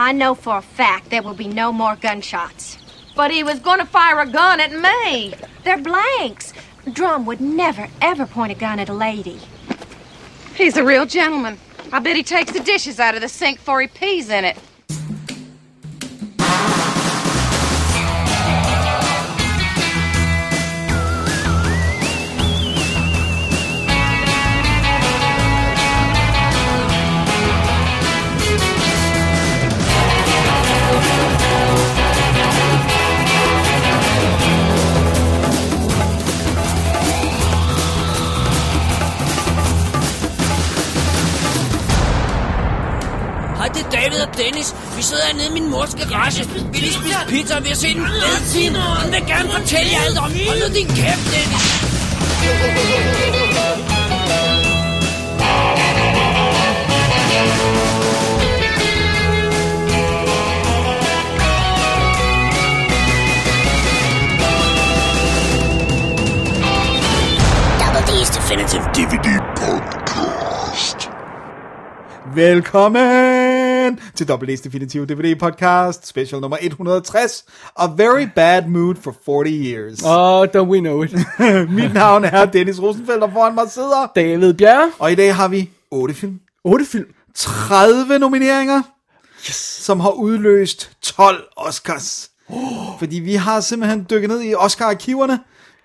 I know for a fact there will be no more gunshots. But he was gonna fire a gun at me. They're blanks. Drum would never, ever point a gun at a lady. He's a real gentleman. I bet he takes the dishes out of the sink before he pees in it. Sidder hernede i min mors garage. Vi lige spise pizza, vi har set en fed film. Han vil gerne fortælle jer alt om. Hold nu din kæft, Dennis. Double D's Definitive DVD Podcast. Velkommen til WD's Definitive DVD Podcast, special nummer 160, A Very Bad Mood for 40 Years. Oh, don't we know it. Mit navn er Dennis Rosenfeldt, og foran mig sidder, David Bjerre. og i dag har vi 8 film, 8 film. 30 nomineringer, yes. som har udløst 12 Oscars. Fordi vi har simpelthen dykket ned i Oscar-arkiverne,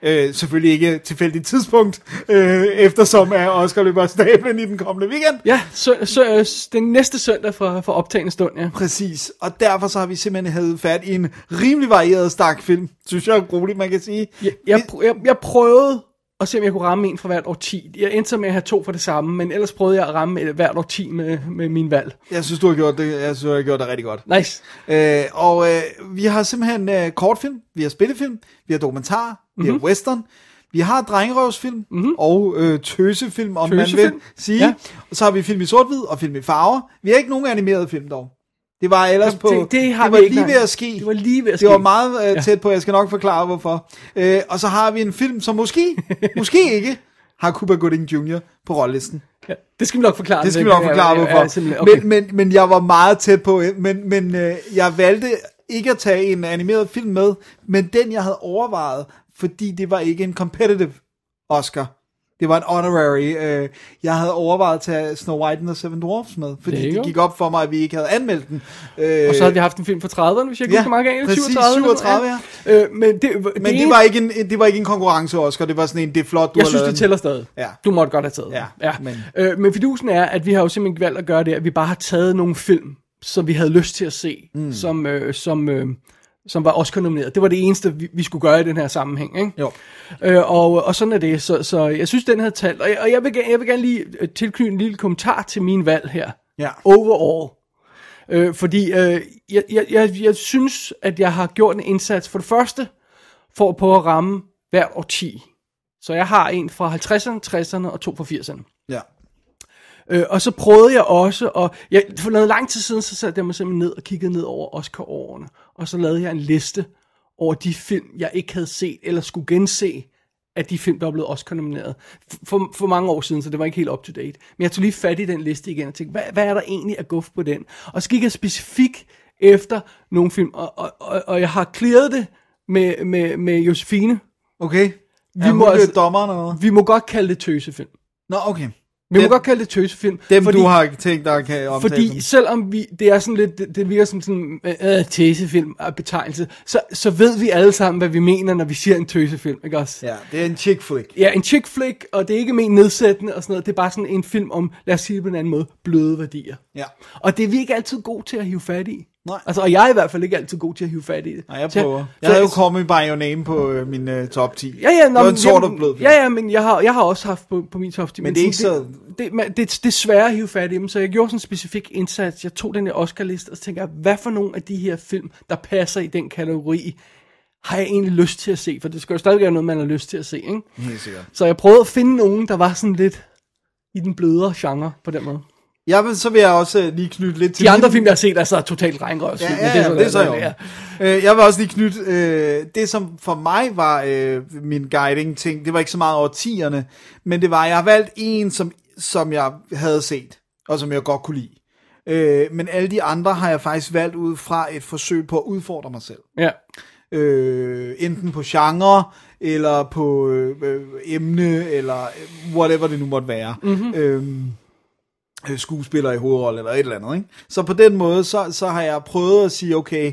Øh, selvfølgelig ikke tilfældigt tidspunkt, øh, eftersom er Oscar løber af stablen i den kommende weekend. Ja, så, så, øh, den næste søndag for, for optagende stund, ja. Præcis, og derfor så har vi simpelthen havde fat i en rimelig varieret stak film, synes jeg er roligt, man kan sige. Jeg, jeg, jeg, jeg prøvede at se, om jeg kunne ramme en fra hvert årti. Jeg endte så med at have to for det samme, men ellers prøvede jeg at ramme et- hvert årti med, med min valg. Jeg synes, du har gjort det, jeg synes, du har gjort det rigtig godt. Nice. Øh, og øh, vi har simpelthen øh, kortfilm, vi har spillefilm, vi har dokumentar, vi Mhm. har western, vi har drengerøvsfilm mm-hmm. og øh, tøsefilm, om man Tøsefilm, vil sige. ja. Og så har vi film i sort-hvid og film i farver. Vi har ikke nogen animerede film dog. Det var ellers Det- på, det- det har det vi var ikke, lige ved at ske. Det var lige ved at Det ske. var meget øh, Ja. tæt på, jeg skal nok forklare hvorfor. Øh, og så har vi en film, som måske, måske ikke har Cuba Gooding Jr. på rollelisten. Ja, det skal vi nok forklare. Det skal vi nok forklare, Ja, ja, hvorfor. simpelthen. okay. Men, men, men jeg var meget tæt på, men, men øh, jeg valgte ikke at tage en animeret film med, men den jeg havde overvejet, fordi det var ikke en competitive Oscar. Det var en honorary. Øh, jeg havde overvejet at tage Snow White and the Seven Dwarfs med, fordi det go. gik op for mig, at vi ikke havde anmeldt den. Øh, Og så havde vi haft en film fra 30'erne, hvis jeg ikke Ja, husker meget galt. præcis, 37, 37, ja. Øh, men det, men det var, ikke en, det var ikke en konkurrence Oscar, det var sådan en, det er flot, du Jeg synes, det tæller stadig. Ja. Du måtte godt have taget Ja, ja. men- Men... Øh, men fidusen er, at vi har jo simpelthen valgt at gøre det, at vi bare har taget nogle film, som vi havde lyst til at se, mm. som, øh, som, øh, som var Oscar-nomineret. Det var det eneste, vi, vi skulle gøre i den her sammenhæng. Ikke? Jo. Øh, og, og sådan er det. Så, så jeg synes, den havde talt. Og jeg, og jeg, vil, gerne- jeg vil gerne lige øh, tilknytte en lille kommentar til min valg her. Ja. Overall. Øh, fordi øh, jeg, jeg, jeg, jeg synes, at jeg har gjort en indsats for det første, for på at ramme hvert årti. Så jeg har en fra 50'erne, 60'erne og to fra 80'erne. Ja. Øh, og så prøvede jeg også, og jeg, for noget lang tid siden, så satte jeg mig simpelthen ned og kiggede ned over Oscar-årene. Og så lavede jeg en liste over de film, jeg ikke havde set, eller skulle gense af de film, der var blevet Oscar-nomineret. For, for mange år siden, så det var ikke helt up to date. Men jeg tog lige fat i den liste igen og tænkte, hvad, hvad er der egentlig at guf på den? Og så gik jeg specifikt efter nogle film, og, og, og, og jeg har clearet det med, med, med Josefine. Okay. Vi er må altså... dommeren eller noget? Vi må godt kalde det tøsefilm. Nå, okay. Vi må godt kalde det tøsefilm. Dem, fordi- du har tænkt dig kan omtale Fordi dem. selvom vi, det er sådan lidt, det, det virker som sådan en øh, tøsefilm af betegnelse, så, så ved vi alle sammen, hvad vi mener, når vi siger en tøsefilm, ikke også? Ja, det er en chick flick. Ja, en chick flick, og det er ikke mere nedsættende og sådan noget, det er bare sådan en film om, lad os sige det på en anden måde, bløde værdier. Ja. Og det er vi ikke altid gode til at hive fat i. Nej. Altså, og jeg er i hvert fald ikke altid god til at hive fat i det. Nej, jeg Så prøver. så Jeg havde jo kommet by your name på øh, min øh, top 10. Ja, ja, det nå, var men- en sort jamen, blød. Ja, ja, men jeg har, jeg har også haft på, på min top 10. Men det er ikke sådan, Det, det, man- det, det er svært at hive fat i dem, så jeg gjorde sådan en specifik indsats. Jeg tog den der Oscar-liste, og så tænkte jeg, hvad for nogle af de her film, der passer i den kategori, har jeg egentlig lyst til at se? For det skal jo stadig være noget, man har lyst til at se, ikke? Helt sikkert. Så jeg prøvede at finde nogen, der var sådan lidt i den blødere genre på den måde. Jeg vil, så vil jeg også øh, lige knytte lidt til De andre min- film, jeg har set, er så totalt regnrøvs. Ja, ja, ja, det er så jo. Øh, Jeg vil også lige knytte, øh, det som for mig var øh, min guiding ting, det var ikke så meget over tierne, men det var, jeg har valgt en, som, som jeg havde set, og som jeg godt kunne lide. Øh, men alle de andre har jeg faktisk valgt ud fra et forsøg på at udfordre mig selv. Ja. Øh, enten på genre, eller på øh, øh, emne, eller whatever det nu måtte være. Mm-hmm. Øh, skuespiller i hovedrolle, eller et eller andet. Ikke? Så på den måde, så, så har jeg prøvet at sige, okay,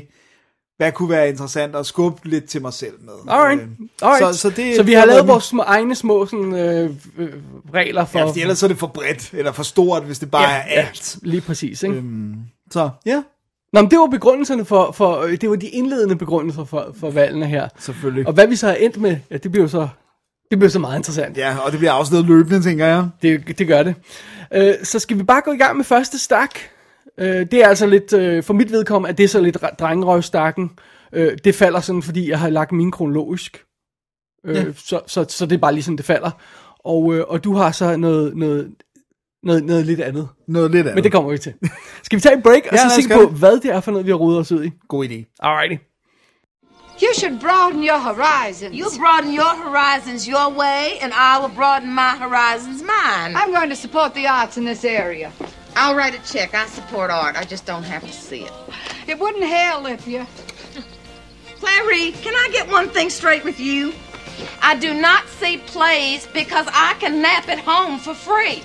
hvad kunne være interessant at skubbe lidt til mig selv med. Alright. Øh, Alright. Så, så, det, så vi har lavet vores små, egne små sådan, øh, øh, regler for... Ja, fordi ellers så er det for bredt, eller for stort, hvis det bare Ja, er ja, alt. lige præcis, ikke? Øhm, så, ja, Nå, men det var begrundelserne for, for øh, det var de indledende begrundelser for, for valgene her. selvfølgelig. Og hvad vi så har endt med, ja, det bliver jo så, det bliver så meget interessant. Ja, og det bliver også noget løbende, tænker jeg. Det, det gør det. Øh, så skal vi bare gå i gang med første stak. Øh, det er altså lidt, øh, for mit vedkommende, at det er så lidt dre- drengerøvstakken. Øh, det falder sådan, fordi jeg har lagt min kronologisk. Øh, Ja. så, så, så det er bare ligesom det falder. Og, øh, og du har så noget, noget, noget, noget lidt andet. Noget lidt andet. Men det kommer vi til. Skal vi tage en break, og Ja, så se på, det. hvad det er for noget, vi har rodet os ud i? God idé. Alrighty. You should broaden your horizons. You broaden your horizons your way, and I will broaden my horizons mine. I'm going to support the arts in this area. I'll write a check. I support art. I just don't have to see it. It wouldn't hair if you. Clary, can I get one thing straight with you? I do not see plays because I can nap at home for free.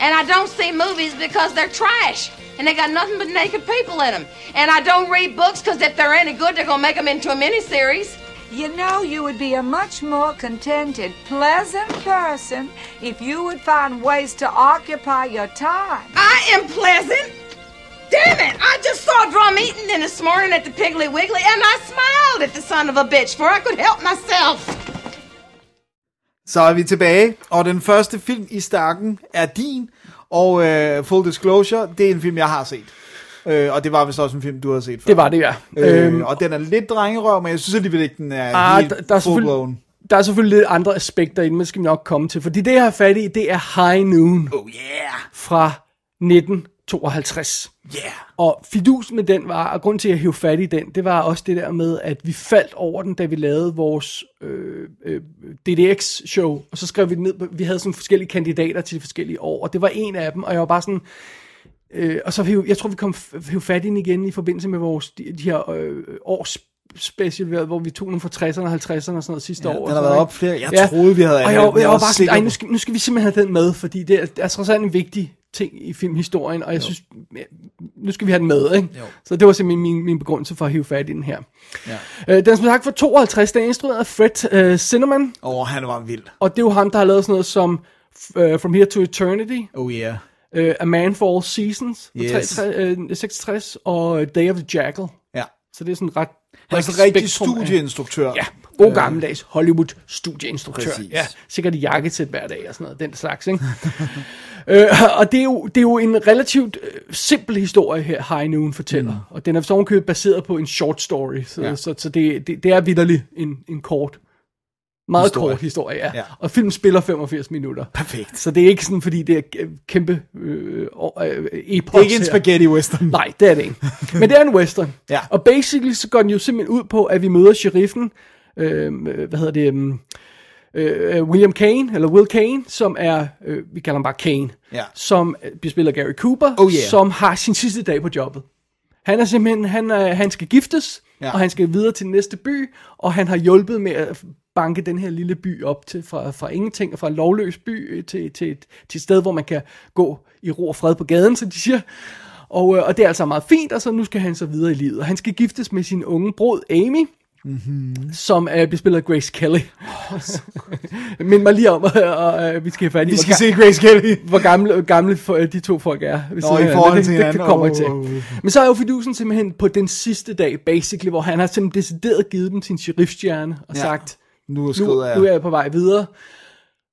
And I don't see movies because they're trash. And they got nothing but naked people in them. And I don't read books because if they're any good, they're going to make them into a miniseries. You know, you would be a much more contented, pleasant person if you would find ways to occupy your time. I am pleasant. Damn it! I just saw Drum Eaton in this morning at the Piggly Wiggly, and I smiled at the son of a bitch, for I could help myself. Så er vi tilbage, og den første film i stakken er din, og øh, full disclosure, det er en film, jeg har set. Øh, og det var vist også en film, du har set før. Det var det, ja. Øh, Øhm, og den er lidt drengerøv, men jeg synes alligevel ikke, den er Ah, helt der, der, er full der er selvfølgelig lidt andre aspekter i den, men skal vi nok komme til. Fordi det, jeg har fat i, det er High Noon Oh yeah, fra 1952. yeah. Og fidus med den var, og grund til, at jeg hævde fat i den, det var også det der med, at vi faldt over den, da vi lavede vores øh, øh, DDX-show, og så skrev vi det ned, vi havde sådan forskellige kandidater til de forskellige år, og det var en af dem, og jeg var bare sådan, øh, og så hæv, jeg tror, vi kom hævde fat i den igen i forbindelse med vores, de, de her øh, års special, hvor vi tog nogle fra 60'erne og 50'erne og sådan noget sidste Ja, år. den har været op flere. Jeg Ja. troede, vi havde og jeg, den. jeg, jeg var bare sådan, nu skal, nu skal vi simpelthen have den med, fordi det er, det er trods alt en vigtig ting i filmhistorien, og jeg jo. synes, nu skal vi have den med, ikke? Jo. Så det var simpelthen min, min begrundelse for at hive fat i den her. Ja. Øh, den er som sagt fra 52, den er instrueret af Fred øh, Zinnemann, Åh, oh, han var vild. og det er jo ham, der har lavet sådan noget som øh, From Here to Eternity, Oh yeah. øh, A Man for All Seasons, Yes. 63, øh, 66, og Day of the Jackal. Ja. Så det er sådan ret... Han er bredt så rigtig spektrum af- studieinstruktør. Ja, god gammeldags Hollywood studieinstruktør. Præcis. Ja, sikkert i jakkesæt hver dag og sådan noget, den slags, ikke? øh, og det er, jo, det er jo en relativt øh, simpel historie her, High Noon fortæller. Mm. Og den er så baseret på en short story, så, Ja. så, så det, det, det er vidderligt en, en kort, meget Historie. kort historie, ja. Ja. Og filmen spiller 85 minutter. Perfekt. Så det er ikke sådan, fordi det er kæmpe øh, øh, epos Det er ikke en spaghetti western. Nej, det er det ikke. Men det er en western. Ja. Og basically så går den jo simpelthen ud på, at vi møder sheriffen, øh, hvad hedder det, um, øh, William Kane, eller Will Kane, som er, øh, vi kalder ham bare Kane, Ja. som øh, bliver spillet af Gary Cooper, Oh, yeah. som har sin sidste dag på jobbet. Han er simpelthen, han, er, han skal giftes, Ja. og han skal videre til næste by, og han har hjulpet med at banke den her lille by op til fra, fra ingenting, og fra en lovløs by øh, til, til, et, til et sted, hvor man kan gå i ro og fred på gaden, som de siger. Og, øh, og det er altså meget fint, og så nu skal han så videre i livet. Og han skal giftes med sin unge brud, Amy, mm-hmm. som er bespillet af Grace Kelly. Mind mig lige om, og øh, vi skal have fat i, Vi skal se Grace Kelly. hvor gamle, gamle for, de to folk er. Nå, i forhold det, til det, det, hinanden. kommer Åh, til. Men så er jo fidusen simpelthen på den sidste dag, basically, hvor han har simpelthen decideret givet dem sin sheriffstjerne og Ja. sagt, Nu er nu, jeg. nu er jeg på vej videre.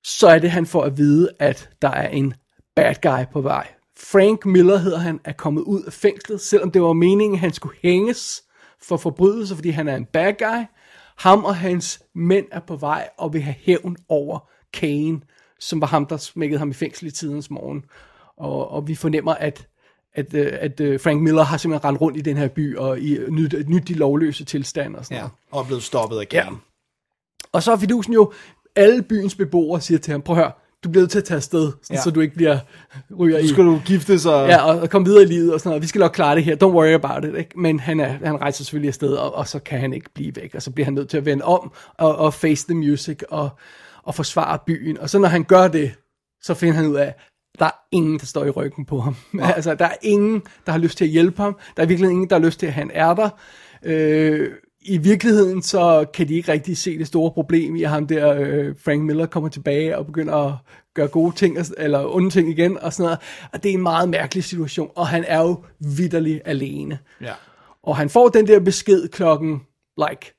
Så er det, han får at vide, at der er en bad guy på vej. Frank Miller hedder han, er kommet ud af fængslet, selvom det var meningen, at han skulle hænges for forbrydelser, fordi han er en bad guy. Ham og hans mænd er på vej og vil have hævn over Kane, som var ham, der smækkede ham i fængsel i tidens morgen. Og, og vi fornemmer, at, at, øh, at øh, Frank Miller har simpelthen rendt rundt i den her by og i, nyt, nyt de lovløse tilstand og sådan Ja, noget. og blevet stoppet af Ja. Kane. Og så er fidusen jo, alle byens beboere siger til ham, prøv at høre, du bliver nødt til at tage afsted, sådan, Ja. så du ikke bliver ryger i. Nu skal du giftes og... Ja, og, og komme videre i livet og sådan noget. Vi skal nok klare det her. Don't worry about it. Ikke? Men han, er, han rejser selvfølgelig afsted, og, og så kan han ikke blive væk. Og så bliver han nødt til at vende om og, og face the music og, og forsvare byen. Og så når han gør det, så finder han ud af, der er ingen, der står i ryggen på ham. altså, der er ingen, der har lyst til at hjælpe ham. Der er virkelig ingen, der har lyst til, at han er der. Øh, I virkeligheden, så kan de ikke rigtig se det store problem i, at ham der, øh, Frank Miller, kommer tilbage og begynder at gøre gode ting, eller onde ting igen, og sådan noget. Og det er en meget mærkelig situation, og han er jo vidderlig alene. ja. Og han får den der besked klokken, like,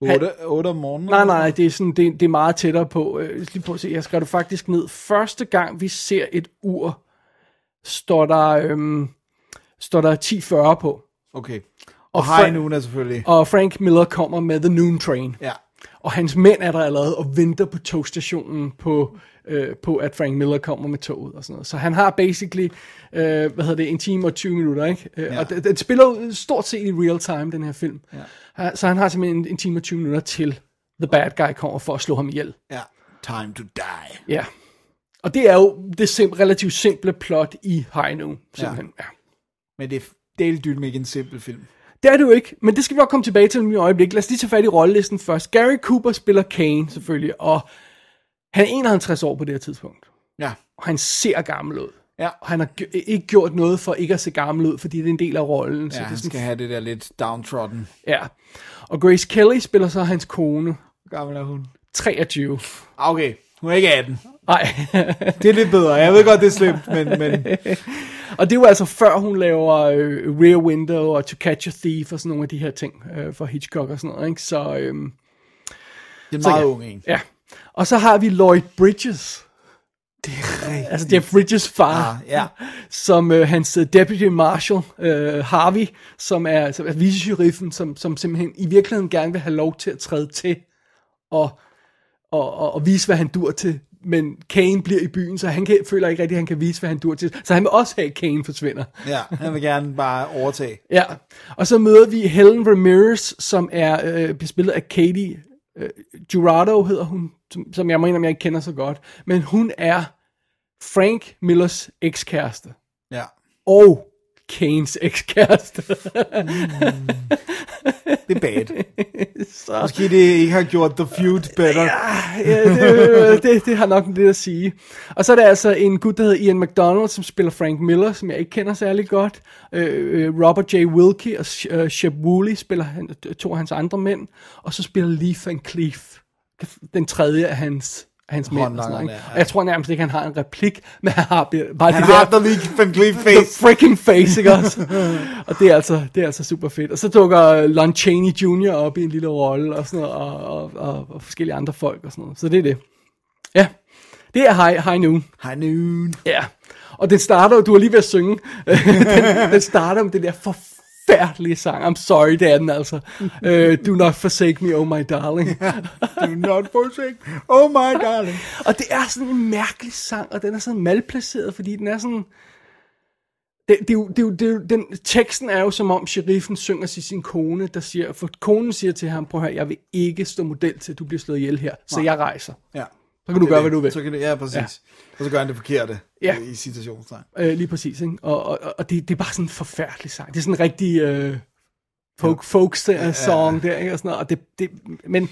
8, 8 om morgenen? Nej, nej, det er, sådan, det, det er meget tættere på. Øh, lige prøve at se, jeg skrev det faktisk ned. Første gang vi ser et ur, står der, øhm, står der 10.40 på. Okay. Og Og Fra- nu er selvfølgelig. Og Frank Miller kommer med The Noon Train. Ja. Og hans mænd er der allerede og venter på togstationen på, øh, på at Frank Miller kommer med toget og sådan noget. Så han har basically, øh, hvad hedder det, en time og 20 minutter, ikke? Øh, Ja. Og det, det spiller jo stort set i real time, den her film. Ja. Så han har simpelthen en, en time og 20 minutter til The Bad Guy kommer for at slå ham ihjel. Ja. Time to die. Ja. Og det er jo det sim- relativt simple plot i High Noon, simpelthen. Ja. ja. Men det er deldyt ikke en simpel film. Det er det jo ikke, men det skal vi nok komme tilbage til om et øjeblik. Lad os lige tage fat i rollelisten først. Gary Cooper spiller Kane, selvfølgelig, og han er 51 år på det her tidspunkt. Ja. Og han ser gammel ud. Ja. Og han har ikke gjort noget for ikke at se gammel ud, fordi det er en del af rollen. Så Ja, det er han sådan, skal have det der lidt downtrodden. ja. Og Grace Kelly spiller så hans kone, Hvor gammel er hun? 23. Okay, hun er ikke 18. Nej, Det er lidt bedre. Jeg ved godt, det er slemt, men, men og det var altså før hun laver øh, Rear Window og To Catch a Thief og sådan nogle af de her ting øh, for Hitchcock og sådan noget. Ikke? Så, øhm, det er Så meget ja. ung en. Ja. Og så har vi Lloyd Bridges. Det er rigtigt. Altså Jeff Bridges far. Ah, ja. Som øh, hans øh, deputy marshal, øh, Harvey, som er, som er vicesheriffen, som, som simpelthen i virkeligheden gerne vil have lov til at træde til og, og, og, og vise, hvad han dur til. Men Kane bliver i byen, så han kan, føler ikke rigtig, at han kan vise, hvad han dur til. Så han vil også have, at Kane forsvinder. ja, han vil gerne bare overtage. Ja, og så møder vi Helen Ramirez, som er øh, spillet af Katie øh, Jurado, hedder hun, som, som jeg mener, jeg ikke kender så godt. Men hun er Frank Millers ekskæreste, Ja. og Kanes ekskæreste. Det er bad. så, Måske det ikke har gjort The Feud better. ja, det, det, det har nok lidt at sige. Og så er der altså en gut, der hedder Ian McDonald, som spiller Frank Miller, som jeg ikke kender særlig godt. Øh, øh, Robert J. Wilkie og uh, Shep Woolley spiller han, to af hans andre mænd. Og så spiller Lee Van Cleef, den tredje af hans, hans mænd. Og, sådan noget, ikke? og jeg tror nærmest ikke, han har en replik, men han har bare Han det har der... The League Van Cleef The face. freaking face, ikke også? og det er, altså, det er altså super fedt. Og så dukker Lon Chaney Jr. op i en lille rolle, og sådan noget, og, og, og, og forskellige andre folk, og sådan noget. Så det er det. Ja, det er High, high Noon. High noon. Ja, og den starter, du var lige ved at synge, den, den starter med det der forfærdelige sang. I'm sorry, det er den altså. Uh, do not forsake me, oh my darling. Do not forsake. Oh my darling. Og det er sådan en mærkelig sang, og den er sådan malplaceret, fordi den er sådan... Det, det, er jo, det, det jo, den, teksten er jo som om sheriffen synger til sin kone, der siger, for konen siger til ham, prøv høre, jeg vil ikke stå model til, at du bliver slået ihjel her, så jeg rejser. Ja. Så kan du gøre, hvad du vil. Så kan det, ja, præcis. Ja. Og så gør han det forkerte Ja. i citationstegn. Øh, lige præcis, ikke? Og, og, og det, det er bare sådan en forfærdelig sang. Det er sådan en rigtig øh, folk, folk song der, ikke? Og sådan noget. Og det, det, men,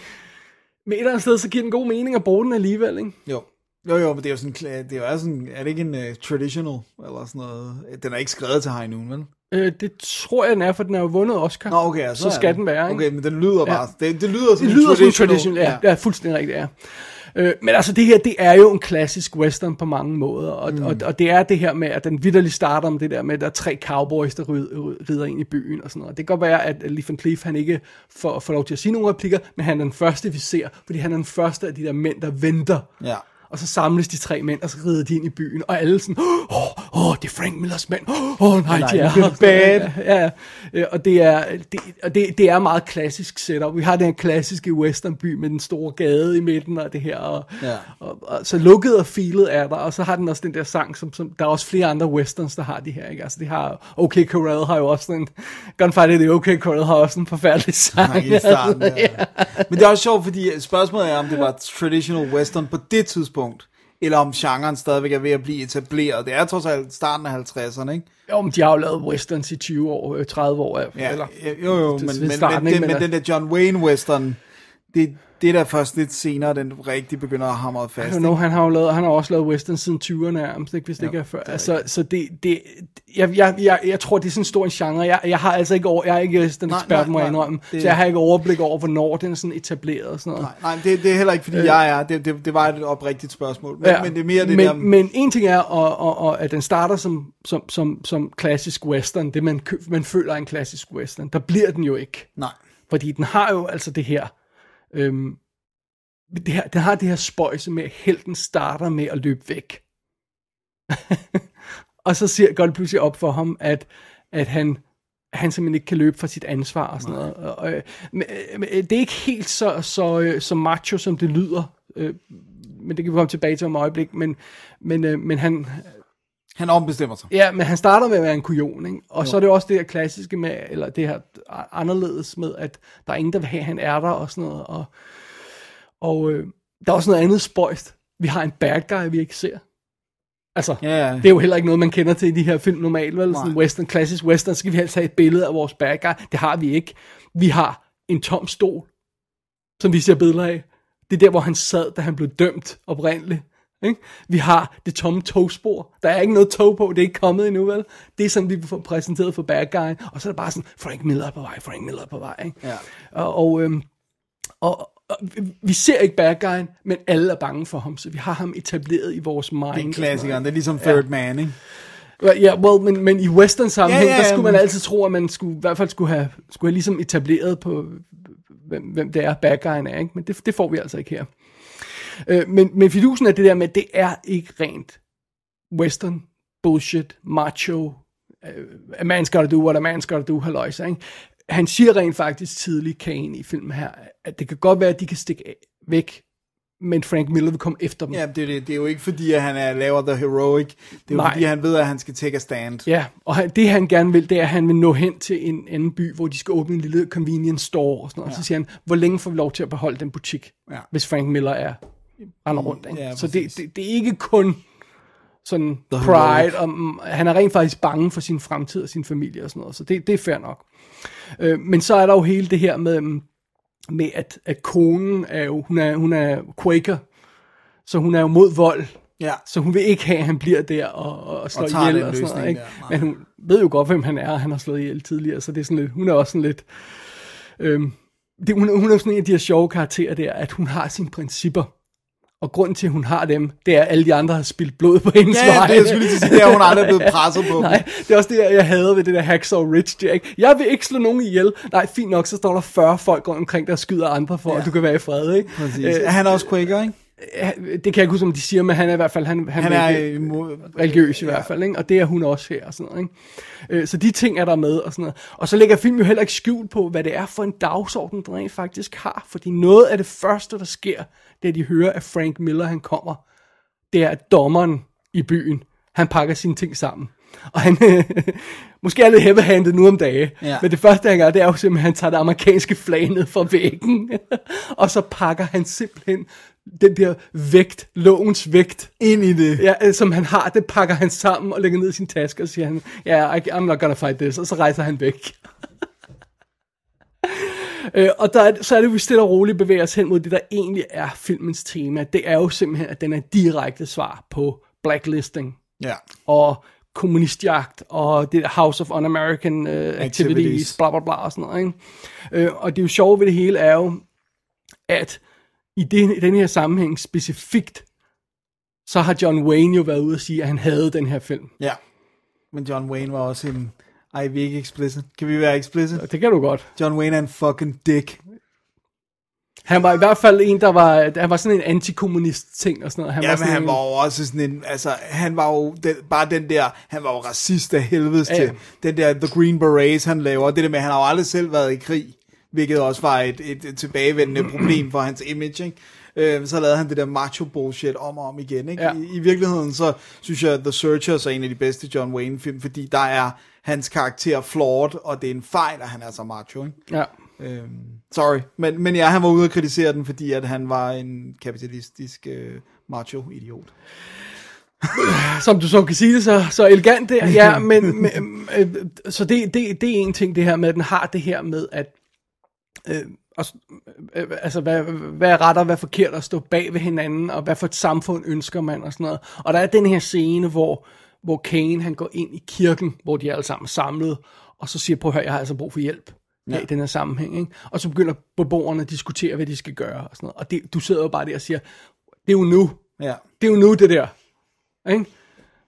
men et eller andet sted, så giver den god mening at bruge den alligevel, ikke? Jo. Jo, jo, men det er jo sådan, det er jo er sådan, er det ikke en uh, traditional, eller sådan noget? Den er ikke skrevet til High Noon, vel? Øh, det tror jeg, den er, for den har jo vundet Oscar. Nå, okay, ja, så er skal den være, ikke? Okay, men den lyder bare, det, det lyder som Det en lyder som en traditional, tradition, ja, ja. ja fuldstændig rigtigt, ja. Øh, men altså det her, det er jo en klassisk western på mange måder, og, mm. og, og det er det her med, at den vidderligt starter med det der med, at der er tre cowboys, der rid- rider ind i byen og sådan noget. Det kan godt være, at Lee Van Cleef, han ikke får, får lov til at sige nogle replikker, men han er den første, vi ser, fordi han er den første af de der mænd, der venter. Ja. Og så samles de tre mænd, og så rider de ind i byen, og alle sådan, åh, oh, oh, det er Frank Millers mænd, åh, oh, nej, Nej, de er det her." bad. Ja, ja, ja, og det er, det, og det, det er meget klassisk setup. Vi har den klassiske westernby med den store gade i midten og det her, og, Ja. og, og så lukket og filet er der, og så har den også den der sang, som, som der er også flere andre westerns, der har de her, ikke? Altså, de har, OK Corral har jo også en, Gunfight the OK Corral har også en forfærdelig sang. Nej, i starten, ja. Men det er også sjovt, fordi spørgsmålet er, om det var traditional western på det tidspunkt, eller om genren stadigvæk er ved at blive etableret. Det er trods alt starten af 50'erne, ikke? Jo, men de har jo lavet westerns i 20 år, øh, 30 år. Ja, eller, jo, jo, men, men, men Men, den der John Wayne western, det, det er der først lidt senere, den rigtig begynder at hamre fast. know, han har jo lavet, han har også lavet western siden 20'erne nærmest, ikke, hvis det Jo, ikke er før. det er altså, så det, det jeg, jeg, jeg, jeg, tror, det er sådan en stor en genre. Jeg, jeg har altså ikke over, jeg er ikke den ekspert, må jeg indrømme, det- så jeg har ikke overblik over, hvornår den er sådan etableret og sådan noget. Nej, nej det, det er heller ikke, fordi øh, jeg er. Det, det, det var et oprigtigt spørgsmål. Men, ja, men det er mere det men, der... Men en ting er, og, og, og, at den starter som, som, som, som klassisk western, det man, man føler er en klassisk western. Der bliver den jo ikke. Nej. Fordi den har jo altså det her, øhm, det her, den har det her spøjse med, at helten starter med at løbe væk. og så ser, går det pludselig op for ham, at, at han, han simpelthen ikke kan løbe fra sit ansvar og sådan noget. Og, og, men, øh, men, øh, det er ikke helt så, så, øh, så macho, som det lyder. Øh, men det kan vi komme tilbage til om et øjeblik. Men, men, øh, men han, han ombestemmer sig. Ja, men han starter med at være en kujon, ikke? Og jo. så er det også det her klassiske med, eller det her anderledes med, at der er ingen, der vil have, at han er der og sådan noget. Og, og øh, der er også noget andet spøjst. Vi har en bad guy, vi ikke ser. Altså, Ja, ja. det er jo heller ikke noget, man kender til i de her film normalt, vel? Sådan western, klassisk western, så skal vi helst have et billede af vores bad guy. Det har vi ikke. Vi har en tom stol, som vi ser billeder af. Det er der, hvor han sad, da han blev dømt oprindeligt. Ikke? Vi har det tomme togspor. Der er ikke noget tog på, det er ikke kommet endnu, vel? Det er sådan, vi får præsenteret for bad guy. Og så er det bare sådan, Frank Miller er på vej, Frank Miller er på vej. Ikke? Ja. Og, og, øhm, og, og vi- ser ikke bad guyen, men alle er bange for ham, så vi har ham etableret i vores mind. Det er klassikeren. Det er ligesom Third Man, ikke? Ja, ja well, men, men i western sammenhæng, Ja, ja, ja, ja, der skulle man altid tro, at man skulle, i hvert fald skulle have, skulle have ligesom etableret på, hvem, hvem det er, bad guyen er, ikke? men det, det får vi altså ikke her. Øh, men, men fidusen er det der med, at det er ikke rent western, bullshit, macho, øh, a man's gotta do what a man's gotta do, halløjsa, ikke? Han siger rent faktisk tidligt, Kane, i filmen her, at det kan godt være, at de kan stikke af, væk, men Frank Miller vil komme efter dem. Ja, det, er det, det er jo ikke fordi, at han er laver the heroic. Det er jo Nej. fordi, han ved, at han skal take a stand. Ja, og han, det han gerne vil, det er, at han vil nå hen til en anden by, hvor de skal åbne en lille convenience store og sådan noget. Ja. Så siger han, hvor længe får vi lov til at beholde den butik, Ja. hvis Frank Miller er render rundt. Ikke? Ja, så det, det, det er ikke kun sådan pride, og mm, han er rent faktisk bange for sin fremtid og sin familie og sådan noget, så det, det er fair nok. Øh, men så er der jo hele det her med, mm, med at, at konen er jo, hun er, hun er quaker, så hun er jo mod vold, Ja. så hun vil ikke have, at han bliver der og, og slår Og ihjel og sådan noget. Ikke? der. Men hun ved jo godt, hvem han er, og han har slået ihjel tidligere, så det er sådan lidt, hun er også sådan lidt... Øhm, det, hun, hun er sådan en af de her sjove karakterer der, at hun har sine principper. Og grunden til, at hun har dem, det er, at alle de andre har spildt blod på hendes Ja, ja, vej. det jeg skulle lige sige, det er hun aldrig blevet presset på. Nej, det er også det, jeg hader ved det der Hacksaw Ridge. Er ikke, jeg vil ikke slå nogen ihjel. Nej, fint nok, så står der 40 folk rundt omkring, der skyder andre for, ja. at du kan være i fred, ikke? Præcis. Øh, er han også Quaker, ikke? Ja, det kan jeg ikke huske, om de siger, men han er i hvert fald han, han, Han er ikke- imod... religiøs i hvert fald, ikke? og det er hun også her og sådan noget. Ikke? Øh, Så de ting er der med og sådan noget. Og så lægger film jo heller ikke skjul på, hvad det er for en dagsorden, den rent faktisk har. Fordi noget af det første, der sker, det at de hører, at Frank Miller han kommer. Det er, at dommeren i byen, han pakker sine ting sammen. Og han, måske er lidt heavy-handed nu om dage, Ja. men det første han gør, det er jo simpelthen, at han tager det amerikanske flag ned fra væggen, og så pakker han simpelthen den der vægt, lovens vægt, Ind i det. ja, øh, som han har, det pakker han sammen og lægger ned i sin taske, og siger han, ja, yeah, I'm not gonna fight this, og så rejser han væk. øh, og der er, så er det, vi stille og roligt bevæger os hen mod det, der egentlig er filmens tema. Det er jo simpelthen, at den er direkte svar på blacklisting Ja. og kommunistjagt og det der House of Un-American uh, activities, Activities. bla bla bla og sådan noget. Ikke? Øh, og det er jo sjove ved det hele er jo, at i, det, i den her sammenhæng specifikt, så har John Wayne jo været ude og sige, at han havde den her film. Ja. Men John Wayne var også en... Ej, vi er ikke explicit. Kan vi være explicit? Det kan du godt. John Wayne er en fucking dick. Han var i hvert fald en, der var, han var sådan en antikommunist ting og sådan noget. Han Ja, var men sådan han en, var jo også sådan en, altså, han var jo den, bare den der, han var jo racist af helvedes Ja, til. Den der The Green Berets, han laver, det der med, han har jo aldrig selv været i krig, hvilket også var et, et, et tilbagevendende problem for hans image, ikke? Øh, så lavede han det der macho bullshit om og om igen, ikke? Ja. I, I virkeligheden, så synes jeg, The Searchers er en af de bedste John Wayne film, fordi der er hans karakter flawed, og det er en fejl, at han er så macho, ikke? Ja. Øhm, sorry, men, men ja, han var ude og kritisere den, fordi at han var en kapitalistisk øh, macho idiot. som du så kan sige det så, så elegant der, ja, men, men øh, så det, det, det er en ting det her med, at den har det her med, at øh, også, øh, altså hvad, hvad er ret og hvad er forkert at stå bag ved hinanden, og hvad for et samfund ønsker man og sådan noget. Og der er den her scene, hvor, hvor Kane han går ind i kirken, hvor de er alle sammen samlet, og så siger, prøv at høre, jeg har altså brug for hjælp ja. i den her sammenhæng. Ikke? Og så begynder beboerne at diskutere, hvad de skal gøre og sådan noget. Og det, du sidder jo bare der og siger, det er jo nu. Ja. Det er jo nu, det der. Ikke?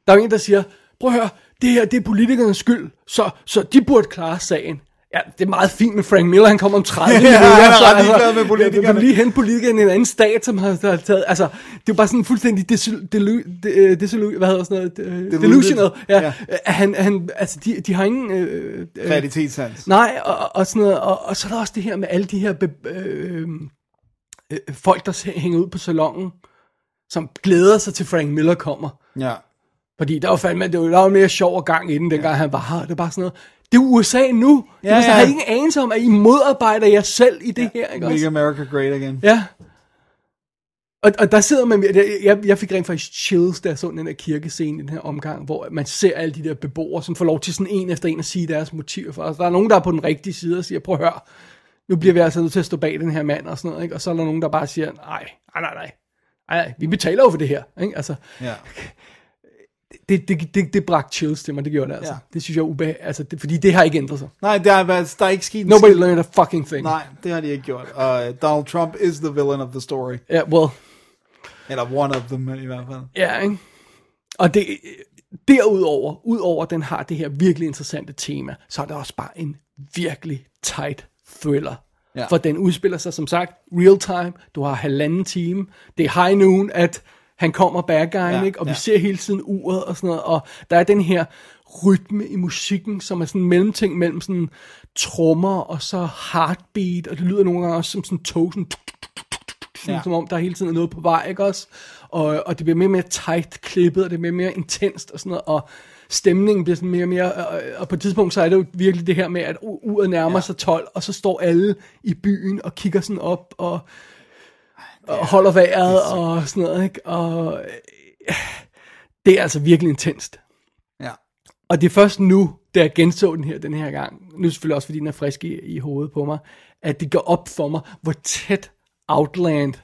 Der er jo en, der siger, prøv at høre, det her, det er politikernes skyld, så, så de burde klare sagen. Ja, det er meget fint med Frank Miller, han kommer om 30 Ja, minutter. han er så, ret ligeglad med politikerne. Lige hente politikerne i en anden stat, som har, har taget, altså, det er jo bare sådan fuldstændig delu, delu, de, delu, hvad hedder sådan noget, de, delusional. Ja, Ja. ja. Han, han, altså, de, de har ingen... Øh, øh, Realitetssans. Nej, og, og sådan noget, og, og så er der også det her med alle de her be, øh, øh, folk, der hænger ud på salongen, som glæder sig til Frank Miller kommer. Ja. Fordi der var fandme, det var, der var mere sjov og gang inden, dengang han var her. Det er bare sådan noget, det er USA nu. Ja, Ja, ja. Jeg ja. har ingen anelse om, at I modarbejder jer selv i det her, ikke Make også? America great again. Ja. Og, og der sidder man, jeg, jeg, fik rent faktisk chills, jeg så den her kirkescene i den her omgang, hvor man ser alle de der beboere, som får lov til sådan en efter en at sige deres motiver for os. Der er nogen, der er på den rigtige side og siger, prøv at høre, nu bliver vi altså nødt til at stå bag den her mand og sådan noget, ikke? Og så er der nogen, der bare siger, nej, nej, nej, nej, nej, vi betaler jo for det her, ikke? Altså, Ja. Det, det, det, det bragte chills til mig, det gjorde det altså. Ja. Det synes jeg er ubehag, altså, det, fordi det har ikke ændret sig. Nej, der er, været- der er ikke sket Nobody learned a fucking thing. Nej, det har de ikke gjort. Uh, Donald Trump is the villain of the story. Ja, yeah, well, Eller one of them i hvert fald. Ja, ikke? Og det, derudover, udover den har det her virkelig interessante tema, så er det også bare en virkelig tight thriller. Ja. For den udspiller sig som sagt real time. Du har halvanden time. Det er high noon, at han kommer bad guyen, Ja, ikke? Og vi ja. ser hele tiden uret og sådan noget. Og der er den her rytme i musikken, som er sådan en mellemting mellem sådan trommer og så heartbeat. Og det lyder nogle gange også som sådan tog, sådan sådan, Ja. som om der hele tiden er noget på vej, ikke også? Og, og det bliver mere og mere tight klippet, og det bliver mere intenst og sådan noget, og stemningen bliver sådan mere og mere, og, og på et tidspunkt så er det jo virkelig det her med, at uret nærmer ja. sig 12, og så står alle i byen og kigger sådan op, og, og holder vejret og sådan noget, ikke? Og øh, det er altså virkelig intenst. Ja. Og det er først nu, da jeg genså den her den her gang, nu selvfølgelig også fordi den er frisk i, i hovedet på mig, at det går op for mig, hvor tæt Outland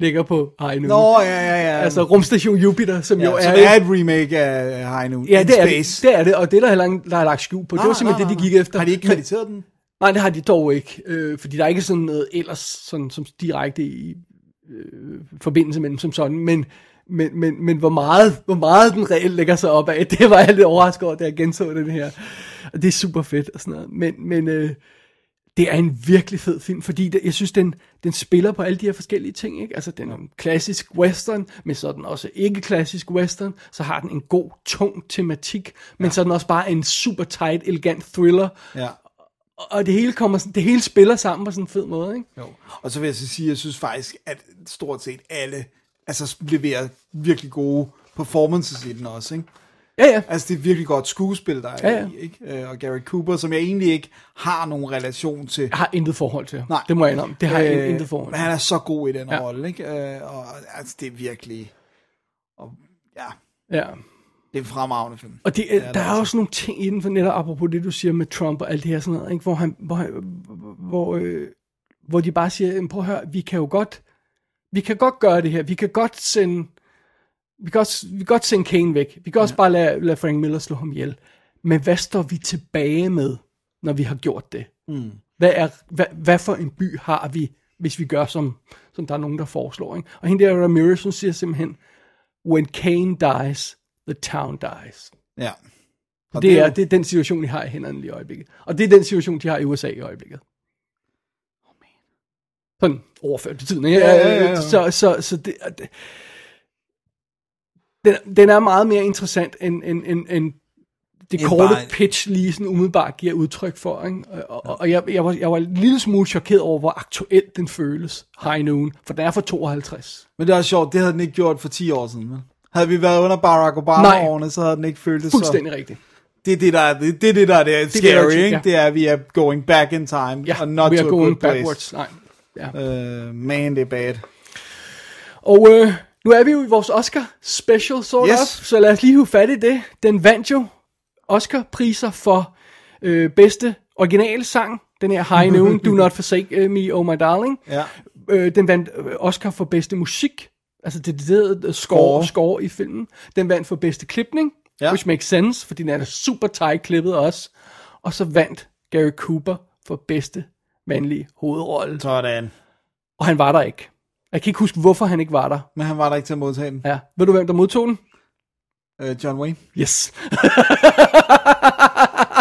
ligger på High Noon. Nå, ja, ja, ja. Altså rumstation Jupiter, som ja, jo er... er et remake af High Noon ja, det er, Space. det, det er det, og det er der heller ingen, der er lagt skjul på. det var simpelthen det, de gik efter. Har de ikke krediteret den? Nej, det har de dog ikke, øh, fordi der er ikke sådan noget ellers sådan, som direkte i øh, forbindelse med dem som sådan, men, men, men, men hvor, meget, hvor meget den reelt lægger sig op af, det var jeg lidt overrasket over, da jeg genså den her. Og det er super fedt og sådan noget. Men, men øh, det er en virkelig fed film, fordi det, jeg synes, den, den spiller på alle de her forskellige ting. Ikke? Altså, den er en klassisk western, men så er den også ikke klassisk western. Så har den en god, tung tematik, men så er den også bare en super tight, elegant thriller. Ja. Og det hele, kommer, det hele spiller sammen på sådan en fed måde, ikke? Jo. Og så vil jeg så sige, at jeg synes faktisk, at stort set alle altså, leverer virkelig gode performances i den også, ikke? Ja, ja. Altså, det er virkelig godt skuespil, der er Ja, ja. i, ikke? Øh, Og Gary Cooper, som jeg egentlig ikke har nogen relation til. Jeg har intet forhold til. Nej. Det må jeg indrømme. Det har jeg Øh, intet forhold Men til. han er så god i den Ja. rolle, ikke? Øh, Og altså, det er virkelig... Og, ja, Ja. Det er en fremragende film. Og det, er der det er altså. også nogle ting i den, for netop apropos det, du siger med Trump og alt det her sådan noget, ikke? hvor, han, hvor, han, hvor, øh, hvor de bare siger, "Jamen, prøv at høre, vi kan jo godt, vi kan godt gøre det her, vi kan godt sende, vi kan, også, vi kan godt sende Kane væk, vi kan også bare lade, lade Frank Miller slå ham ihjel. Men hvad står vi tilbage med, når vi har gjort det? Mm. Hvad, er, hvad, hvad for en by har vi, hvis vi gør, som, som der er nogen, der foreslår? Ikke? Og hende der Ramirez, hun siger simpelthen, when Kane dies, the town dies. Ja. Og Det er, jo- det er den situation, de har i hænderne lige i øjeblikket. Og det er den situation, de har i USA i øjeblikket. Sådan overført betydning. Ja, ja, ja, ja. Så, så, så det, det, den, den er meget mere interessant, end, end, end, end det End korte bare- pitch lige sådan umiddelbart giver udtryk for. Ikke? Og, og, og jeg, jeg, var, jeg var en lille smule chokeret over, hvor aktuelt den føles, High Noon, for den er fra 52. Men det er sjovt, det havde den ikke gjort for 10 år siden. vel? Havde vi været under Barack Obama-årene, så havde den ikke følt det så... Fuldstændig rigtigt. Det er det, der er det, det, er det, der er det det, der scary, er- ikke? ja. Det er, at vi er going back in time, Ja, og not we to are a going good place. backwards. Nej. Ja. Uh, man, det er bad. Og øh, Nu er vi jo i vores Oscar special, sort Yes. of, så lad os lige hive fat i det. Den vandt jo Oscar-priser for øh, bedste originale sang, den her High Noon, Do Not Forsake Me, Oh My Darling. Ja. Øh, den vandt øh, Oscar for bedste musik, altså det decideret score, Score. i filmen. Den vandt for bedste klipning, Ja. which makes sense, fordi den er super tight klippet også. Og så vandt Gary Cooper for bedste mandlige hovedrolle. Sådan. Og han var der ikke. Jeg kan ikke huske, hvorfor han ikke var der. Men han var der ikke til at modtage den. Ja. Ved du, hvem der modtog den? Øh, John Wayne. Yes.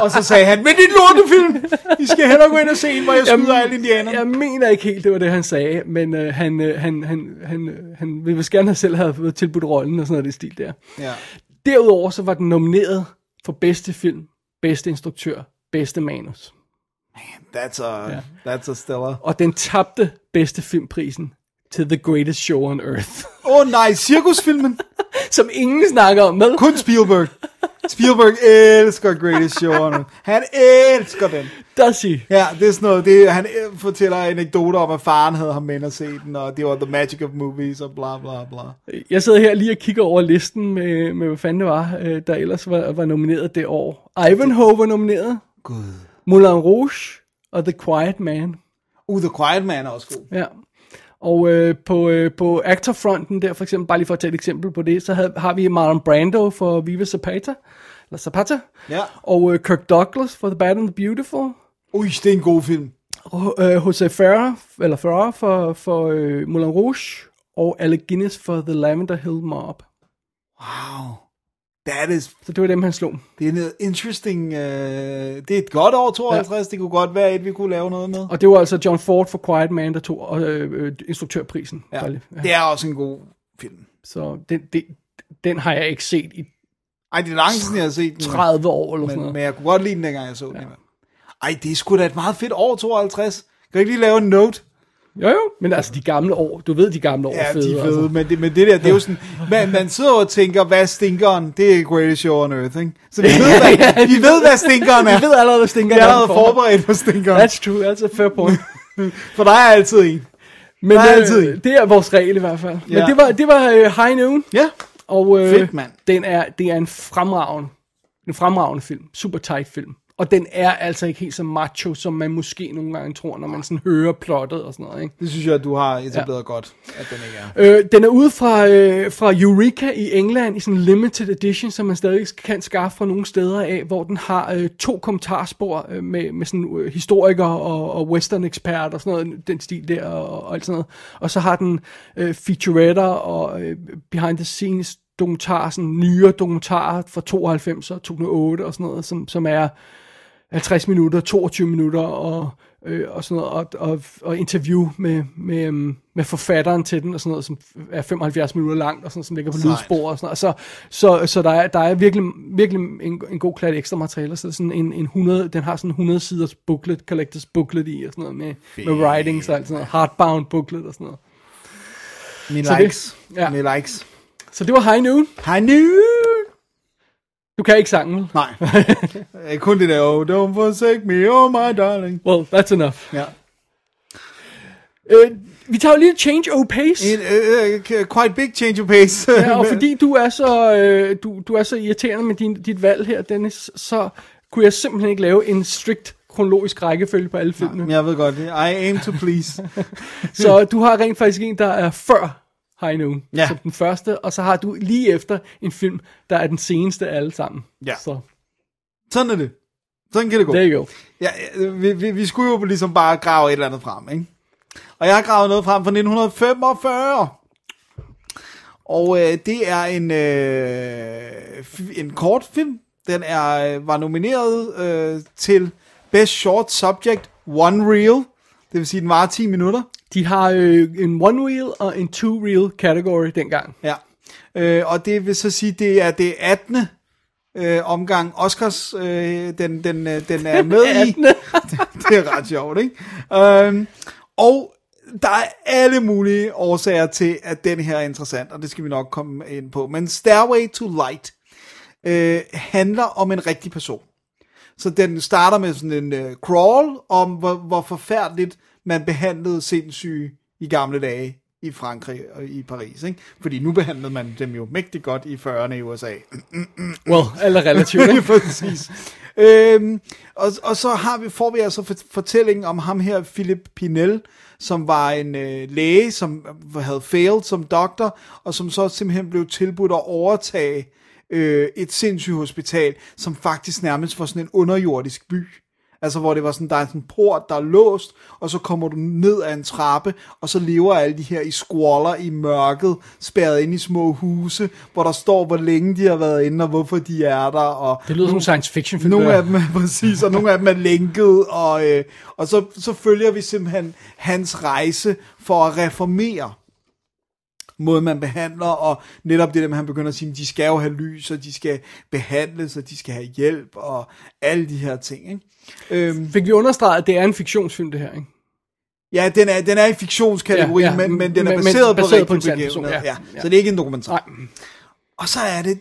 Og så sagde han, men det er en lortefilm! I skal hellere gå ind og se en, hvor jeg skyder alle indianerne. Jeg mener ikke helt, det var det, han sagde, men øh, han, øh, han, han, han, han ville vist gerne have selv have fået tilbudt rollen og sådan noget det stil der. Ja. Derudover så var den nomineret for bedste film, bedste instruktør, bedste manus. That's a, Ja. that's a stellar. Og den tabte bedste filmprisen til The Greatest Show on Earth, Åh oh, nej, cirkusfilmen. som ingen snakker om med. Kun Spielberg. Spielberg elsker Greatest Show on Earth. Han elsker den. Does he? Ja, det er sådan noget, det, han øh, fortæller anekdoter om, at faren havde ham med og se den, og det var The Magic of Movies, og bla bla bla. Jeg sidder her lige og kigger over listen med, med hvad fanden det var, øh, der ellers var, var nomineret det år. Ivanhoe var nomineret. Gud. Moulin Rouge og The Quiet Man. Uh, The Quiet Man er også god. Ja. Og øh, på, øh, på actorfronten der, for eksempel, bare lige for at tage et eksempel på det, så havde, har vi Marlon Brando for Viva Zapata, eller Zapata, Ja. og øh, Kirk Douglas for The Bad and the Beautiful, Ui, det er en god film. og øh, Jose Ferrer, eller Ferrer for, for øh, Moulin Rouge, og Alec Guinness for The Lavender Hill Mob. Wow. That is, Så det var dem, han slog. det er noget interesting, uh, det er et godt år 52, ja. det kunne godt være et, vi kunne lave noget med. Og det var altså John Ford for Quiet Man, der tog øh, øh, instruktørprisen. Ja, lige. ja. det er også en god film. Så den, det, den har jeg ikke set i Ej, det er lang tid siden, jeg har set den. 30 år eller sådan Men, noget. men jeg kunne godt lide den, dengang jeg så den. Ja. Ej, det er sgu da et meget fedt år, 52. Kan du ikke lige lave en note? Jo jo, men altså de gamle år, du ved de gamle år Ja, er fede. de er fede, Altså. men, det, men det der, det er jo sådan, man, man sidder og tænker, hvad er stinkeren? Det er Greatest Show on Earth, ikke? Så vi ved, hvad, vi ved, hvad stinkeren er. Vi ved allerede, hvad stinker Vi er allerede forberedt på stinkeren. That's true, that's a fair point. For der er altid en. Men Der er øh, altid en. det er vores regel i hvert fald. Men Ja. det var, det var uh, High Noon, Ja. og øh, Fedt, mand. den er, det er en fremragende, en fremragende film. Super tight film. Og den er altså ikke helt så macho, som man måske nogle gange tror, når man sådan hører plottet og sådan noget. Ikke? Det synes jeg, at du har etableret ja. godt, at den ikke er. Øh, den er ude fra, øh, fra Eureka i England i sådan en limited edition, som man stadig kan skaffe fra nogle steder af, hvor den har øh, to kommentarspor øh, med, med sådan øh, historikere og, og western ekspert og sådan noget, den stil der og, og alt sådan noget. Og så har den øh, featuretter og øh, behind the scenes dokumentarer, sådan nyere dokumentarer fra 92 og 2008 og sådan noget, som, som er 50 minutter, 22 minutter og, øh, og sådan noget, og, og, og interview med, med, øhm, med forfatteren til den, og sådan noget, som er 75 minutter langt, og sådan som ligger på Sejt. lydspor og sådan noget. Så, så, så der er, der er virkelig, virkelig en, en god klat ekstra materiale, så sådan en, en 100, den har sådan en 100 siders booklet, collectors booklet i, og sådan noget med, med writings og alt sådan noget, hardbound booklet og sådan noget. Mine Så det- likes. ja. Mine likes. Så det var High Noon. Hej nu! Du kan ikke sangen, vel? Nej. Kun det der, oh, don't forsake me, oh my darling. Well, that's enough. Ja. Øh, vi tager jo lige change of pace. En uh, uh, quite big change of pace. Ja, og fordi du er så, øh, du, du er så irriterende med din, dit valg her, Dennis, så kunne jeg simpelthen ikke lave en strikt kronologisk rækkefølge på alle filmene. Jeg ved godt det. I aim to please. Så du har rent faktisk en, der er før High Noon, Ja. som den første, og så har du lige efter en film, der er den seneste af alle sammen. Ja. Så Sådan er det. Sådan kan det gå. there you go. Ja, vi, vi, vi skulle jo ligesom bare grave et eller andet frem, ikke? Og jeg har gravet noget frem fra 1945. Og øh, det er en, øh, en kortfilm. Den er, øh, var nomineret øh, til Best Short Subject One Reel. Det vil sige, den var 10 minutter. De har øh, en one reel og en two reel category dengang. Ja. Øh, og det vil så sige, det er det 18. Øh, omgang Oscars, øh, den, den, øh, den er med i. 18.. det er ret sjovt, ikke? Øhm, og der er alle mulige årsager til, at den her er interessant, og det skal vi nok komme ind på. Men Stairway to Light øh, handler om en rigtig person. Så den starter med sådan en øh, crawl om, hvor, hvor forfærdeligt man behandlede sindssyge i gamle dage i Frankrig og i Paris, ikke? Fordi nu behandlede man dem jo mægtig godt i 40'erne i USA. Well, eller relativt, ikke? Præcis. Øhm, og, og så har vi, får vi altså for, fortællingen om ham her, Philip Pinel, som var en øh, læge, som havde failed som doktor, og som så simpelthen blev tilbudt at overtage øh, et sindssygt hospital, som faktisk nærmest var sådan en underjordisk by. Altså hvor det var sådan, der er sådan en port, der er låst, og så kommer du ned ad en trappe, og så lever alle de her i squalor i mørket, spærret ind i små huse, hvor der står, hvor længe de har været inde, og hvorfor de er der. Og Det lyder som en science fiction film. nogle af dem er præcis, og nogle af dem er lænket, og, øh, og så, så følger vi simpelthen hans rejse for at reformere måde man behandler, og netop det der med, at han begynder at sige, at de skal jo have lys, og de skal behandles, og de skal have hjælp, og alle de her ting. Ikke? Øhm, Fik vi understreget, at det er en fiktionsfilm, det her, ikke? ja, den er, den er i fiktionskategorien, Ja, ja, men, men den er men- men baseret, baseret på på rigtig begivenhed. ja. Ja, ja. Så det er ikke en dokumentar. Nej. Og så er det,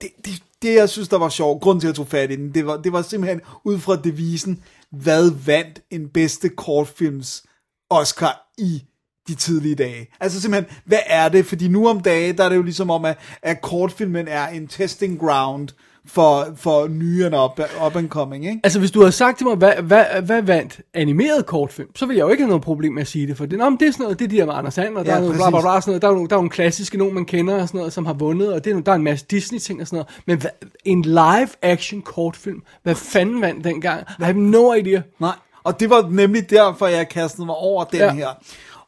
det, det, det jeg synes, der var sjovt, grund til, at jeg tog fat i den, det var, det var simpelthen ud fra devisen, hvad vandt en bedste kortfilms Oscar i de tidlige dage. Altså simpelthen, hvad er det? Fordi nu om dagen, der er det jo ligesom om, at, at kortfilmen er en testing ground for, for nye and up, up and coming, ikke? Altså, hvis du havde sagt til mig, hvad, hvad, hvad vandt animeret kortfilm, så ville jeg jo ikke have noget problem med at sige det, for det, nå, men det er sådan noget, det er de her med Anders Sand, og der Ja, er noget bla, bla, bla, sådan noget, der er, nogle, der er nogle klassiske, nogen man kender og sådan noget, som har vundet, og det er, der er en masse Disney-ting og sådan noget, men hvad, en live-action kortfilm, hvad fanden vandt dengang? I have no idea. Nej, og det var nemlig derfor, jeg kastede mig over den ja. her.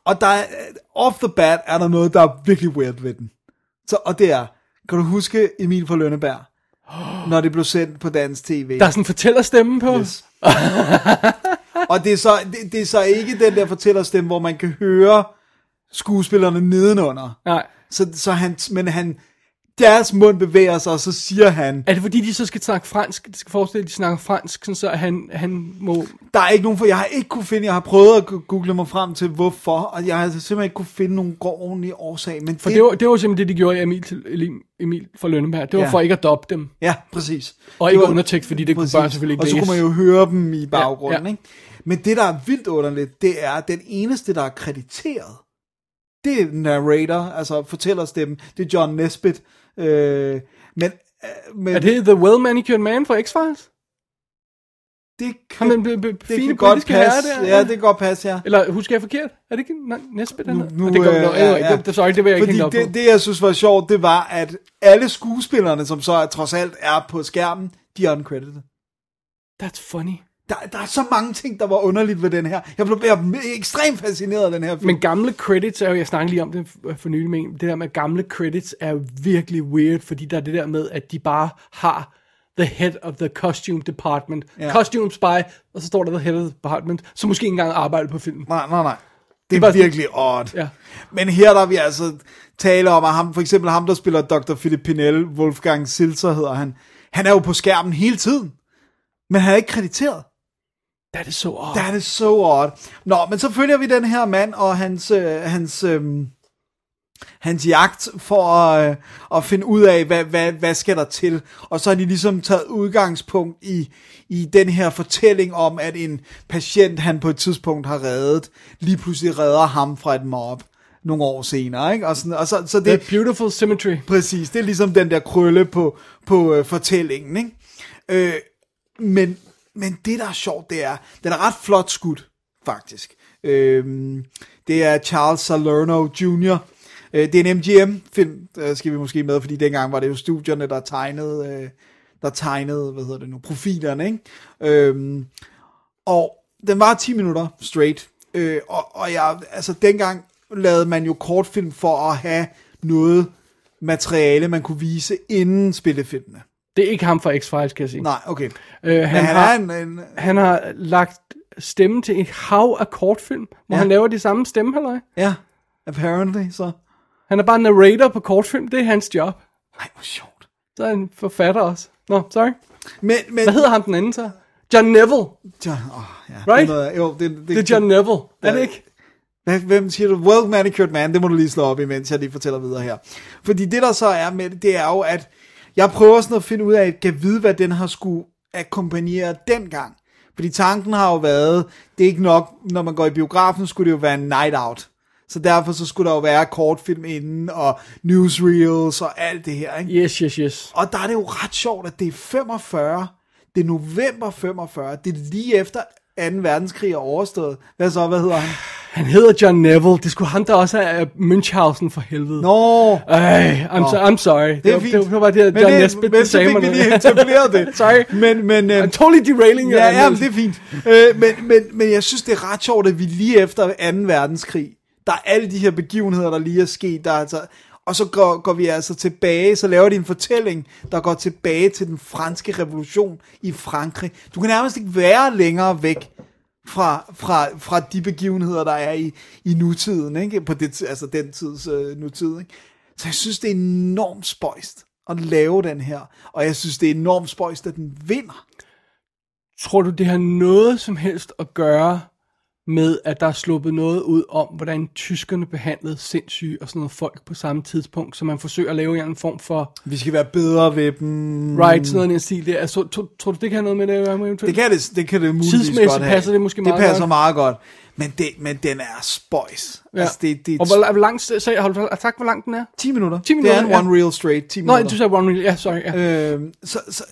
Og der er, off the bat er der noget, der er virkelig weird ved den. Så, og det er, kan du huske Emil fra Lønneberg? Når det blev sendt på dansk tv. Der er sådan en fortællerstemme på. Yes. og det er, så, det, det er så ikke den der fortællerstemme, hvor man kan høre skuespillerne nedenunder. Nej. Så, så han, men han, deres mund bevæger sig, og så siger han, Er det fordi, de så skal snakke fransk? De skal forestille, at de snakker fransk, sådan så han, han må... Der er ikke nogen for, jeg har ikke kunne finde, jeg har prøvet at google mig frem til hvorfor, og jeg har altså simpelthen ikke kunne finde nogen ordentlig årsag, men For det, var, det var simpelthen det, de gjorde i Emil, til, Emil, fra Lønneberg. Det var Ja. for ikke at doppe dem. Ja, præcis. Og Det ikke var- undertekst, fordi det kunne børn selvfølgelig ikke Og så kunne man jo høre dem i baggrunden, Ja, ja. Ikke? Men det, der er vildt underligt, det er, at den eneste, der er krediteret, det er narrator, altså fortællerstemmen, det er John Nesbitt. Øh, men, øh, men Er det The Well Manicured Man fra X-Files? det kan, den b- b- det fine kan godt passe. der? Ja, det kan godt passe, ja. Eller husker jeg forkert? Er det ikke Nej, Nesbitt? han Nu, nu, Ah, det går, øh, no, anyway, det, det, sorry, det vil jeg ikke Fordi hænge op det, det, jeg synes var sjovt, det var, at alle skuespillerne, som så er, trods alt er på skærmen, de er uncredited. That's funny. Der, der er så mange ting, der var underligt ved den her. Jeg blev, ekstremt fascineret af den her film. Men gamle credits er jo, jeg snakkede lige om det for nylig med en, det der med gamle credits er jo virkelig weird, fordi der er det der med, at de bare har the head of the costume department. Ja. Costume spy, og så står der the head of the department, som måske ikke engang arbejder på filmen. Nej, nej, nej. Det er bare sådan- virkelig odd. Ja. Men her der er vi altså tale om, at ham, for eksempel ham, der spiller Dr. Philip Pinel, Wolfgang Silser hedder han, han er jo på skærmen hele tiden. Men han er ikke krediteret. That is so odd. That is so odd. Nå, men så følger vi den her mand og hans, øh, hans, øh, hans jagt for at, øh, at finde ud af, hvad, hvad, hvad skal der til. Og så har de ligesom taget udgangspunkt i, i den her fortælling om, at en patient, han på et tidspunkt har reddet, lige pludselig redder ham fra et mob nogle år senere. Ikke? Og, sådan, og så, så det, The beautiful symmetry. Præcis, det er ligesom den der krølle på, på øh, fortællingen, ikke? Øh, men, men det, der er sjovt, det er, den er ret flot skudt, faktisk. Øhm, det er Charles Salerno Jr., øh, det er en MGM-film, skal vi måske med, fordi dengang var det jo studierne, der tegnede, øh, der tegnede, hvad hedder det nu, profilerne, ikke? Øhm, og den var 10 minutter straight. Øh, og, og jeg, altså dengang lavede man jo kortfilm for at have noget materiale, man kunne vise inden spillefilmene. Det er ikke ham fra X-Files, kan jeg sige. Nej, okay. Øh, Han, han, har, en, en, han har lagt stemme til et hav af kortfilm, hvor Ja. han laver de samme stemme, halløj. ja, apparently, så. Han er bare narrator på kortfilm, det er hans job. Ej, hvor sjovt. Så er han forfatter også. Nå, sorry. Men, men, Hvad hedder ham den anden så? John Neville. John, oh, ja, Right? Det er jo, det, det, Det er John Neville. Er det ikke? Hvem siger du? Well Manicured Man, det må du lige slå op imens jeg lige fortæller videre her. Fordi det der så er med det, det er jo, at jeg prøver sådan at finde ud af, kan vide, hvad den har skulle akkompagnere dengang. Fordi tanken har jo været, det er ikke nok, når man går i biografen, skulle det jo være en night out. Så derfor så skulle der jo være kortfilm inden, og newsreels og alt det her, ikke? Yes, yes, yes. Og der er det jo ret sjovt, at det er 45, det er november 45, det er lige efter 2. verdenskrig er overstået. Hvad så, hvad hedder han? Han hedder John Neville. Det skulle ham, der også er Münchhausen for helvede. Nå, Ej, I'm, so, I'm sorry. det er fint. Det, det var det, men John det, Nesbitt, men sagde mig vi noget. lige etableret det. Sorry. Men, men, øh, I'm totally derailing Ja, ja, men det er fint. Øh, men, men, men jeg synes, det er ret sjovt, at vi lige efter 2. verdenskrig, der er alle de her begivenheder, der lige er sket, der er altså, og så går, går vi altså tilbage, så laver de en fortælling, der går tilbage til den franske revolution i Frankrig. Du kan nærmest ikke være længere væk fra, fra, fra de begivenheder, der er i, i nutiden, ikke? På det, altså den tids øh, nutid. Ikke? Så jeg synes, det er enormt spøjst at lave den her, og jeg synes, det er enormt spøjst, at den vinder. Tror du, det har noget som helst at gøre med, at der er sluppet noget ud om, hvordan tyskerne behandlede sindssyge og sådan noget folk på samme tidspunkt, så man forsøger at lave en form for Vi skal være bedre ved dem. right, sådan noget i den stil der. Altså, tror, tror du, det kan have noget med det eventuelt? Det kan det, det, kan det muligvis Tidsmæssigt godt have. passer det måske meget Det passer godt. meget godt. Men, det, men den er spøjs. Ja. Altså, det, det og hvor, hvor lang, så, har du sagt, hvor lang den er? 10 minutter. 10 minutter, Det er en ja. one real straight. 10 Nå, minutter. du sagde one reel. Ja, sorry. Ja. Øhm, så, så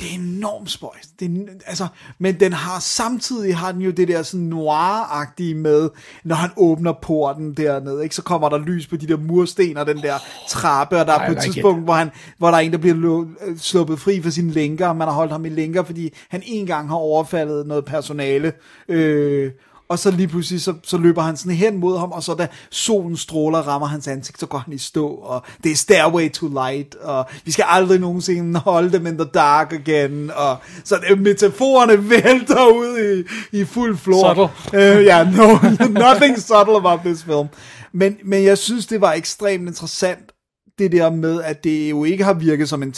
det er enormt spøjs. Det er, altså, men den har samtidig har den jo det der sådan noir-agtige med, når han åbner porten dernede, ikke? så kommer der lys på de der mursten og den der trappe, og der er på et tidspunkt, hvor, han, hvor der er en, der bliver øh, sluppet fri for sine lænker, og man har holdt ham i lænker, fordi han en gang har overfaldet noget personale, øh, og så lige pludselig, så, så løber han sådan hen mod ham, og så da solen stråler rammer hans ansigt, så går han i stå, og det er Stairway to Light, og vi skal aldrig nogensinde holde dem in the dark again, og så det, metaforerne vælter ud i, i fuld flor. Subtle. Øh, ja, no, nothing subtle about this film. Men, men jeg synes, det var ekstremt interessant, det der med, at det jo ikke har virket som en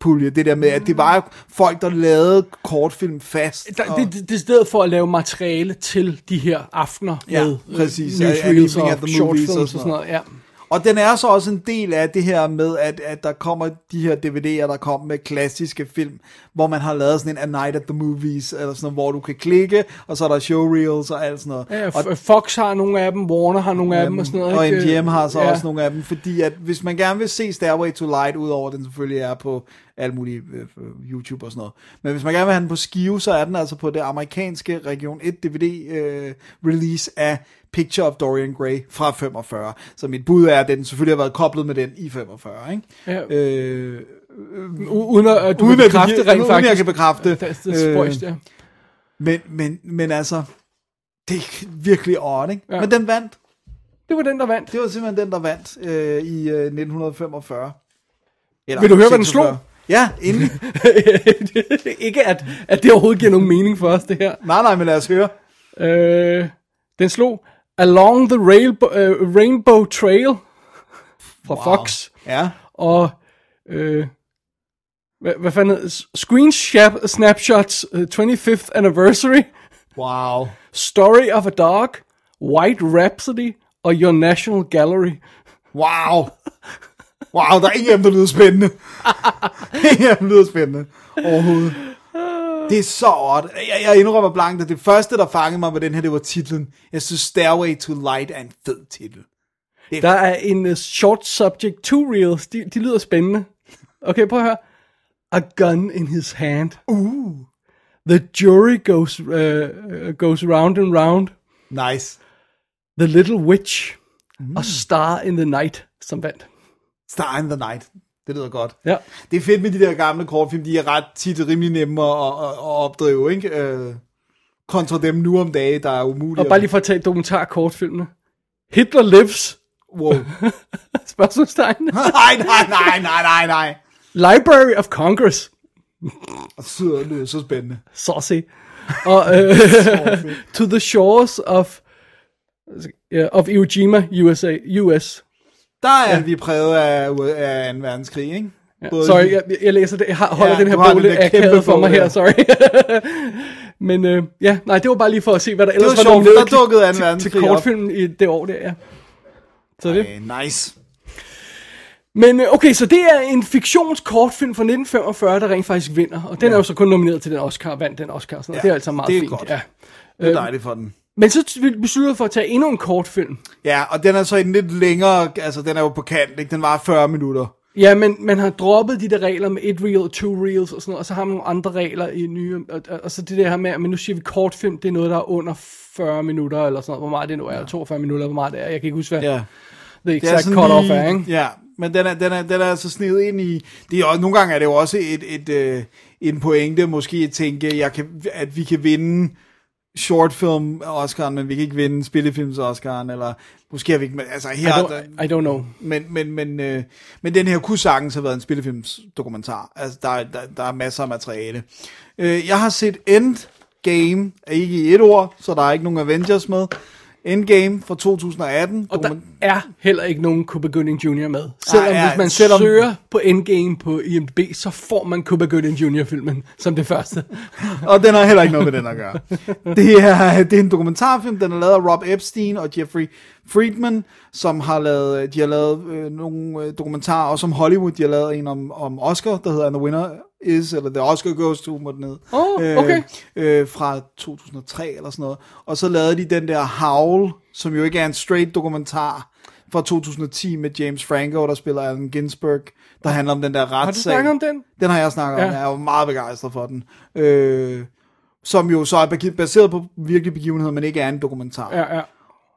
talentudviklingspulje, det der med, at det var folk, der lavede kortfilm fast. Der, og- det, det, det er stedet for at lave materiale til de her aftener Ja, med øh, præcis. og short movies films og og sådan sådan noget. Ja. Og den er så også en del af det her med, at, at der kommer de her DVD'er, der kommer med klassiske film, hvor man har lavet sådan en A Night at the Movies, eller sådan noget, hvor du kan klikke, og så er der showreels og alt sådan noget. Ja, og, Fox har nogle af dem, Warner har nogle af dem og sådan noget. og ikke? MGM har så ja. også nogle af dem, fordi at hvis man gerne vil se Stairway to Light, udover den selvfølgelig er på alt muligt øh, YouTube og sådan noget, men hvis man gerne vil have den på skive, så er den altså på det amerikanske Region 1 DVD øh, release af Picture of Dorian Gray fra 45. Så mit bud er, at den selvfølgelig har været koblet med den i 45, ikke? Ja. Øh, uden at, at du uden kan at, bekræfte uden rent faktisk. jeg kan bekræfte. Det, det er spøjst, ja. men, men, men altså, det er virkelig odd, ikke? Ja. Men den vandt. Det var den, der vandt. Det var simpelthen den, der vandt øh, i øh, 1945. Eller Vil du høre, hvad den 46. slog? Ja, endelig. ikke at, at det overhovedet giver nogen mening for os, det her. nej, nej, men lad os høre. Øh, den slog Along the Railbo- uh, Rainbow Trail fra wow. Fox. Ja. Og øh, hvad, hvad fanden hedder? Screen Snapshots uh, 25th Anniversary, Wow. Story of a Dog, White Rhapsody og Your National Gallery. Wow. Wow, der er ingen af dem, der lyder spændende. ingen af dem lyder spændende. Overhovedet. Det er så odd. Jeg, jeg indrømmer blankt, at det første, der fangede mig med den her, det var titlen. Jeg synes, Stairway to Light er en fed titel. Der er en uh, short subject, two reels, de, de lyder spændende. Okay, prøv at høre. A gun in his hand. Uh. The jury goes, uh, uh, goes round and round. Nice. The Little Witch mm. og Star in the Night, som vandt. Star in the Night. Det lyder godt. Ja. Det er fedt med de der gamle kortfilm, de er ret tit rimelig nemme at, at, at opdrive, ikke? Øh, kontra dem nu om dage, der er umulige. Og bare lige for at tage dokumentar kortfilmene. Hitler Lives, Wow. spørgsmålstegn. nej, nej, nej, nej, nej, nej. Library of Congress, så det så spændende. saucy. Og uh, To the Shores of, uh, of Iwo Jima, USA, US. Der er ja. vi præget af, af 2. verdenskrig, ikke? Både Sorry, jeg, jeg læser det. Jeg har, holder Ja, den her bog lidt kæmpe akavet for mig her, sorry. Men øh, ja, nej, det var bare lige for at se, hvad der Det var ellers var sjovt, der dukkede 2. til, til kortfilmen i det år der, ja. Så det. Ej, nice. Men øh, okay, så det er en fiktionskortfilm fra 1945, der rent faktisk vinder. Og den ja. er jo så kun nomineret til den Oscar, vandt den Oscar. Sådan. Ja, det er altså meget det er fint. godt. Ja. Det er dejligt for den. Men så besluttede jeg for at tage endnu en kortfilm. Ja, og den er så en lidt længere, altså den er jo på kant, ikke? Den var 40 minutter. Ja, men man har droppet de der regler med et reel, two reels og sådan noget, og så har man nogle andre regler i nye, og, og, og så det der her med, men nu siger vi kortfilm, det er noget, der er under 40 minutter, eller sådan noget, hvor meget det nu er, 42 minutter, hvor meget det er, jeg kan ikke huske, hvad Ja. the Det exact cut-off er, ikke? Ja, men den er, den er, den er altså snedet ind i... Det er, nogle gange er det jo også et, et, øh, en pointe, måske at tænke, jeg kan, at vi kan vinde shortfilm Oscar'en, men vi kan ikke vinde spillefilms Oscar'en, eller måske har vi ikke... Altså I her, don't, I don't know. men, men, men, øh, men den her kunne sagtens have været en spillefilmsdokumentar. Altså, der, er- der, der er masser af materiale. Øh, jeg har set Endgame, er ikke i et ord, så der er ikke nogen Avengers med. Endgame fra 2018. Og der er heller ikke nogen Cuba Gooding Jr. med. Selvom ja, hvis man selvom- søger på Endgame på IMDb, så får man Cuba Gooding Jr.-filmen som det første. Og den har heller ikke noget med den at gøre. Det er, det er en dokumentarfilm, den er lavet af Rob Epstein og Jeffrey Friedman, som har lavet, de har lavet øh, nogle øh, dokumentarer, også om Hollywood, de har lavet en om, om Oscar, der hedder the Winner Is, eller The Oscar Goes To, må den ned. Åh, okay. Øh, øh, fra 2003 eller sådan noget. Og så lavede de den der Howl, som jo ikke er en straight dokumentar, fra 2010 med James Franco, der spiller Allen Ginsberg, der handler om den der retssag. Har du snakket om den? Den har jeg snakket om, Ja. jeg er jo meget begejstret for den. Øh, som jo så er baseret på virkelige begivenheder, men ikke er en dokumentar. Ja, ja.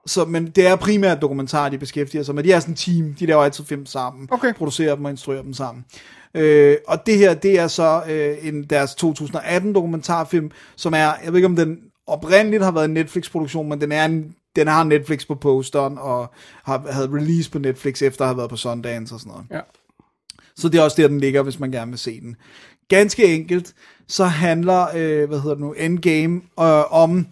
Så, men det er primært dokumentar, de beskæftiger sig med. De er sådan en team, de laver altid film sammen, Okay. producerer dem og instruerer dem sammen. Øh, og det her, det er så øh, en, deres 2018 dokumentarfilm, som er, jeg ved ikke om den oprindeligt har været en Netflix-produktion, men den er en, den har Netflix på posteren, og har, havde release på Netflix, efter at have været på Sundance og sådan noget. ja. Så det er også der, den ligger, hvis man gerne vil se den. Ganske enkelt, så handler, øh, hvad hedder det nu, Endgame, øh, om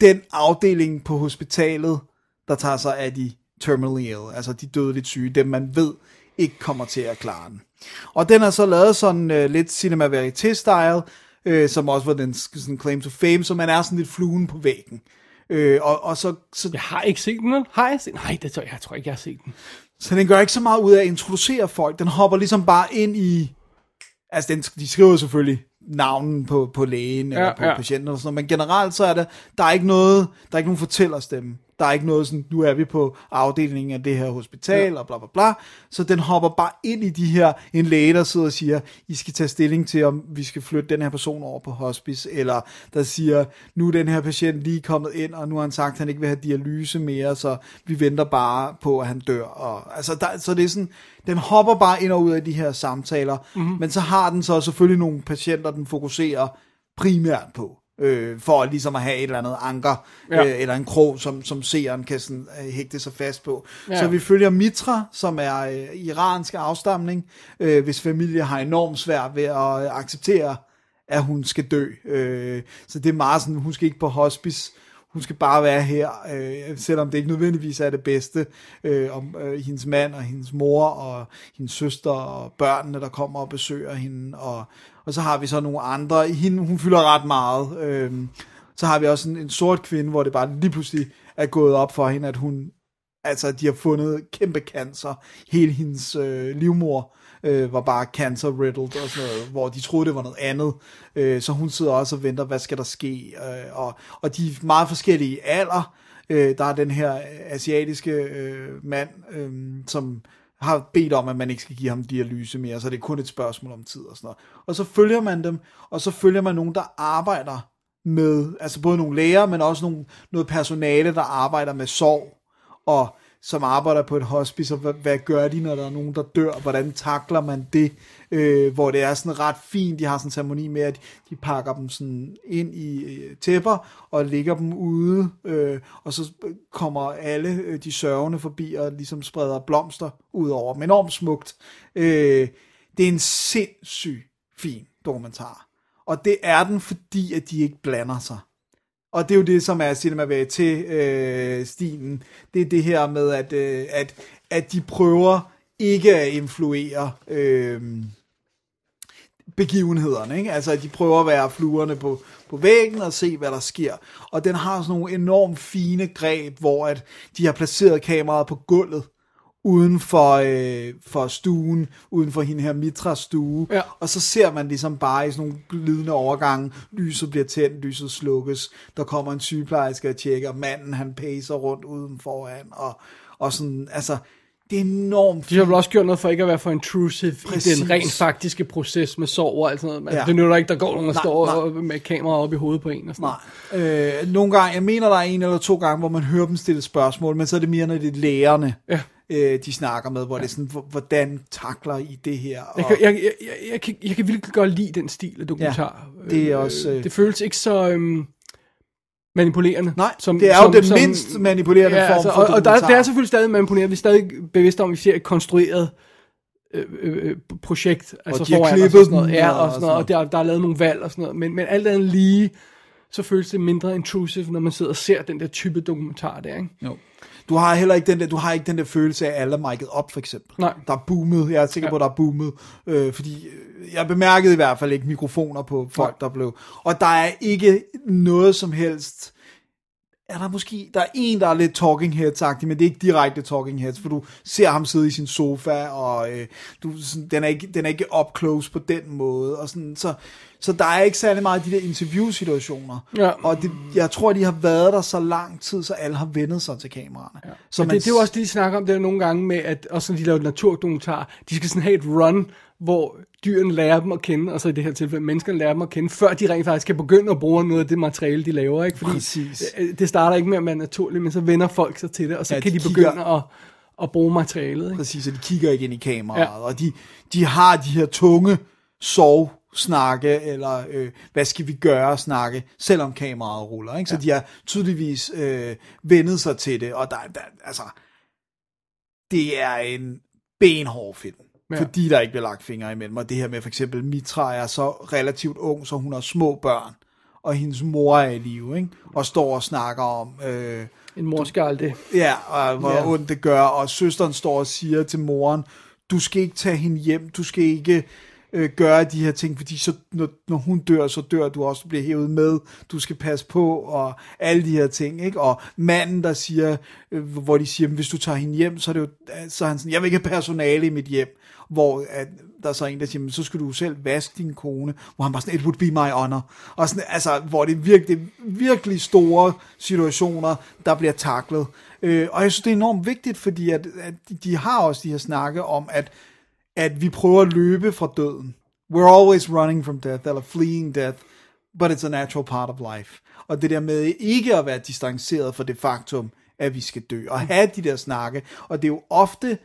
den afdeling på hospitalet, der tager sig af de terminally ill, altså de dødeligt syge, dem man ved ikke kommer til at klare den. Og den er så lavet sådan øh, lidt cinema verite-style, øh, som også var den sådan claim to fame, så man er sådan lidt fluen på væggen. Øh, og, og så, så Jeg har ikke set den? Har jeg set? Nej, det tror jeg, jeg tror ikke, jeg har set den. så den gør ikke så meget ud af at introducere folk. Den hopper ligesom bare ind i... Altså, den, de skriver selvfølgelig navnen på, på lægen eller Ja, på ja. patienten og sådan noget, men generelt så er det, der er ikke noget, der er ikke nogen fortællerstemme. Der er ikke noget sådan, nu er vi på afdelingen af det her hospital, og bla bla bla. Så den hopper bare ind i de her, en læge, der sidder og siger, I skal tage stilling til, om vi skal flytte den her person over på hospice, eller der siger, nu er den her patient lige kommet ind, og nu har han sagt, at han ikke vil have dialyse mere, så vi venter bare på, at han dør. Og, altså, der, så det er sådan, den hopper bare ind og ud af de her samtaler, mm-hmm. men så har den så selvfølgelig nogle patienter, den fokuserer primært på øh, for ligesom at have et eller andet anker, Ja. øh, eller en krog, som, som seeren kan sådan, øh, hægte sig fast på. Ja. Ja. Så vi følger Mitra, som er øh, iransk afstamning, øh, hvis familie har enormt svært ved at øh, acceptere, at hun skal dø. Øh, så det er meget sådan, hun skal ikke på hospice, hun skal bare være her, øh, selvom det ikke nødvendigvis er det bedste, øh, om øh, hendes mand og hendes mor og hendes søster og børnene, der kommer og besøger hende, og, og så har vi så nogle andre, hende, hun fylder ret meget, øh, så har vi også en, en sort kvinde, hvor det bare lige pludselig er gået op for hende, at hun, altså de har fundet kæmpe cancer, hele hendes øh, livmor, øh, var bare cancer riddled og sådan noget, hvor de troede, det var noget andet. Øh, så hun sidder også og venter, hvad skal der ske? Øh, og, og de er meget forskellige alder. Øh, der er den her øh, asiatiske øh, mand, øh, som har bedt om, at man ikke skal give ham dialyse mere, så det er kun et spørgsmål om tid og sådan noget. Og så følger man dem, og så følger man nogen, der arbejder med, altså både nogle læger, men også nogle, noget personale, der arbejder med sorg, og som arbejder på et hospice, og hvad, hvad gør de, når der er nogen, der dør, hvordan takler man det, øh, hvor det er sådan ret fint, de har sådan en ceremoni med, at de pakker dem sådan ind i øh, tæpper, og ligger dem ude, øh, og så kommer alle øh, de sørgende forbi, og ligesom spreder blomster ud over dem, enormt smukt. Øh, det er en sindssyg fin dokumentar, og det er den, fordi at de ikke blander sig. Og det er jo det, som er Cinema Verité-stilen. Øh, det er det her med, at, øh, at, at de prøver ikke at influere øh, begivenhederne. Ikke? Altså, at de prøver at være fluerne på, på væggen og se, hvad der sker. Og den har sådan nogle enormt fine greb, hvor at de har placeret kameraet på gulvet, uden for, øh, for stuen, uden for hende her Mitras stue, Ja. og så ser man ligesom bare i sådan nogle glidende overgange, lyset bliver tændt, lyset slukkes, der kommer en sygeplejerske og tjekker, manden han pacer rundt uden foran, og, og sådan, altså, det er enormt De har vel også gjort noget for ikke at være for intrusive Præcis. i den rent faktiske proces med sorg og alt sådan noget. Altså, Ja. Det nytter ikke, der går nogen og står nej. med kamera op i hovedet på en og sådan. Nej. Øh, nogle gange, jeg mener, der er en eller to gange, hvor man hører dem stille spørgsmål, men så er det mere, når det er lægerne, Ja. Øh, de snakker med, hvor ja. det er sådan, "Hvor- hvordan takler I det her? Jeg Og, kan, jeg, jeg, jeg, jeg, kan, jeg kan virkelig godt lide den stil af dokumentar. Ja, det er Øh, også, øh, Det føles ikke så øhm, manipulerende. Nej, det er jo den mindst manipulerende form altså, for og, og der, det er selvfølgelig stadig manipuleret. Vi er stadig bevidste om, at vi ser et konstrueret øh, øh, projekt. Altså de har klippet og sådan noget. Ja, og og, sådan noget, og der, der er lavet nogle valg og sådan noget. Men, men alt andet lige, så føles det mindre intrusive, når man sidder og ser den der type dokumentar der, ikke? Jo. Du har heller ikke den der, du har ikke den der følelse af, at alle er mic'et op, for eksempel. Nej. Der er boomet, jeg er sikker Ja. på, at der er boomet, øh, fordi øh, jeg bemærkede i hvert fald ikke mikrofoner på folk, der blev. Og der er ikke noget som helst, er der måske, der er en, der er lidt talking heads men det er ikke direkte talking heads, for du ser ham sidde i sin sofa, og øh, du, sådan, den, er ikke, den er ikke up close på den måde, og sådan, så, så der er ikke særlig meget af de der interviewsituationer, Ja. og det, jeg tror, de har været der så lang tid, så alle har vendet sig til kameraerne. Ja. Så Så det, det er jo også det, de snakker om, det er nogle gange med, at også når de laver naturdokumentar, de skal sådan have et run, hvor dyrene lærer dem at kende, og så i det her tilfælde menneskerne lærer dem at kende, før de rent faktisk kan begynde at bruge noget af det materiale, de laver. Ikke? Fordi Præcis. øh, det starter ikke med at være naturligt, men så vender folk sig til det, og så Ja, kan de de, kigger- begynde at, at bruge materialet. Ikke? Præcis, og de kigger ikke ind i kameraet, ja. Og de, de har de her tunge sov-snakke, eller øh, hvad skal vi gøre snakke, selvom kameraet ruller, ikke? Så ja. de har tydeligvis øh, vendet sig til det, og der, der, altså, det er en benhård film, ja. Fordi der ikke bliver lagt fingre imellem, og det her med for eksempel, Mitra er så relativt ung, så hun har små børn, og hendes mor er i live, ikke? og står og snakker om... Øh, En mor skal aldrig. Ja, og hvor. Ja. ondt det gør, og søsteren står og siger til moren, du skal ikke tage hende hjem, du skal ikke øh, gøre de her ting, fordi så, når, når hun dør, så dør du også, du bliver hævet med, du skal passe på, og alle de her ting, ikke? Og manden, der siger, øh, hvor de siger, hvis du tager hende hjem, så er det jo, så er han sådan, jeg vil ikke have personale i mit hjem, hvor at, der er så en, der siger, "Men så skal du selv vaske din kone, hvor han bare sådan, it would be my honor, og sådan, altså, hvor det er virkelig, virkelig store situationer, der bliver taklet, øh, og jeg synes, det er enormt vigtigt, fordi at, at de- de har også de her snakke om, at at vi prøver at løbe fra døden. We're always running from death, eller fleeing death, but it's a natural part of life. Og det der med ikke at være distanceret fra det faktum, at vi skal dø, og have de der snakke. Og det er jo ofte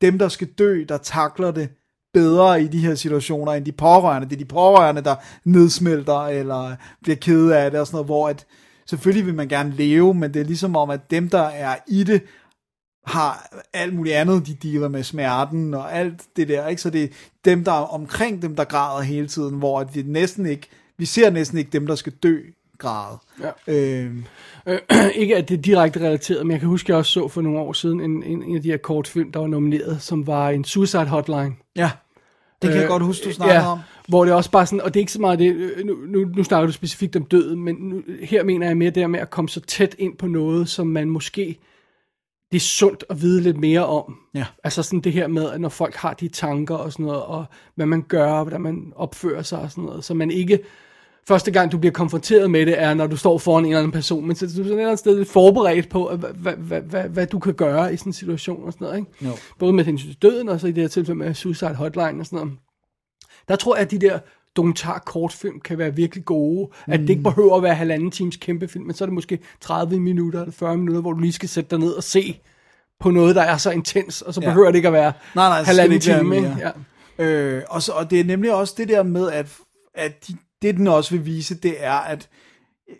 dem, der skal dø, der takler det bedre i de her situationer, end de pårørende. Det er de pårørende, der nedsmelter, eller bliver kede af det, og sådan noget, hvor at, selvfølgelig vil man gerne leve, men det er ligesom om, at dem, der er i det, har alt muligt andet, de dealer med smerten og alt det der, ikke? Så det er dem, der er omkring dem, der græder hele tiden, hvor det næsten ikke, vi ser næsten ikke dem, der skal dø, græde. Ja. Øh, Øh, ikke at det er direkte relateret, men jeg kan huske, at jeg også så for nogle år siden en, en, en af de her kortfilm, der var nomineret, som var en Suicide Hotline. ja, det kan øh, jeg godt huske, du snakker ja, om. Hvor det også bare sådan, og det er ikke så meget det, øh, nu, nu, nu snakker du specifikt om døden, men nu, her mener jeg mere det med at komme så tæt ind på noget, som man måske, det er sundt at vide lidt mere om. Ja. Altså sådan det her med, at når folk har de tanker og sådan noget, og hvad man gør, og hvordan man opfører sig og sådan noget, så man ikke, første gang du bliver konfronteret med det, er når du står foran en eller anden person, men så er du sådan et eller andet sted lidt forberedt på, hvad, hvad, hvad, hvad du kan gøre i sådan en situation og sådan noget, ikke? Jo. Både med hensyn til døden, og så i det her tilfælde med Suicide Hotline og sådan noget. Der tror jeg, at de der dokumentar kortfilm kan være virkelig gode. Mm. At det ikke behøver at være halvanden times kæmpe film, men så er det måske 30 minutter eller 40 minutter, hvor du lige skal sætte dig ned og se på noget, der er så intens, og så Ja. behøver det ikke at være Nej, nej, halvanden det time. mere. Ikke? Ja. Øh, og, så, og det er nemlig også det der med, at, at de, det den også vil vise, det er, at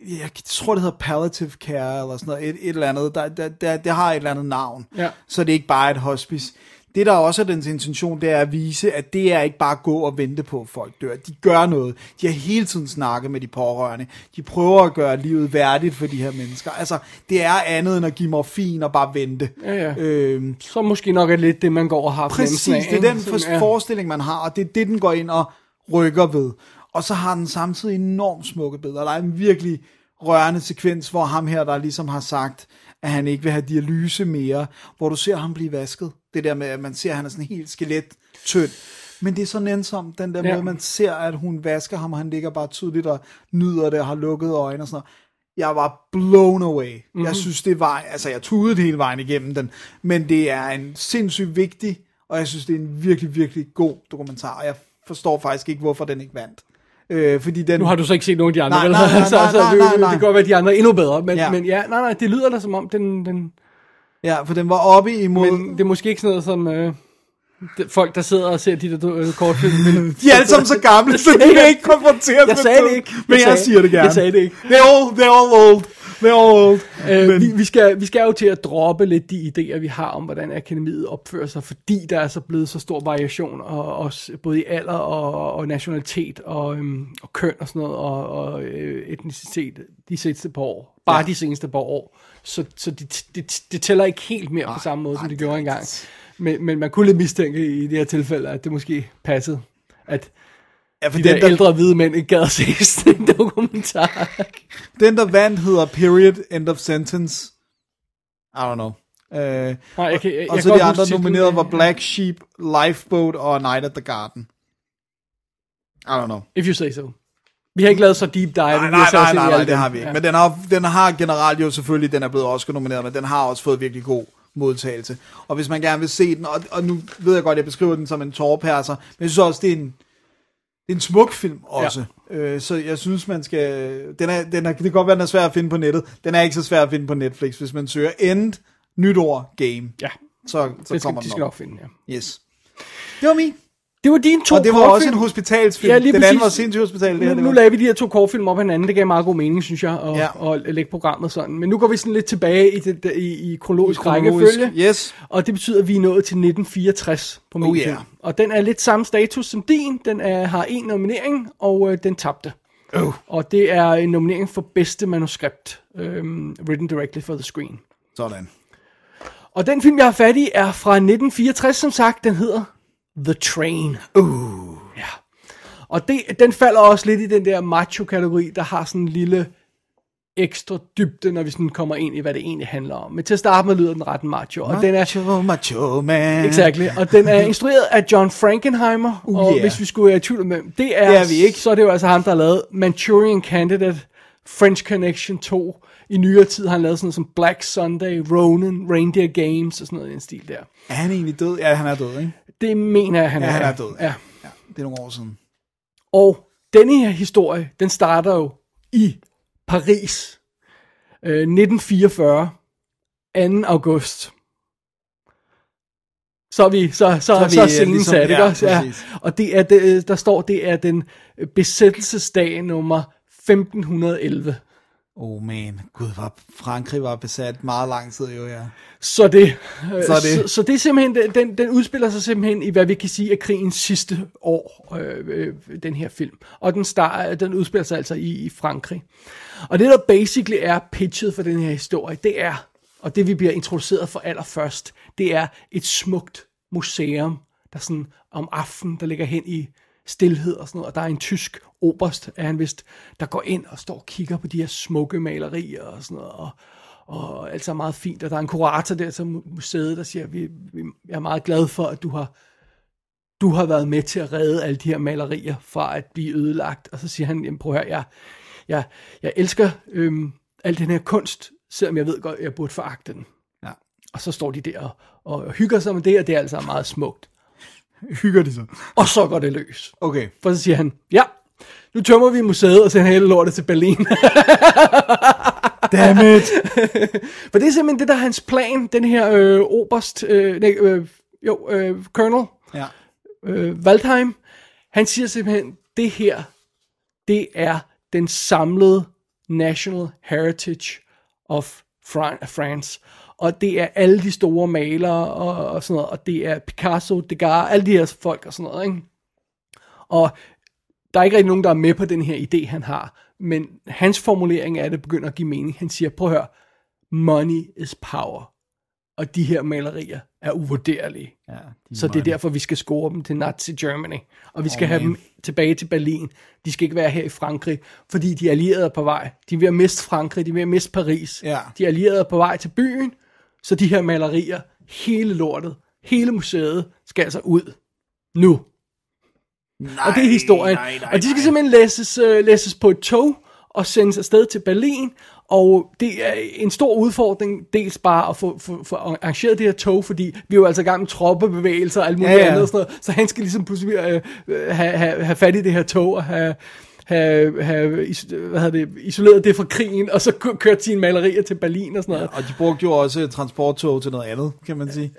jeg tror, det hedder palliative care, eller sådan noget, et, et eller andet, der, der, der, det har et eller andet navn, Ja. så det er ikke bare et hospice. Det, der også er dens intention, det er at vise, at det er ikke bare at gå og vente på, at folk dør. De gør noget. De har hele tiden snakket med de pårørende. De prøver at gøre livet værdigt for de her mennesker. Altså, det er andet end at give morfin og bare vente. Ja, ja. Øhm, Så måske nok er lidt det, man går og har Præcis, af, det er den for, forestilling, man har, og det er det, den går ind og rykker ved. Og så har den samtidig enormt smukke billeder. Der er en virkelig rørende sekvens, hvor ham her, der ligesom har sagt, at han ikke vil have dialyse mere, hvor du ser ham blive vasket. Det der med, at man ser, at han er sådan helt skelet tynd. Men det er så nænsomt, den der Ja. måde, man ser, at hun vasker ham, og han ligger bare tydeligt og nyder det, og har lukket øjne og sådan noget. Jeg var blown away. Mhm. Mm-hmm. Jeg synes, det var, altså jeg tudede hele vejen igennem den, men det er en sindssygt vigtig, og jeg synes, det er en virkelig, virkelig god dokumentar, og jeg forstår faktisk ikke, hvorfor den ikke vandt. Øh, fordi den, Nu har du så ikke set nogen af de andre, Nej, vel? nej, nej, så, nej, så nej, det, nej, det nej. kan godt være, at de andre er endnu bedre, men ja, men ja nej, nej, det lyder da som om, den, den, Ja, for den var oppe imod... men det er måske ikke sådan noget som øh, folk, der sidder og ser de der øh, kortfilm. Men, De er alle sammen så gamle, så de kan ikke konfronteres jeg med sagde det ikke. Men jeg, sagde, siger det gerne. Jeg sagde det ikke. They're all, they're all old. All old. Øh, Men- vi, vi, skal, vi skal jo til at droppe lidt de idéer, vi har om, hvordan akademiet opfører sig, fordi der er så blevet så stor variation, og, også både i alder og, og nationalitet og, øhm, og køn og sådan noget, og, og øh, etnicitet de seneste par år. Bare ja. De seneste par år. Så, så det, det, det tæller ikke helt mere på samme måde, som det gjorde engang. Men, men man kunne lidt mistænke i det her tilfælde, at det måske passede, at Ja, for de den, der der, ældre hvide mænd ikke gad at se sådan en dokumentar. den, der vandt, hedder Period, End of Sentence. I don't know. Uh, Nej, jeg kan, jeg, og jeg så de andre nominerede var Black Sheep, Lifeboat og Night at the Garden. I don't know. If you say so. Vi har ikke lavet så deep dive. Nej, nej, nej, nej, alle nej, det har vi ikke. Ja. Men den har, den har generelt jo selvfølgelig, den er blevet Oscar nomineret, men den har også fået virkelig god modtagelse. Og hvis man gerne vil se den, og, og nu ved jeg godt, jeg beskriver den som en tårperser, men jeg synes også, det er en, det er en smuk film også. Ja. Øh, så jeg synes, man skal... Den er, den er, det kan godt være, den er svær at finde på nettet. Den er ikke så svær at finde på Netflix. Hvis man søger End, Nytår, Game, Ja, så, så det skal, kommer de den skal op. nok finde, ja. Yes. Det var min. Det var dine to Og det var også kortfilm. en hospitalsfilm. Ja, lige den anden var sindssygt hospital. Det her, Nu, det nu lagde vi de her to kortfilm op hinanden. Det gav meget god mening, synes jeg, at, Ja. at lægge programmet sådan. Men nu går vi sådan lidt tilbage i, det, i, i kronologisk, Kronologisk. rækkefølge. Yes. Og det betyder, at vi er nået til 1964 på min Oh, yeah. Og den er lidt samme status som din. Den er, har en nominering, og øh, den tabte. Oh. Og det er en nominering for bedste manuskript. Øhm, written directly for the screen. Sådan. Og den film, jeg har fat i, er fra 1964, som sagt. Den hedder The Train. Uh. Ja. Og det, den falder også lidt i den der macho-kategori, der har sådan en lille ekstra dybde, når vi sådan kommer ind i, hvad det egentlig handler om. Men til at starte med lyder den ret macho. Og den er, Macho, macho man. Exactly. Og den er instrueret af John Frankenheimer. Uh, og yeah. hvis vi skulle være i tvivl om det er, Det er vi ikke. så er det jo altså ham, der har lavet Manchurian Candidate, French Connection 2. I nyere tid har han lavet sådan noget som Black Sunday, Ronin, Reindeer Games og sådan noget i den stil der. Er han egentlig død? Ja, han er død, ikke? Det mener jeg, han Ja, er. han er død. Ja. ja. Det er nogle år siden. Og denne her historie, den starter jo i Paris. Øh, 1944. 2. august. Så er vi, så, så, så, vi, så er øh, scenen ligesom- sat, ikke ja, også? Ja. Og det er, det, der står, det er den besættelsesdag nummer 1511. Oh man, gud, var Frankrig var besat meget lang tid jo, ja. Så det, Så det- Så, så det er simpelthen, den- den, den udspiller sig simpelthen i, hvad vi kan sige, er krigens sidste år, øh, øh, den her film. Og den, start, den udspiller sig altså i, i Frankrig. Og det, der basically er pitchet for den her historie, det er, og det vi bliver introduceret for allerførst, det er et smukt museum, der sådan om aftenen, der ligger hen i stillhed og sådan noget, og der er en tysk oberst, er han vist, der går ind og står og kigger på de her smukke malerier og sådan noget, og, og alt er meget fint, og der er en kurator der til museet, der siger, vi, vi jeg er meget glad for, at du har, du har været med til at redde alle de her malerier fra at blive ødelagt, og så siger han, jamen prøv høre, jeg, jeg, jeg elsker øhm, al den her kunst, selvom jeg ved godt, at jeg burde foragte den. Ja. Og så står de der og, og hygger sig med det, og det er altså meget smukt. Hygger de så? Og så går det løs. Okay. For så siger han, ja, nu tømmer vi museet og sender hele lortet til Berlin. Damn it. For det er simpelthen det, der er hans plan, den her øh, oberst, øh, nej, øh, jo, øh, colonel, Ja. øh, Waldheim, han siger simpelthen, det her, det er den samlede national heritage of France. Og det er alle de store malere og, og sådan noget, og det er Picasso, Degas, alle de her folk og sådan noget, ikke? Og der er ikke rigtig nogen, der er med på den her idé, han har. Men hans formulering af det begynder at give mening. Han siger, prøv at høre, money is power. og de her malerier er uvurderlige. Ja, de Så det er derfor, vi skal score dem til Nazi Germany. Og vi skal oh, have dem tilbage til Berlin. De skal ikke være her i Frankrig, fordi de allierede er på vej. De er ved at miste Frankrig, de er ved at miste Paris. Ja. De allierede er på vej til byen, så de her malerier, hele lortet, hele museet, skal altså ud nu. Nej, Og det er historien. Nej, nej, og de skal nej. simpelthen læses, øh, læses på et tog og sendes afsted til Berlin. Og det er en stor udfordring, dels bare at få, få, få arrangeret det her tog, fordi vi er jo altså i gang med troppebevægelser og alt muligt Ja, ja, andet. Og sådan noget. Så han skal ligesom pludselig øh, øh, have, have, have fat i det her tog og have, have, have is, hvad hedder det, isoleret det fra krigen, og så kø- kørt sine malerier til Berlin og sådan noget. Og de brugte jo også transporttog til noget andet, kan man sige.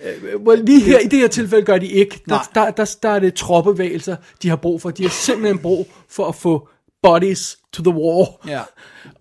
Well, lige her i det her tilfælde gør de ikke. Der, der, der, der er det troppevægelser, de har brug for. De har simpelthen brug for at få bodies to the war. Ja.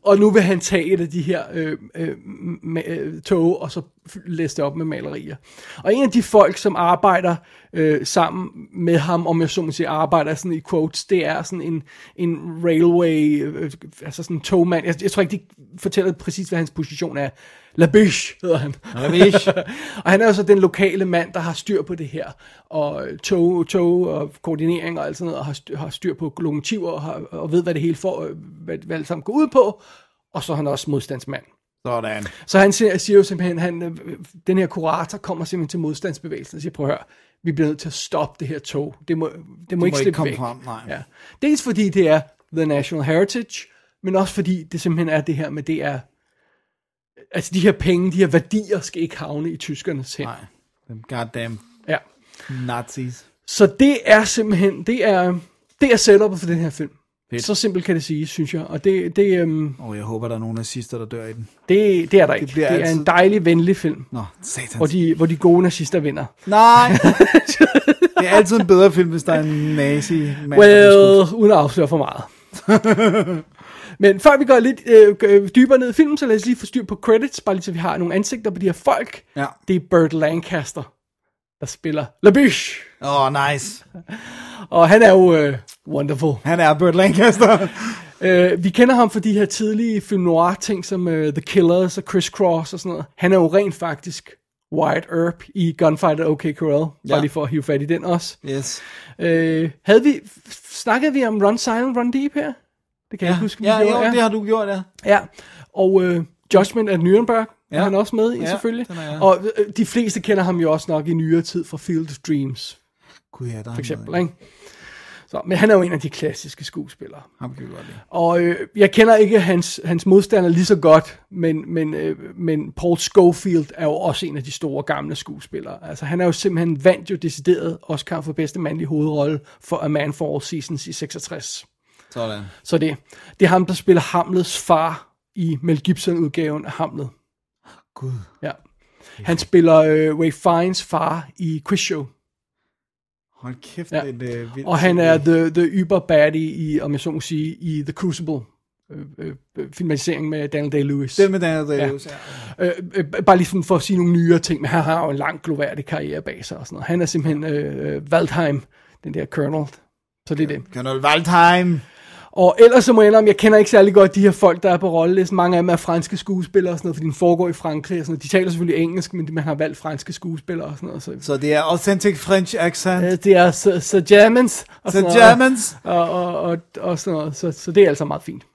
Og nu vil han tage et af de her øh, øh, ma- øh, tog, og så læse det op med malerier. Og en af de folk, som arbejder øh, sammen med ham, om jeg så må sige, arbejder sådan i quotes, det er sådan en, en railway, øh, altså sådan en togmand. Jeg, jeg tror ikke, de fortæller præcis, hvad hans position er. La Biche hedder han. La Biche. og han er jo så den lokale mand, der har styr på det her. Og tog, tog og koordinering og alt sådan noget, og har styr, har styr på lokomotiver og, har, og ved, hvad det hele får, hvad, hvad alt sammen går ud på. Og så er han også modstandsmand. Sådan. Så han siger, siger jo simpelthen, han, øh, den her kurator kommer simpelthen til modstandsbevægelsen og siger, prøv at høre, vi bliver nødt til at stoppe det her tog. Det må, det må ikke ikke slippe komme væk. frem, nej. Ja. Dels fordi det er The National Heritage, men også fordi det simpelthen er det her med, det er, altså de her penge, de her værdier skal ikke havne i tyskernes hænder. Nej. Dem goddamn Ja. nazis. Så det er simpelthen, det er, det er setupet for den her film. Fedt. Så simpelt kan det sige, synes jeg. Og det, det, øhm, Og jeg håber, der er nogle nazister, der dør i den. det, det er der ikke. Det, bliver det er altid- en dejlig, venlig film, Nå, satans. hvor de, hvor de gode nazister vinder. Nej! det er altid en bedre film, hvis der er en nazi mand, Well, uden at afsløre for meget. Men før vi går lidt øh, øh, dybere ned i filmen, så lad os lige få styr på credits, bare lige så vi har nogle ansigter på de her folk. Ja. Det er Burt Lancaster, der spiller La Biche. Åh, oh, nice. Og han er jo øh, wonderful. Han er Burt Lancaster. Øh, vi kender ham for de her tidlige film noir ting som øh, The Killers og Criss Cross og sådan noget. Han er jo rent faktisk Wyatt Earp i Gunfighter OK Corral. Bare Ja. lige for at hive fat i den også. Yes. Øh, havde vi, snakkede vi om Run Silent, Run Deep her? Det kan jeg Ja, ikke huske, ja, gjorde. jo, det har du gjort, ja. Ja, og øh, Judgment at Nuremberg ja. er Ja. han også med i, Ja, selvfølgelig. er jeg. Og øh, de fleste kender ham jo også nok i nyere tid fra Field of Dreams, Gud, ja, der for eksempel. Ikke? Så, men han er jo en af de klassiske skuespillere. Ham kan vi godt lide. Og øh, jeg kender ikke hans, hans modstander lige så godt, men, men, øh, men Paul Schofield er jo også en af de store gamle skuespillere. Altså han er jo simpelthen vandt jo decideret Oscar for bedste mandlige hovedrolle for A Man for All Seasons i 66. Sådan. Så det, det er ham, der spiller Hamlets far i Mel Gibson-udgaven af Hamlet. Gud. Ja. Han spiller øh, Ray Fiennes far i Quiz Show. Hold kæft, Ja. ja. det er øh, vildt. Og han er the, the Uber baddie i, om jeg så må sige, i The Crucible. Øh, øh, filmatisering med Daniel Day-Lewis. Den med Daniel Day-Lewis, ja. Øh, øh, bare lige sådan for at sige nogle nyere ting, men han har jo en lang gloværdig karriere bag sig og sådan noget. Han er simpelthen øh, øh, Waldheim, den der colonel. Så det er det. Colonel Waldheim. Og ellers så må jeg indrømme, jeg kender ikke særlig godt de her folk, der er på rollelisten. Mange af dem er franske skuespillere og sådan noget, fordi den foregår i Frankrig og sådan noget. De taler selvfølgelig engelsk, men man har valgt franske skuespillere og sådan noget. Så, Så det er authentic French accent. øh, det er så, så Germans og noget. Germans. Og, og, og, og sådan noget. Så, så det er altså meget fint.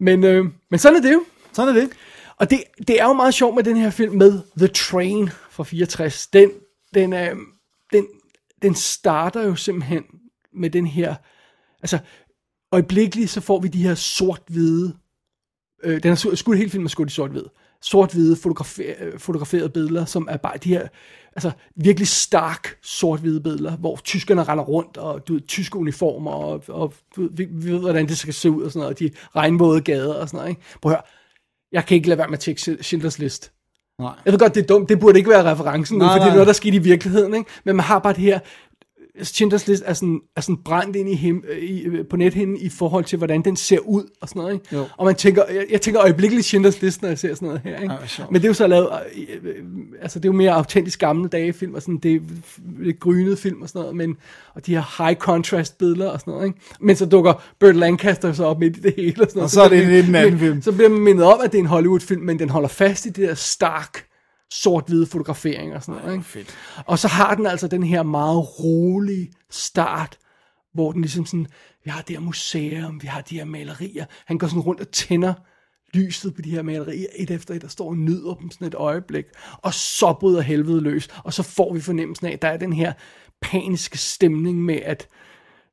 Men, øh, men sådan er det jo. Sådan er det. Og det, det er jo meget sjovt med den her film med The Train fra 64. Den, den, øh, den, den starter jo simpelthen med den her, altså øjeblikkeligt så får vi de her sort-hvide, øh, den er skudt hele filmen er skudt i sort-hvid, sort-hvide fotografer, øh, fotograferede billeder, som er bare de her, altså virkelig stark sort-hvide billeder, hvor tyskerne render rundt, og du ved, tyske uniformer, og, og du ved, vi, vi ved, hvordan det skal se ud, og sådan noget, og de regnvåde gader og sådan noget, ikke? Prøv at høre, jeg kan ikke lade være med at tjekke Schindlers List. Nej. Jeg ved godt, det er dumt. Det burde ikke være referencen nu, Nej, for det er nej. noget, der skete i virkeligheden. Ikke? Men man har bare det her... Schindlers List er sådan, er sådan brændt ind i, him, i på nethinden i forhold til, hvordan den ser ud og sådan noget. Ikke? Jo. Og man tænker, jeg, jeg tænker øjeblikkeligt Schindlers List, når jeg ser sådan noget her. Ikke? Ej. Men det er jo så lavet, øh, øh, altså det er jo mere autentisk gamle dage film, og sådan, det er lidt grynet film og sådan noget, men, og de her high contrast billeder og sådan noget. Ikke? Men så dukker Burt Lancaster så op midt i det hele. Og, sådan noget. Og så er det en anden film. Så bliver man mindet om, at det er en Hollywood film, men den holder fast i det der stark sort-hvide fotograferinger og sådan noget. Ikke? Fedt. Og så har den altså den her meget rolige start, hvor den ligesom sådan, vi har det her museum, vi har de her malerier. Han går sådan rundt og tænder lyset på de her malerier, et efter et, der står og nyder dem sådan et øjeblik. Og så bryder helvede løs, og så får vi fornemmelsen af, at der er den her paniske stemning med, at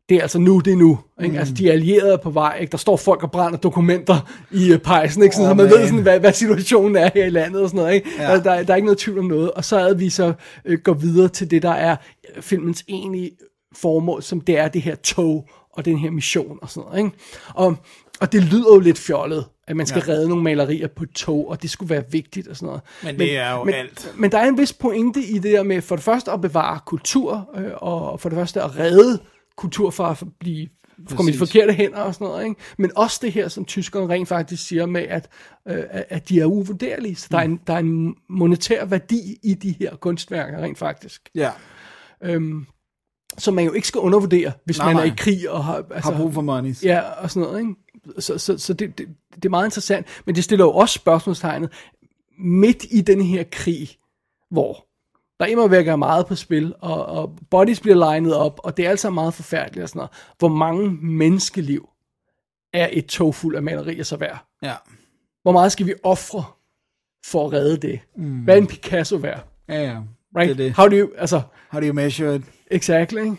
det er altså nu, det er nu. Ikke? Mm. Altså, de allierede er på vej. Ikke? Der står folk og brænder dokumenter i uh, pejsen, ikke? Sådan, oh, så man man ved, sådan, hvad, hvad situationen er her i landet og sådan noget. Ikke? Ja. Altså, der, der er ikke noget tvivl om noget. Og så er vi så øh, går videre til det, der er filmens egentlige formål, som det er det her tog og den her mission og sådan noget. Ikke? Og, og det lyder jo lidt fjollet, at man skal ja. redde nogle malerier på et tog, og det skulle være vigtigt og sådan noget. Men det er jo men, alt. Men der er en vis pointe i det der med for det første at bevare kultur, øh, og for det første at redde kultur fra at blive komme i de forkerte hænder og sådan noget. Ikke? Men også det her, som tyskerne rent faktisk siger med, at, øh, at de er uvurderlige. Så der, er en, der er en monetær værdi i de her kunstværker rent faktisk. Ja. Øhm, som man jo ikke skal undervurdere, hvis Nej, man er i krig og har... Altså, Har brug for money. Ja, og sådan noget, ikke? Så, så, så det, det, det er meget interessant, men det stiller jo også spørgsmålstegnet midt i den her krig, hvor der immer væk er meget på spil, og, og bodies bliver legnet op, og det er altså meget forfærdeligt og sådan noget. Hvor mange menneskeliv er et tog fuld af malerier så værd? Ja. Hvor meget skal vi ofre for at redde det? Mm. Hvad er en Picasso værd? Ja, ja. Right? Det er det. How do you, altså, How do you measure it? Exactly. ikke?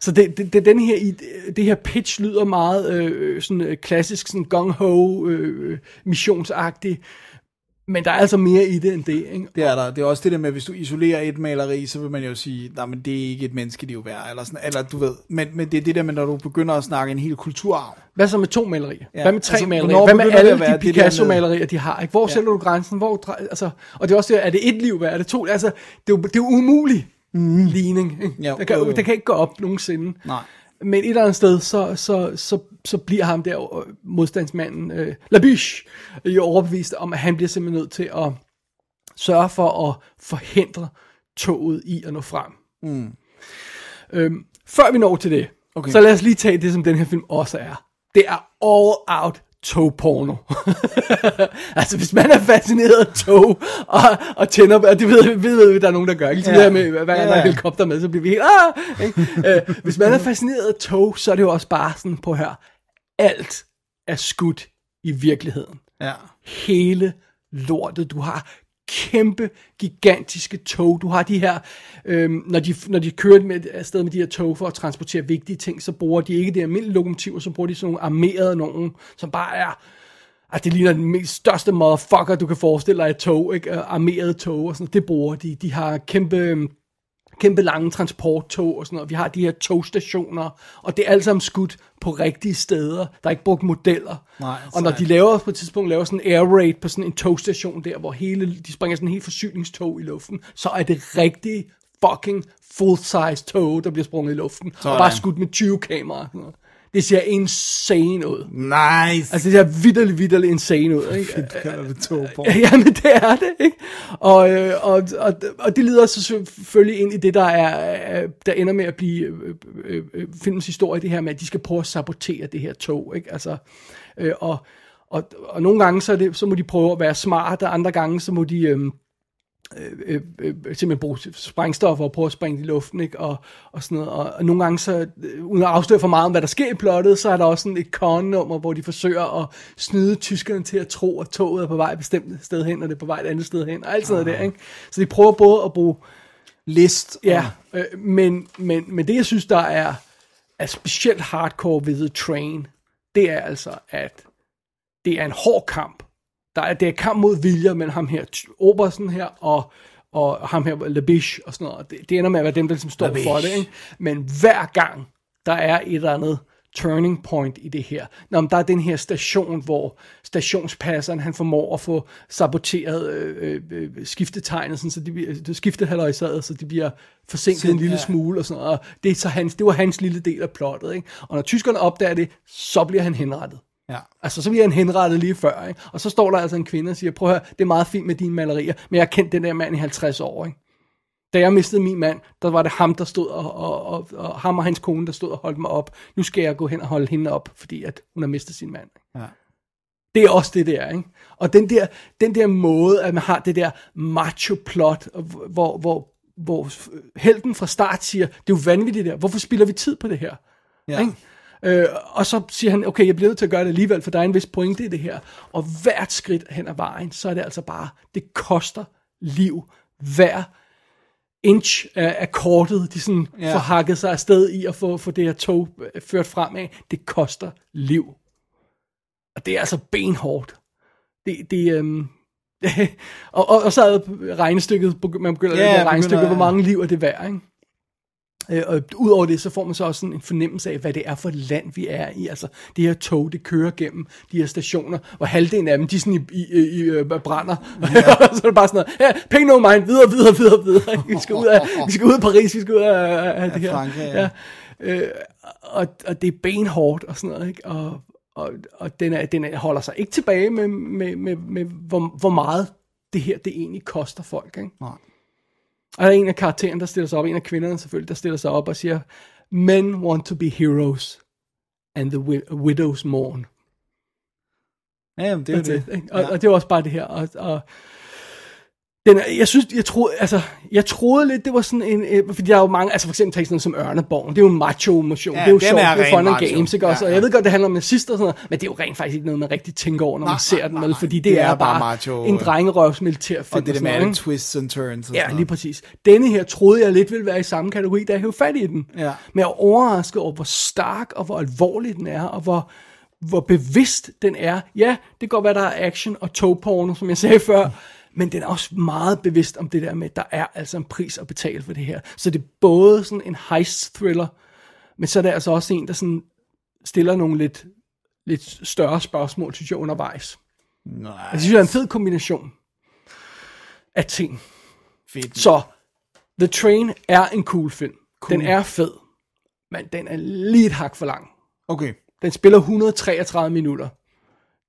Så det, det, det, den her, det her pitch lyder meget øh, sådan øh, klassisk, sådan gung-ho, øh, missionsagtig, men der er altså mere i det end det, ikke? Det er der. Det er også det der med, at hvis du isolerer et maleri, så vil man jo sige, nej, men det er ikke et menneskeliv værd, eller sådan, eller du ved. Men, men det er det der med, når du begynder at snakke en hel kulturarv. Hvad så med to malerier? Ja, Hvad med tre altså, malerier? Hvad med det alle de det Picasso-malerier, de har? Ikke? Hvor ja. sætter du grænsen? Hvor, altså, og det er også det, er det et liv værd? Er det to? Altså, det er jo, det er jo umulig mm. ligning. Ikke? Jo, det, kan, jo, jo. det kan ikke gå op nogensinde. Nej. Men et eller andet sted, så, så, så, så bliver ham der øh, modstandsmanden, øh, Labiche, jo overbevist om, at han bliver simpelthen nødt til at sørge for at forhindre toget i at nå frem. Mm. Øhm, før vi når til det, Okay. okay. så lad os lige tage det, som den her film også er. Det er all out togporno. altså, hvis man er fascineret af tog, og, og tænder, og det ved, ved, ved, ved, der er nogen, der gør, ikke? Ligesom Ja. det her med, hver gang Ja, der er helikopter med, så bliver vi helt, ah! Ikke? øh, hvis man er fascineret af tog, så er det jo også bare sådan, på her, alt er skudt i virkeligheden Ja. hele lortet. Du har kæmpe, gigantiske tog. Du har de her, øhm, når, de, når de kører med, afsted med de her tog for at transportere vigtige ting, så bruger de ikke de almindelige lokomotiver, så bruger de sådan nogle armerede nogen, som bare er, at det ligner den mest største motherfucker, du kan forestille dig et tog, ikke? Øh, armerede tog og sådan. Det bruger de. De har kæmpe, øhm, kæmpe lange transporttog og sådan noget. Vi har de her togstationer, og det er alt sammen skudt på rigtige steder. Der er ikke brugt modeller. Nej, og når de laver på et tidspunkt laver sådan en air raid på sådan en togstation der, hvor hele, de springer sådan en helt forsyningstog i luften, så er det rigtig fucking full-size tog, der bliver sprunget i luften. Sådan. Og bare skudt med 20 kameraer. Og. Det ser insane ud. Nice. Altså det ser vidderligt, vidderligt insane ud. Ikke? du kalder det tog på. Ja, men det er det, ikke? Og, øh, og, og, og det leder så selvfølgelig ind i det, der er, øh, der ender med at blive øh, øh, øh, filmens historie, det her med, at de skal prøve at sabotere det her tog, ikke? Altså, øh, og, og, og nogle gange, så, det, så må de prøve at være smarte, andre gange, så må de... Øh, øh, øh, simpelthen bruge sprængstoffer og prøve at springe det i luften, ikke? Og, og sådan noget. Og, og nogle gange, så, øh, uden at afsløre for meget om, hvad der sker i plottet, så er der også sådan et con-nummer, hvor de forsøger at snyde tyskerne til at tro, at toget er på vej et bestemt sted hen, og det er på vej et andet sted hen, og alt sådan noget der, ikke? Så de prøver både at bruge List. Ja, øh, men, men, men det jeg synes, der er, er specielt hardcore ved The Train, det er altså, at det er en hård kamp. Der er, det er kamp mod vilje mellem ham her, Obersen her, og, og ham her, Labiche og sådan noget. Det, det ender med at være dem, der ligesom står Labiche. for det. Ikke? Men hver gang, der er et eller andet turning point i det her. Når der er den her station, hvor stationspasseren, han formår at få saboteret øh, øh, øh, skiftetegnet, sådan, så de bliver, det skiftehaløjsaget, så de bliver forsinket Sind- en lille ja. smule, og, sådan, noget. og det, er så hans, det var hans lille del af plottet. Ikke? Og når tyskerne opdager det, så bliver han henrettet. Ja. Altså, så bliver han henrettet lige før, ikke? Og så står der altså en kvinde og siger, prøv at høre, det er meget fint med dine malerier, men jeg har kendt den der mand i 50 år, ikke? Da jeg mistede min mand, der var det ham, der stod, og, og, og, og ham og hans kone, der stod og holdt mig op. Nu skal jeg gå hen og holde hende op, fordi at hun har mistet sin mand. Ja. Det er også det der, ikke? Og den der, den der måde, at man har det der macho-plot, hvor, hvor, hvor helten fra start siger, det er jo vanvittigt der, hvorfor spiller vi tid på det her? Ja. Ikke? Øh, og så siger han, okay, jeg bliver nødt til at gøre det alligevel, for der er en vis pointe i det her. Og hvert skridt hen ad vejen, så er det altså bare, det koster liv. Hver inch af, af kortet, de sådan Ja. får hakket sig afsted i at få, få det her tog øh, ført fremad, det koster liv. Og det er altså benhårdt. Det, det, øhm, og, og, og så er regnestykket, man begynder ja, at regnestykket, hvor mange liv er det værd, ikke? Øh, og udover det, så får man så også sådan en fornemmelse af, hvad det er for et land, vi er i. Altså, det her tog, det kører gennem de her stationer, hvor halvdelen af dem, de sådan i, i, i, i øh, brænder. Ja. så er det bare sådan noget, ja, penge no mind, videre, videre, videre, videre. Vi skal ud af, vi skal ud af Paris, vi skal ud af, af det her. Frankrig, ja. ja. Øh, og, og det er benhårdt og sådan noget, ikke? Og, og, og den, er, den er, holder sig ikke tilbage med, med, med, med hvor, hvor meget det her, det egentlig koster folk, ikke? Nej. Og der er en af karaktererne, der stiller sig op, en af kvinderne selvfølgelig, der stiller sig op og siger, Men want to be heroes, and the wi- widows mourn. Ja, jamen, det er Det, det. det, ikke? og, og det var også bare det her. Og, og den, er- jeg synes, jeg troede, altså, jeg troede lidt, det var sådan en, øh, fordi der er jo mange, altså for eksempel tænk sådan noget som Ørneborgen, det er jo en macho-motion, Ja, det er jo sjovt, er det er fun and games, ikke også? Ja, Og ja. jeg ved godt, det handler om nazister og sådan noget, men det er jo rent faktisk ikke noget, man rigtig tænker over, når Nej, man ser nej, den, vel, fordi det, Det er, er bare macho, en øh, drengerøvs militærfilm. Og det sådan med alle twists and turns og Ja, lige præcis. Denne her troede jeg lidt ville være i samme kategori, da jeg hævde fat i den. Ja. Men jeg er overrasket over, hvor stark og hvor alvorlig den er, og hvor, hvor bevidst den er. Ja, det kan godt være, der er action og togporno, som jeg sagde før, men den er også meget bevidst om det der med, at der er altså en pris at betale for det her. Så det er både sådan en heist-thriller, men så er det altså også en, der sådan stiller nogle lidt, lidt større spørgsmål, synes jeg, undervejs. Nej, Jeg synes, det er en fed kombination af ting. fedt. Så The Train er en cool film. Cool. Den er fed, men den er lige et hak for lang. Okay. Den spiller 133 minutter.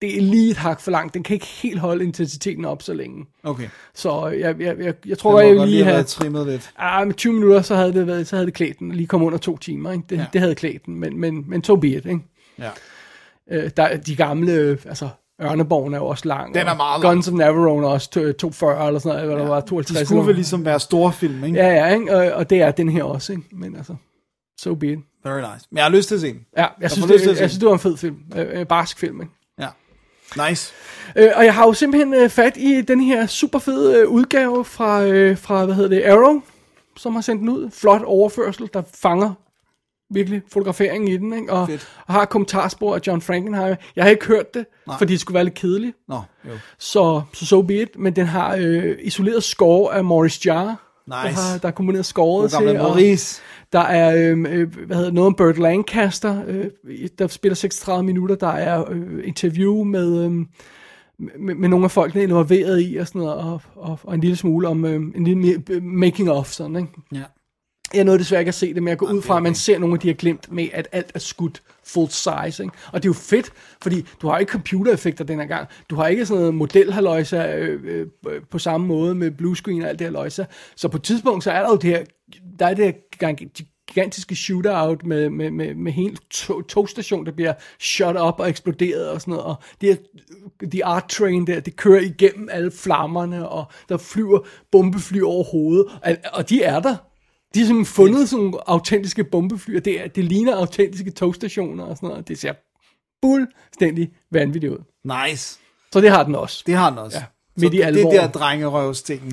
Det er lige et hak for langt. Den kan ikke helt holde intensiteten op så længe. Okay. Så jeg, jeg, jeg, jeg tror jeg vil lige have været trimmet lidt. Ah, med 20 minutter, så havde det, været, så havde det klædt den. Lige kom under to timer. Ikke? Det, Ja. det havde klædt den, men, men, men so be it. Ikke? Ja. Øh, der, er de gamle, altså Ørneborgen er jo også lang. Den er meget lang. Guns of Navarone er også to- 240 eller sådan noget, eller ja. var 52. De skulle vel ligesom være store film, ikke? Ja, ja, ikke? Og, og det er den her også, ikke? Men altså, so be it. Very nice. Men jeg har lyst til at se den. Ja, jeg, synes, lyst til det, se jeg synes, det var en fed film. Øh, øh, barsk film, ikke? Nice. Øh, og jeg har jo simpelthen øh, fat i den her super fede øh, udgave fra, øh, fra, hvad hedder det, Arrow, som har sendt den ud. Flot overførsel, der fanger virkelig fotograferingen i den, ikke? Og, Fedt. og har kommentarspor af John Frankenheimer. Jeg har ikke hørt det, Nej. fordi det skulle være lidt kedeligt. Nå, jo. Så så so be it, men den har øh, isoleret score af Morris Jarre. Der Nice. har, der er komponeret scoret til. og- Maurice. Der er øhm, øh, hvad hedder, noget om Burt Lancaster, øh, der spiller 36 minutter. Der er øh, interview med, øh, med, med nogle af folkene involveret i, og, sådan noget, og, og, og en lille smule om øh, en lille making of. Sådan, ikke? Ja. Jeg nåede desværre ikke at se det, men jeg går ud fra, at man ser nogle af de her glimt med, at alt er skudt full size. Ikke? Og det er jo fedt, fordi du har ikke computereffekter den her gang. Du har ikke sådan noget modelhaløjsa øh, øh, på samme måde med bluescreen og alt det her løjsa. Så på et tidspunkt, så er der jo det her, der er det her gigant- gigantiske shootout med, med, med, med hele to, togstation, der bliver shot op og eksploderet og sådan noget. Og det her, the art train der, det kører igennem alle flammerne, og der flyver bombefly over hovedet. Og, og de er der. De har simpelthen fundet sådan nogle autentiske bombefly, og det, er, det ligner autentiske togstationer og sådan noget. Det ser fuldstændig vanvittigt ud. Nice. Så det har den også. Det har den også. Ja, Så midt i det er alvoren. der drengerøvstingen.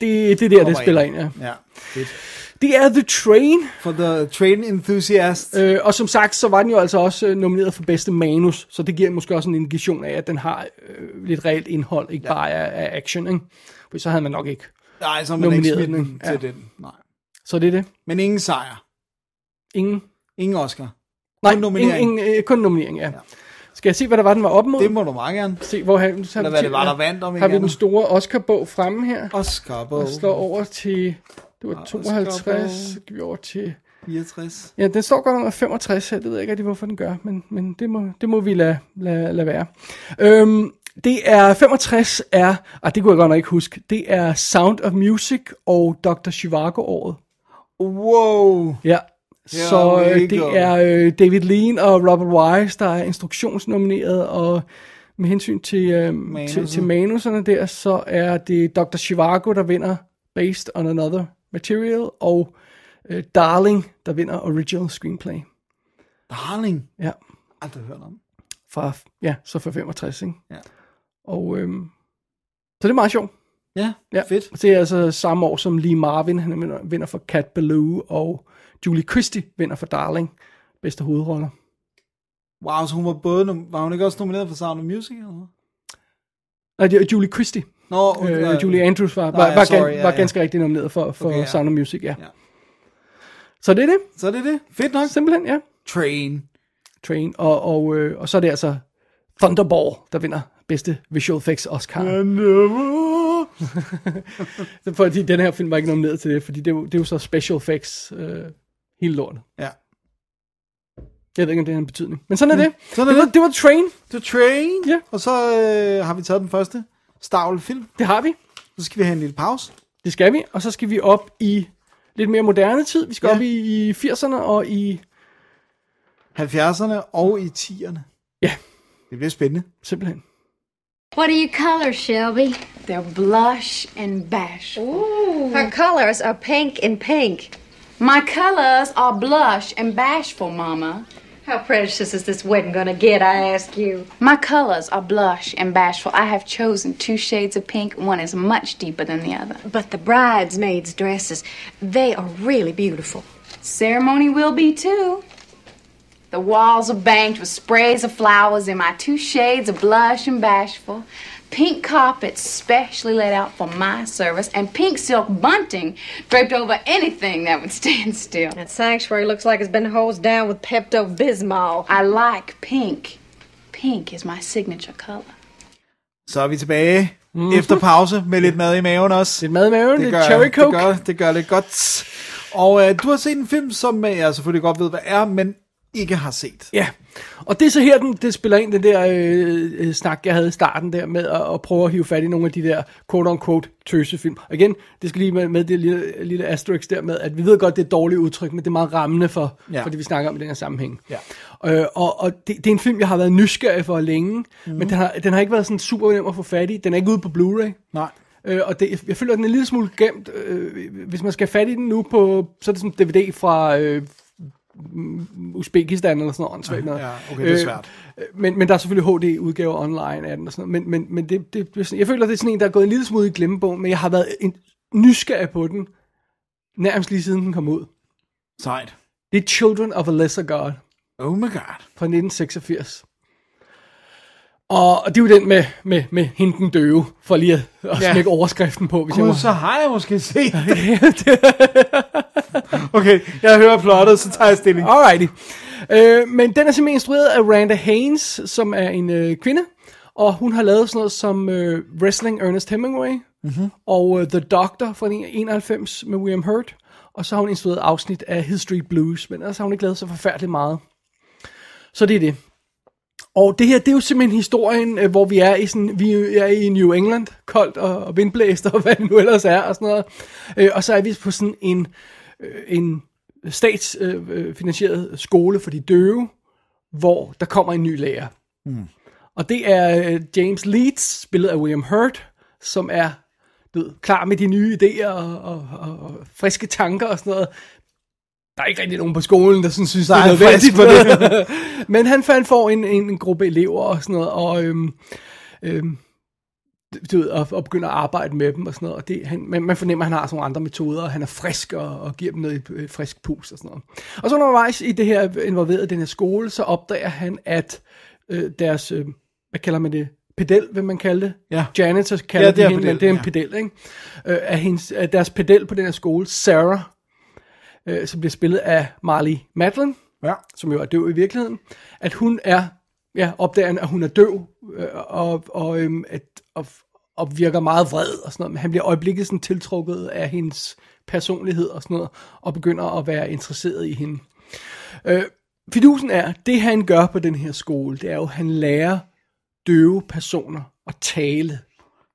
Det, det er der, det spiller ind, ja. Ja, fedt. Det er The Train, For the train enthusiast. øh, og som sagt, så var den jo altså også øh, nomineret for bedste manus, så det giver måske også en indikation af, at den har øh, lidt reelt indhold, ikke ja. bare af, af action, ikke? For så havde man nok ikke. Nej, så man ikke nomineret smidt den, den ja. til den. Nej. Så det er det. Men ingen sejr. Ingen. Ingen Oscar. Nej, nominering. Ingen, ingen, øh, kun nominering, ja. Skal jeg se, hvad der var, den var op mod? Det må du meget gerne. Se, hvor har, så Eller hvad det var, der vandt om Har vi den store Oscar-bog fremme her? Oscar på Og slår over til... Det var 52, Oscar-bog. så vi over til... 64. Ja, den står godt nok 65 her, det ved jeg ikke rigtig, hvorfor den gør, men, men det, må, det må vi lade, lade, lade være. Øhm, det er 65 er, og det kunne jeg godt nok ikke huske, det er Sound of Music og Dr. Zhivago-året. Wow. Ja, så øh, det er øh, David Lean og Robert Wise, der er instruktionsnomineret, og med hensyn til, øh, til, til manuserne der, så er det Dr. Chivago, der vinder Based on Another Material, og øh, Darling, der vinder Original Screenplay. Darling. Ja, Aldrig hørt om. fra, ja, så fra 65, ikke? Ja. Og, øhm, så det er meget sjovt. Ja, Ja. fedt. Det er altså samme år som Lee Marvin, han vinder, for Cat Ballou, og Julie Christie vinder for Darling, bedste hovedroller. Wow, så hun var både, var hun ikke også nomineret for Sound of Music? Eller? Nej, det er Julie Christie. Nå, Øh, Julie Andrews var, var, ja, var, sorry, ja, var ja. ganske rigtig nomineret for, for Okay, ja. Sound of Music, ja. Ja. Så det er det, Så er det det. Fedt nok. simpelthen, ja. Train. Train, og, og, øh, og så er det altså Thunderball, der vinder bedste visual effects Oscar. fordi den her film var ikke nomineret til det, fordi det er jo, det er jo så special effects øh, hele lortet. Ja. Jeg ved ikke, om det har en betydning. Men sådan er det. Sådan er det, var, det. det var Train. The Train. Ja. Og så øh, har vi taget den første Stavl film. Det har vi. Så skal vi have en lille pause. Det skal vi. Og så skal vi op i lidt mere moderne tid. Vi skal Ja. op i, i 80'erne og i... 70'erne og i 10'erne. Ja, Det bliver spændende. simpelthen. What are your colors, Shelby? They're blush and bash. Her colors are pink and pink. My colors are blush and bashful, Mama. How precious is this wedding gonna get, I ask you? My colors are blush and bashful. I have chosen two shades of pink. One is much deeper than the other. But the bridesmaids' dresses, they are really beautiful. Ceremony will be too. The walls are banked with sprays of flowers in my two shades of blush and bashful. Pink carpets specially laid out for my service, and pink silk bunting draped over anything that would stand still. That sanctuary looks like it's been hosed down with Pepto Bismol. I like pink. Pink is my signature color. Så er vi tilbage mm. efter pause med lidt mad i maven også. Lidt mad i maven, lidt gør, cherry coke. Det gør, det gør lidt godt. Og øh, du har set en film, som øh, jeg selvfølgelig godt ved, hvad er, men ikke har set. Ja, og det er så her, den, det spiller ind, den der øh, øh, snak, jeg havde i starten der, med at, at prøve at hive fat i nogle af de der quote-unquote tøsefilm. Og igen, det skal lige med, med det lille, lille asterisk der med, at vi ved godt, det er et dårligt udtryk, men det er meget rammende for, Ja. for det, vi snakker om i den her sammenhæng. Ja. Øh, og og det, det er en film, jeg har været nysgerrig for længe, mm. men den har, den har ikke været sådan super nem at få fat i. Den er ikke ude på Blu-ray. Nej. Øh, og det, jeg føler, at den er en lille smule gemt. Øh, hvis man skal fat i den nu på, så er det sådan en DVD fra øh, Uzbekistan eller sådan noget. åndssvagt noget. Ja, okay, det er svært. Øh, men, men der er selvfølgelig HD-udgaver online af den og sådan noget. Men, men, men det, det, det, jeg føler, det er sådan en, der er gået en lille smule i glemmebogen, men jeg har været en, nysgerrig på den, nærmest lige siden den kom ud. Sejt. Det er Children of a Lesser God Oh my god. fra 1986. Og, og det er jo den med, med, med hende den døve, for lige at, at Ja. smække overskriften på, hvis jeg Gud, må. så har jeg måske set det. okay, jeg hører plottet, så tager jeg stilling. Alrighty. Øh, men den er simpelthen instrueret af Randa Haynes, som er en øh, kvinde. Og hun har lavet sådan noget som øh, Wrestling Ernest Hemingway. Mm-hmm. Og øh, The Doctor fra 91 med William Hurt. Og så har hun instrueret afsnit af History Blues. Men ellers har hun ikke lavet så forfærdeligt meget. Så det er det. Og det her, det er jo simpelthen historien, øh, hvor vi er i sådan, vi er i New England, koldt og, og vindblæst og hvad det nu ellers er og sådan noget. Øh, og så er vi på sådan en, øh, en statsfinansieret øh, skole for de døve, hvor der kommer en ny lærer. Mm. Og det er James Leeds, spillet af William Hurt, som er du ved, klar med de nye idéer og, og, og, og friske tanker og sådan noget. Der er ikke rigtig nogen på skolen, der sådan, synes, Der det er nødvendigt. på det. Men han fandt får en, en, gruppe elever og sådan noget, og, øhm, øhm, du ved, og, og begynder at arbejde med dem og sådan noget. Og det, han, man, man fornemmer, at han har sådan nogle andre metoder, og han er frisk og, og giver dem noget øh, frisk pus og sådan noget. Og så undervejs i det her involveret i den her skole, så opdager han, at øh, deres, øh, hvad kalder man det, pedel, vil man kalde det? Ja. Janitor kalder Ja, ja, det er de hende, pedel, men det er en ja. pedel, ikke? Øh, af, hendes, af deres pedel på den her skole, Sarah, øh, som bliver spillet af Marley Madeline, Ja. som jo er døv i virkeligheden, at hun er, ja, opdager, at hun er døv, øh, og, og, øhm, at, og, og virker meget vred og sådan noget, men han bliver øjeblikket sådan tiltrukket af hendes personlighed og sådan noget, og begynder at være interesseret i hende. Øh, fidusen er, det han gør på den her skole, det er jo, at han lærer døve personer at tale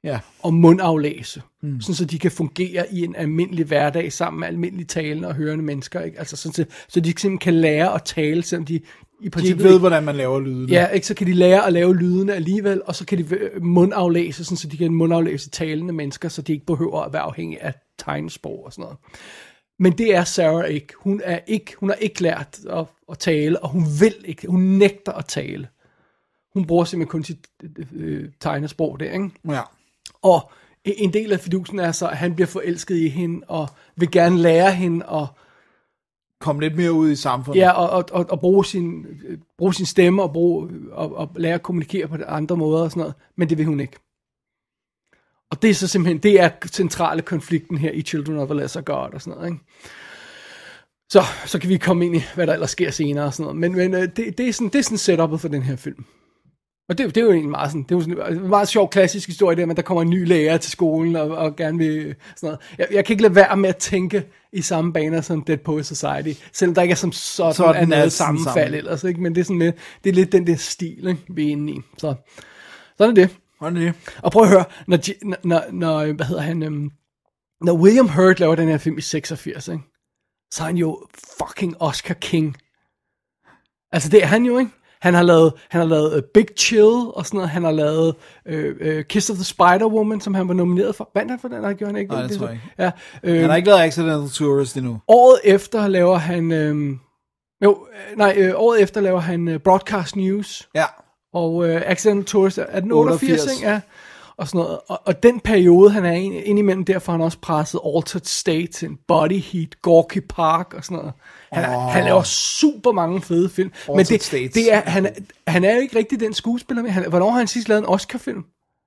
Ja. og mundaflæse, mm. sådan så de kan fungere i en almindelig hverdag sammen med almindelige talende og hørende mennesker, ikke? Altså sådan så, så de simpelthen kan lære at tale, selvom de i De princippet ikke ved, hvordan man laver lyden. Ja, ikke, så kan de lære at lave lydene alligevel, og så kan de øh, mundaflæse, sådan, så de kan mundaflæse talende mennesker, så de ikke behøver at være afhængige af tegnsprog og sådan noget. Men det er Sarah ikke. Hun, er ikke, hun har ikke lært at, at tale, og hun vil ikke. Hun nægter at tale. Hun bruger simpelthen kun sit øh, tegnesprog der, ikke? ja. Og en del af fidusen er så, at han bliver forelsket i hende, og vil gerne lære hende at Kom lidt mere ud i samfundet. Ja, og, og, og, og bruge, sin, bruge sin stemme og, bruge, og, og lære at kommunikere på andre måder og sådan noget. Men det vil hun ikke. Og det er så simpelthen, det er centrale konflikten her i Children of a Lesser God og sådan noget, ikke? Så, så kan vi komme ind i, hvad der ellers sker senere og sådan noget. Men, men øh, det, det, er sådan, det er sådan setupet for den her film. Og det, det er jo egentlig meget sådan, det er jo sådan en meget sjov klassisk historie der, men der kommer en ny lærer til skolen og, og gerne vil sådan noget. Jeg, jeg kan ikke lade være med at tænke i samme baner som Dead Poets Society, selvom der ikke er som sådan, Sådan sådan er noget sammenfald sammen. ellers, ikke? men det er sådan lidt, det er lidt den der stil, ikke? vi er inde i. Så sådan er det. Hvordan er det? Og prøv at høre, når, når, når hvad hedder han, øhm, når William Hurt laver den her film i 86, ikke? så er han jo fucking Oscar King. Altså det er han jo, ikke? Han har lavet, han har lavet uh, Big Chill og sådan noget. Han har lavet uh, uh, Kiss of the Spider-Woman, som han var nomineret for. Vandt han for den? Nej, gjorde han ikke. Nej, det tror jeg ikke. Ja, øh, Han har ikke lavet Accidental Tourist endnu. Året efter laver han... Øh, jo, øh, nej, øh, året efter laver han øh, Broadcast News. Ja. Og øh, Accidental Tourist er den 88, 88. ikke? Ja. Og sådan noget. Og, og den periode, han er ind, indimellem, derfor har han også presset Altered States, en Body Heat, Gorky Park og sådan noget. Han, oh. han laver super mange fede film. Men Altered det, States. det er, han, han er jo ikke rigtig den skuespiller med. Han, hvornår har han sidst lavet en Oscar-film?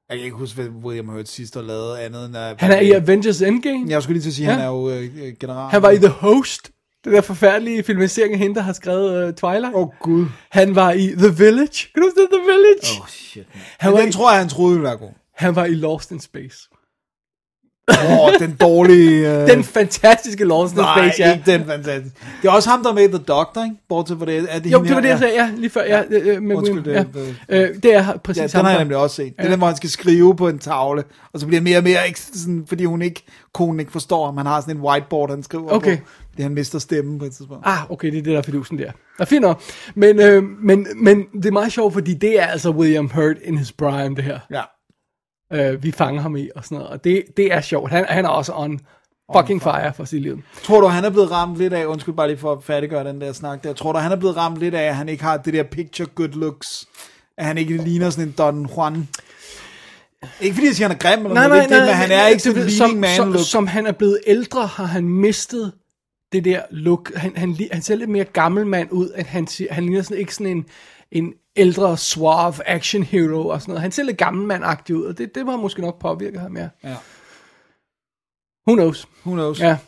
Jeg kan ikke huske, hvad William Hurt sidst har lavet andet end... at- Han er i Avengers Endgame. Jeg skulle lige til at sige, Ja. han er jo øh, general. Han var i The Host. Den der forfærdelige filmatisering af hende, der har skrevet uh, Twilight. Åh, oh, gud. Han var i The Village. Kan du huske The Village? Åh, oh, shit. Han Han var den i- tror jeg, han troede ville være god. Han var i Lost in Space. Åh, oh, den dårlige... Øh... Den fantastiske Lost in Nej, Space, ja. ikke den fantastisk. Det er også ham, der er med The Doctor, ikke? Bortset fra det. Er det Jo, det var det, jeg sagde, ja, lige før. Ja, øh, med Undskyld, William, det- ja. Øh, det er præcis Ja, ham, den har jeg der- nemlig også set. Det er Ja. den, hvor han skal skrive på en tavle, og så bliver mere og mere, ikke, sådan, fordi hun ikke, konen ikke forstår ham. Han har sådan en whiteboard, han skriver Okay. på. Det han mister stemmen på et tidspunkt. Ah, okay, det er det, der er fidusen der. Fint nok. Men, øh, men, men det er meget sjovt, fordi det er altså William Hurt in his prime, det her. Ja. Øh, vi fanger ham i og sådan noget. Og det, det er sjovt. Han, han er også on fucking fire for sit liv. Tror du, han er blevet ramt lidt af, undskyld bare lige for at færdiggøre den der snak der, tror du, han er blevet ramt lidt af, at han ikke har det der picture good looks, at han ikke ligner sådan en Don Juan? Ikke fordi jeg siger, han er grim, eller noget, det er ikke det, men han er ikke sådan en leading som, man som, look. som han er blevet ældre, har han mistet det der look. Han, han, han ser lidt mere gammel mand ud, at han, han ligner sådan, ikke sådan en, en ældre, suave action hero og sådan noget. Han ser lidt gammelmandagtig ud, og det, det var måske nok påvirket ham, ja. Ja. Who knows? Who knows? Ja.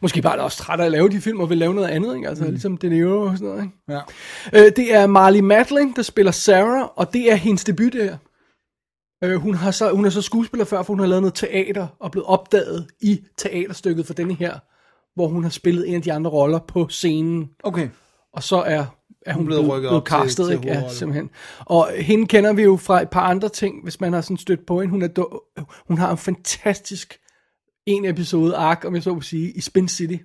Måske bare er også træt af at lave de film, og vil lave noget andet, ikke? Altså mm. ligesom De Niro og sådan noget, ikke? Ja. Øh, det er Marley Madeline, der spiller Sarah, og det er hendes debut det her. Øh, hun, har så, hun er så skuespiller før, for hun har lavet noget teater, og blevet opdaget i teaterstykket for denne her, hvor hun har spillet en af de andre roller på scenen, Okay. og så er, er hun blevet rykket blevet op til- castet, til ikke? Ja, hovedrollen. simpelthen. Og hende kender vi jo fra et par andre ting, hvis man har sådan stødt på hende. Hun, er, do- hun har en fantastisk en episode ark, om jeg så må sige, i Spin City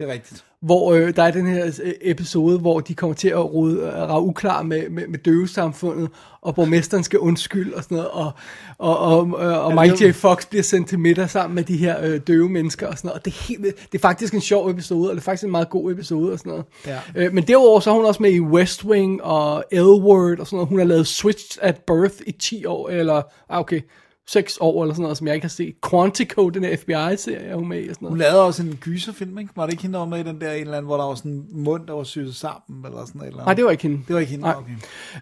Det er rigtigt. Hvor øh, der er den her øh, episode, hvor de kommer til at rode, øh, rage uklar med, med, med døvesamfundet, og borgmesteren skal undskylde og sådan noget, og, og, og, og, og Michael J. Fox bliver sendt til middag sammen med de her øh, døve mennesker og sådan noget, og det er, helt, det er faktisk en sjov episode, og det er faktisk en meget god episode og sådan noget. Ja. Øh, men derudover så er hun også med i West Wing og L-Word og sådan noget. Hun har lavet Switched at Birth i 10 år, eller ah, okay, 6 år eller sådan noget, som jeg ikke har set. Quantico, den her FBI-serie, er hun med i og sådan noget. Hun lavede også en gyserfilm, ikke? Var det ikke hende, der var med i den der en eller anden, hvor der var sådan en mund, der var syet sammen, eller sådan noget? Eller Nej, det var ikke hende. Det var ikke hende, Nej. okay.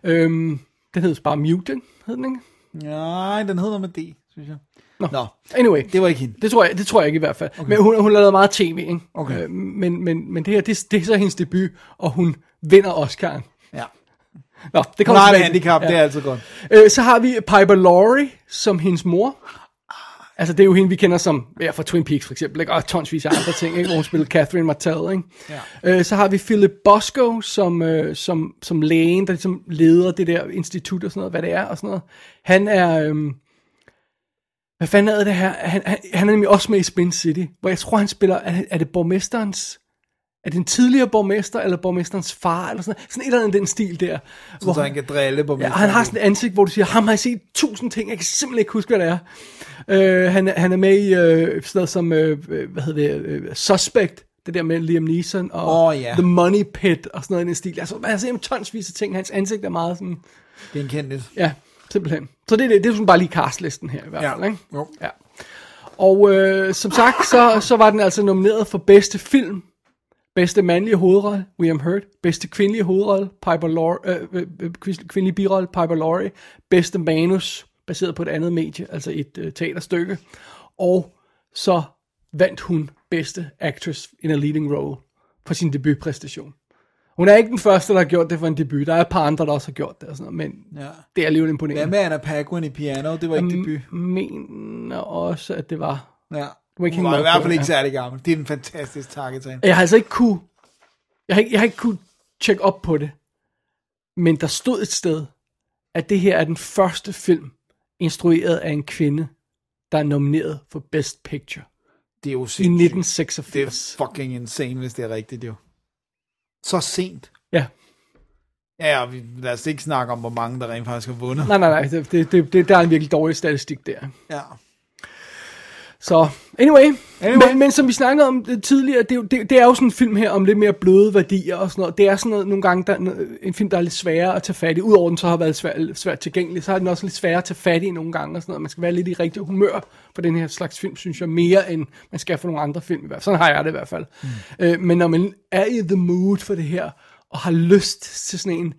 Øhm, den hed bare ikke? hed den ikke? Nej, den hedder med D, synes jeg. Nå. Nå, Anyway, det var ikke hende. det tror jeg, det tror jeg ikke i hvert fald. Okay. Men hun, hun lavet meget tv, ikke? Okay. Øh, men, men, men det her, det, det er så hendes debut, og hun vinder Oscar'en. Ja. Nå, det kommer tilbage til. handicap, ja. det er altid godt. Øh, så har vi Piper Laurie som hendes mor. Altså, det er jo hende, vi kender som, ja, fra Twin Peaks for eksempel, ikke? og tonsvis af andre ting, ikke? hvor hun spillede Catherine Martell. Ikke? Ja. Øh, så har vi Philip Bosco som, øh, som, som lægen, der ligesom leder det der institut og sådan noget, hvad det er og sådan noget. Han er, øh, hvad fanden er det her? Han, han, han er nemlig også med i Spin City, hvor jeg tror, han spiller, er, er det borgmesterens, er det en tidligere borgmester, eller borgmesterens far, eller sådan, sådan et eller andet den stil der. Så, så han kan drille på Ja, han har sådan et ansigt, hvor du siger, ham har jeg set tusind ting, jeg kan simpelthen ikke huske, hvad det er. Øh, han, er- han er med i øh, sådan noget som, øh, øh, hvad hedder det, øh, Suspect, det der med Liam Neeson, og Åh, ja. The Money Pit, og sådan noget i den stil. Altså, man har set tonsvis af ting, hans ansigt er meget sådan, genkendeligt. ja, simpelthen. Så det, er det, det er sådan bare lige castlisten her i hvert Ja. fald, ikke? Jo. Ja. Og øh, som sagt, så, så var den altså nomineret for bedste film, bedste mandlige hovedrolle, William Hurt, bedste kvindelige hovedrolle, Piper Laurie, øh, øh, øh, kvindelige birolle, Piper Laurie, bedste manus, baseret på et andet medie, altså et øh, teaterstykke, og så vandt hun bedste actress in a leading role for sin debutpræstation. Hun er ikke den første, der har gjort det for en debut. Der er et par andre, der også har gjort det, og sådan noget, men Ja. det er alligevel Hvad imponerende. med Anna Paquin i piano? Det var ikke debut. Jeg mener også, at det var... Ja. Må ikke hænge var i mig hvert fald det, ikke ja. særlig gammel. Det er en fantastisk targetan. Jeg har altså ikke kunne... Jeg har ikke, jeg har ikke kunne tjekke op på det. Men der stod et sted, at det her er den første film, instrueret af en kvinde, der er nomineret for Best Picture Det er jo i sindssygt. Det 1986. er fucking insane, hvis det er rigtigt, jo. Så sent. Ja. Ja, og vi, lad os ikke snakke om, hvor mange der rent faktisk har vundet. Nej, nej, nej. Det, det, det, det, der er en virkelig dårlig statistik der. Ja. Så, anyway. Anyway. Men, men som vi snakkede om tidligere, det, er det, det er jo sådan en film her om lidt mere bløde værdier og sådan noget. Det er sådan noget, nogle gange der, en film, der er lidt sværere at tage fat i. Udover den så har været svært, svært tilgængelig, så er den også lidt sværere at tage fat i nogle gange og sådan noget. Man skal være lidt i rigtig humør for den her slags film, synes jeg, mere end man skal for nogle andre film i hvert fald. Sådan har jeg det i hvert fald. Mm. Øh, men når man er i the mood for det her, og har lyst til sådan en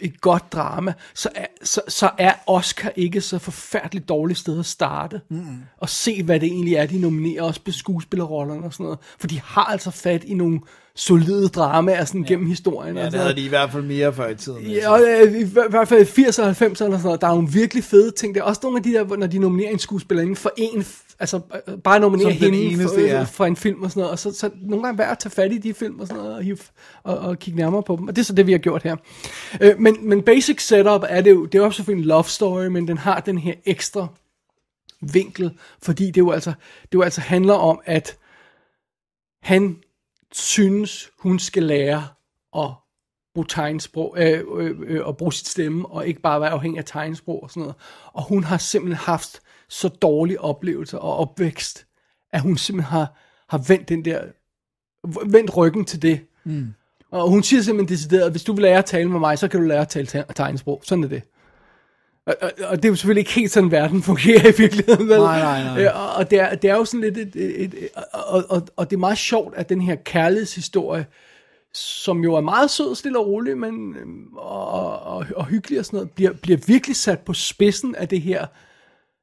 et godt drama, så er, så, så er Oscar ikke så forfærdeligt dårligt sted at starte. Mm. Og se, hvad det egentlig er, de nominerer også på skuespillerrollerne og sådan noget. For de har altså fat i nogle solide dramaer sådan ja. gennem historien. Ja, og det havde de i hvert fald mere før i tiden. altså. Ja, og øh, i hver- hvert fald i 80'erne og 90'erne og sådan noget, der er nogle virkelig fede ting. Der er også nogle af de der, når de nominerer en skuespiller inden for en, altså øh, bare nominere hende eneste, for, ja. fra en film og sådan noget, og så, så nogle gange værd at tage fat i de film og sådan noget, og, hive, og, og kigge nærmere på dem, og det er så det, vi har gjort her. Øh, men, men basic setup er det jo, det er jo også selvfølgelig en love story, men den har den her ekstra vinkel, fordi det jo altså, det jo altså handler om, at han synes, hun skal lære at bruge tegnsprog, øh, øh, øh, og bruge sit stemme, og ikke bare være afhængig af tegnsprog og sådan noget. Og hun har simpelthen haft så dårlige oplevelser og opvækst, at hun simpelthen har, har vendt den der, vendt ryggen til det. Mm. Og hun siger simpelthen decideret, at hvis du vil lære at tale med mig, så kan du lære at tale te- tegnsprog. Sådan er det. Og, og, og det er jo selvfølgelig ikke helt sådan, verden fungerer i virkeligheden. Vel? Nej, nej, nej. Øh, Og, og det, er, det er jo sådan lidt et, et, et, et og, og, og det er meget sjovt, at den her kærlighedshistorie, som jo er meget sød, stille og rolig, men, øhm, og, og, og hyggelig og sådan noget, bliver, bliver virkelig sat på spidsen af det her.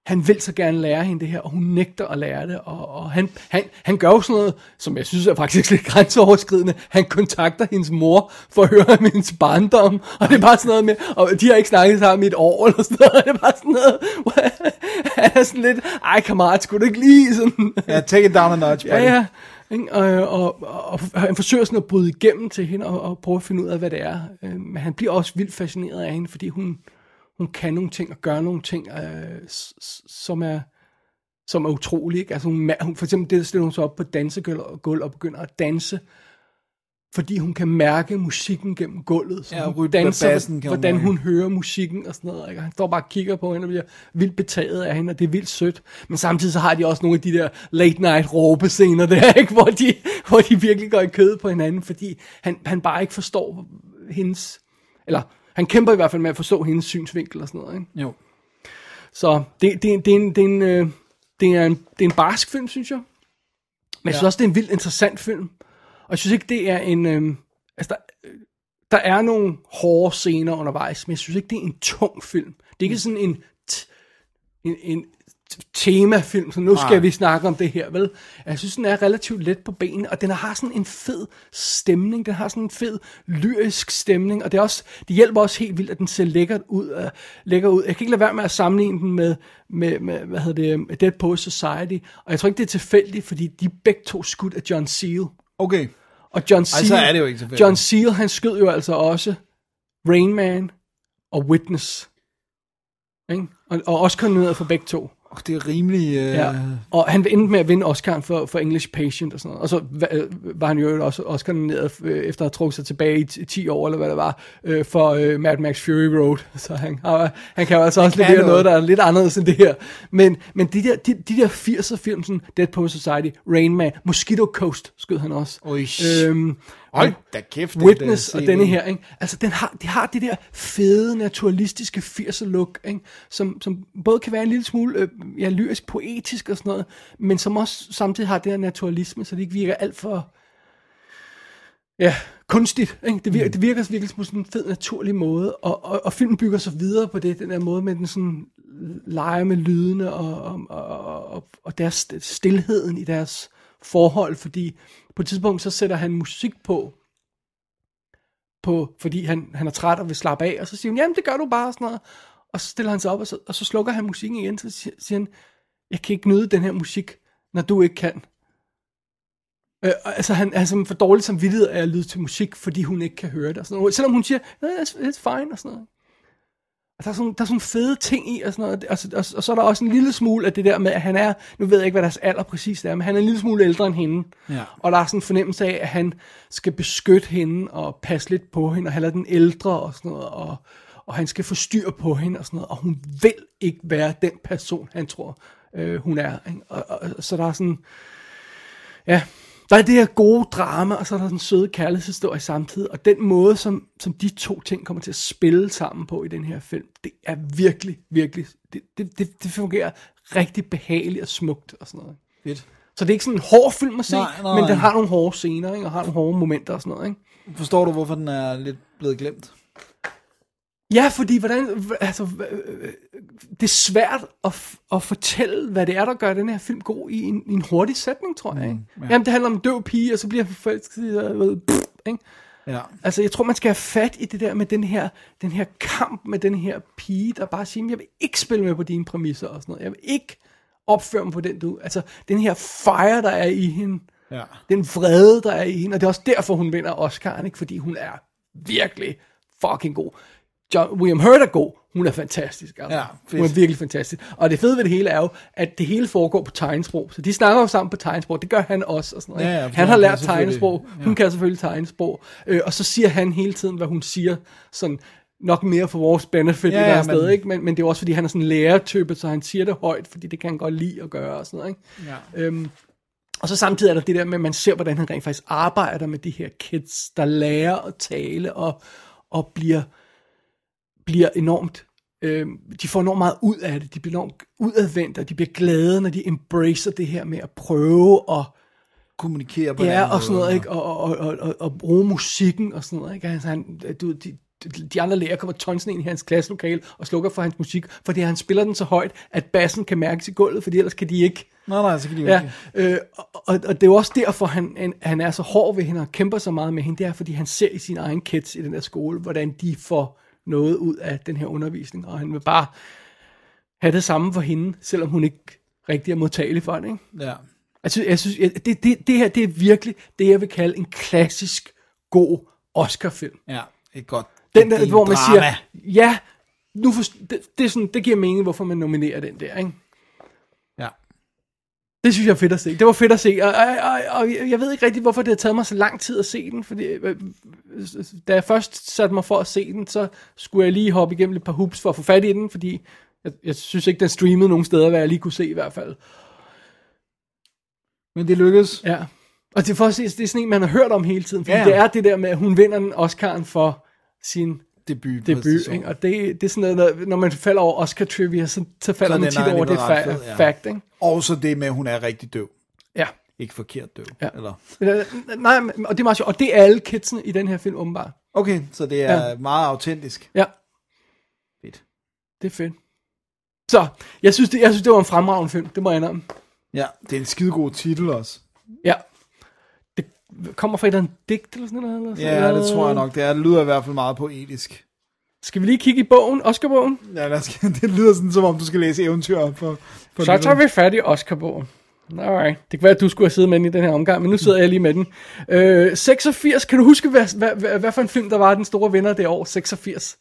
Han vil så gerne lære hende det her, og hun nægter at lære det, og, og han, han, han gør jo sådan noget, som jeg synes er faktisk lidt grænseoverskridende. Han kontakter hendes mor for at høre om hendes barndom, og det er bare sådan noget med, og de har ikke snakket sammen i et år eller sådan noget, og det er bare sådan noget, han er sådan lidt, ej kammerat, skulle du ikke lige sådan... Ja, take it down a notch, Ja, buddy. ja. Ikke? Og, og, og, og han forsøger sådan at bryde igennem til hende og, og prøve at finde ud af, hvad det er. Øh, Men han bliver også vildt fascineret af hende, fordi hun, hun kan nogle ting og gør nogle ting, øh, som er som er utrolige. Ikke? Altså hun, hun, for eksempel det, der stiller hun sig op på dansegulv og, begynder at danse, fordi hun kan mærke musikken gennem gulvet. Så Ja, hun danser, bassen kan hun hvordan mærke. hun hører musikken og sådan noget. Ikke? Og han står bare og kigger på hende og bliver vildt betaget af hende, og det er vildt sødt. Men samtidig så har de også nogle af de der late night råbescener der, ikke? Hvor, de, hvor de virkelig går i kød på hinanden, fordi han, han bare ikke forstår hendes... Eller han kæmper i hvert fald med at forstå hendes synsvinkel og sådan noget. Ikke? Jo. Så det, det, det, er en, det, er en, øh, det, er en, det er en barsk film, synes jeg. Men jeg synes Ja. også, det er en vildt interessant film. Og jeg synes ikke, det er en... Øh, altså, der, øh, der er nogle hårde scener undervejs, men jeg synes ikke, det er en tung film. Det er ikke sådan en, t- en, en temafilm, så nu skal Nej. vi snakke om det her, vel? Jeg synes, den er relativt let på benene, og den har sådan en fed stemning, den har sådan en fed lyrisk stemning, og det, er også, det hjælper også helt vildt, at den ser lækkert ud, uh, lækker ud. Jeg kan ikke lade være med at sammenligne den med, med, med hvad hedder det, Dead Poets Society, og jeg tror ikke, det er tilfældigt, fordi de er begge to skudt af John Seal. Okay. Og John Seal, så er det jo ikke tilfældigt. John Seal, han skød jo altså også Rain Man og Witness. Ikke? Og, og også nomineret for begge to. Oh, det er rimelig... Øh... Ja. Og han endte med at vinde Oscar'en for, for English Patient og sådan noget. Og så øh, var han jo også Oscar nomineret øh, efter at have trukket sig tilbage i ti- 10 år, eller hvad det var, øh, for øh, Mad Max Fury Road. Så han, han kan jo altså også levere noget, noget. der er lidt anderledes end det her. Men, men de der, de, de der 80'er film, sådan Dead Post Society, Rain Man, Mosquito Coast skød han også. Øhm, Hold da kæft. den Witness der og denne her, ikke? Altså, den har, de har det der fede, naturalistiske 80'er look, ikke? Som, som både kan være en lille smule øh, ja, lyrisk, poetisk og sådan noget, men som også samtidig har det her naturalisme, så det ikke virker alt for ja, kunstigt. Ikke? Det, virker, det virker virkelig på sådan en fed, naturlig måde, og, og, og filmen bygger så videre på det, den der måde med den sådan leger med lydene og, og, og, og, og deres stillheden i deres forhold, fordi på et tidspunkt så sætter han musik på, på fordi han, han er træt og vil slappe af, og så siger hun, jamen det gør du bare, og sådan noget. Og så stiller han sig op, og så, og så slukker han musikken igen, så siger, siger han, jeg kan ikke nyde den her musik, når du ikke kan. Øh, altså han er som for dårlig samvittighed af at lyde til musik, fordi hun ikke kan høre det. Og sådan noget. Selvom hun siger, yeah, it's, it's fine og sådan noget. Og der er, sådan, der er sådan fede ting i, og, sådan noget. Og, så- og, og så er der også en lille smule af det der med, at han er, nu ved jeg ikke, hvad deres alder præcis er, men han er en lille smule ældre end hende. Ja. Og der er sådan en fornemmelse af, at han skal beskytte hende og passe lidt på hende, og han er den ældre og sådan noget, og, og han skal få styr på hende og sådan noget, og hun vil ikke være den person, han tror, øh, hun er. Ikke? Og, og, og, så der er sådan, ja, der er det her gode drama, og så er der den søde kærlighedshistorie samtidig, og den måde, som, som de to ting kommer til at spille sammen på i den her film, det er virkelig, virkelig, det, det, det, det fungerer rigtig behageligt og smukt og sådan noget. Fedt. Så det er ikke sådan en hård film at se, Nej, nej, men den har nogle hårde scener, ikke? og har nogle hårde momenter og sådan noget. Ikke? Forstår du, hvorfor den er lidt blevet glemt? Ja, fordi hvordan, altså, øh, det er svært at, at fortælle, hvad det er, der gør den her film god i en, i en hurtig sætning, tror jeg. Ikke? Ja. Jamen, det handler om en døv pige, og så bliver han forelsket og ved, pff, ikke? Ja. Altså, jeg tror, man skal have fat i det der med den her, den her kamp med den her pige, der bare siger, jeg vil ikke spille med på dine præmisser og sådan noget. Jeg vil ikke opføre mig på den, du... Altså, den her fire, der er i hende, Ja. den vrede, der er i hende, og det er også derfor, hun vinder Oscar'en, ikke? Fordi hun er virkelig fucking god. John, William Hurt er god, hun er fantastisk. Altså. Ja, fedt. hun er virkelig fantastisk. Og det fede ved det hele er jo, at det hele foregår på tegnsprog. Så de snakker jo sammen på tegnsprog, det gør han også. Og sådan noget, Ja, ja, han har lært tegnsprog, ja. hun kan selvfølgelig tegnsprog. Øh, og så siger han hele tiden, hvad hun siger, sådan nok mere for vores benefit Ja, ja, andet men- sted, ikke? Men, men det er også, fordi han er sådan en lærertype, så han siger det højt, fordi det kan han godt lide at gøre og sådan noget, ikke? Ja. Øhm, og så samtidig er der det der med, at man ser, hvordan han rent faktisk arbejder med de her kids, der lærer at tale og, og bliver, bliver enormt, øh, de får enormt meget ud af det, de bliver enormt udadvendt, og de bliver glade, når de embracer det her med at prøve at Kommunikere på Ja, og sådan noget, ikke? Og, og, og, og, og bruge musikken og sådan noget, ikke? Altså, han, du, de, de- andre lærere kommer tonsende ind i hans klasselokale og slukker for hans musik, fordi han spiller den så højt, at bassen kan mærkes i gulvet, fordi ellers kan de ikke. Nej, nej, så kan de jo Ja, ikke. øh, og, og, og det er jo også derfor, han, han- han er så hård ved hende og kæmper så meget med hende, det er, fordi han ser i sine egne kids i den der skole, hvordan de får noget ud af den her undervisning, og han vil bare have det samme for hende, selvom hun ikke rigtig er modtagelig for det, ikke? Ja. Jeg synes, jeg synes jeg, det, det, det her, det er virkelig det, jeg vil kalde en klassisk god Oscar-film. Ja, et godt Den der, hvor man drama. siger, ja, nu for, det, det, er sådan, det giver mening, hvorfor man nominerer den der, ikke? Det synes jeg er fedt at se. Det var fedt at se, og, og, og, og jeg ved ikke rigtig, hvorfor det har taget mig så lang tid at se den, fordi øh, da jeg først satte mig for at se den, så skulle jeg lige hoppe igennem et par hoops for at få fat i den, fordi jeg, jeg synes ikke, den streamede nogen steder, hvad jeg lige kunne se i hvert fald. Men det lykkedes. Ja. Og det er, for at se, det er sådan en, man har hørt om hele tiden, fordi Ja, det er det der med, at hun vinder en Oscar'en for sin Debut. debut, ikke? og det, det er sådan noget, når, når man falder over Oscar trivia, så, så falder Så man den tit er over det fa- fed, ja. fact, ikke? Og så det med, at hun er rigtig døv. Ja. Ikke forkert døv. Ja. Eller? Øh, Nej, men- og det er meget sjovt, og det er alle kidsene i den her film, åbenbart. Okay, så det er ja. meget autentisk. Ja. Fedt. Det er fedt. Så, jeg synes, det, jeg synes, det var en fremragende film, det må jeg indrømme. Ja, det er en skidegod titel også. Ja. Kommer fra et eller andet digt, eller sådan noget. Eller sådan Ja, noget. det tror jeg nok. Det, er, det lyder i hvert fald meget poetisk. Skal vi lige kigge i bogen, Oscar-bogen? Ja, lad os, det lyder sådan, som om du skal læse eventyr op for, for Så tager vi fat i Oscar-bogen. Alright. Det kan være, at du skulle have siddet med den i den her omgang, men nu sidder jeg lige med den. Øh, 86, kan du huske, hvad, hvad, hvad, hvad for en film, der var den store vinder det år? 86.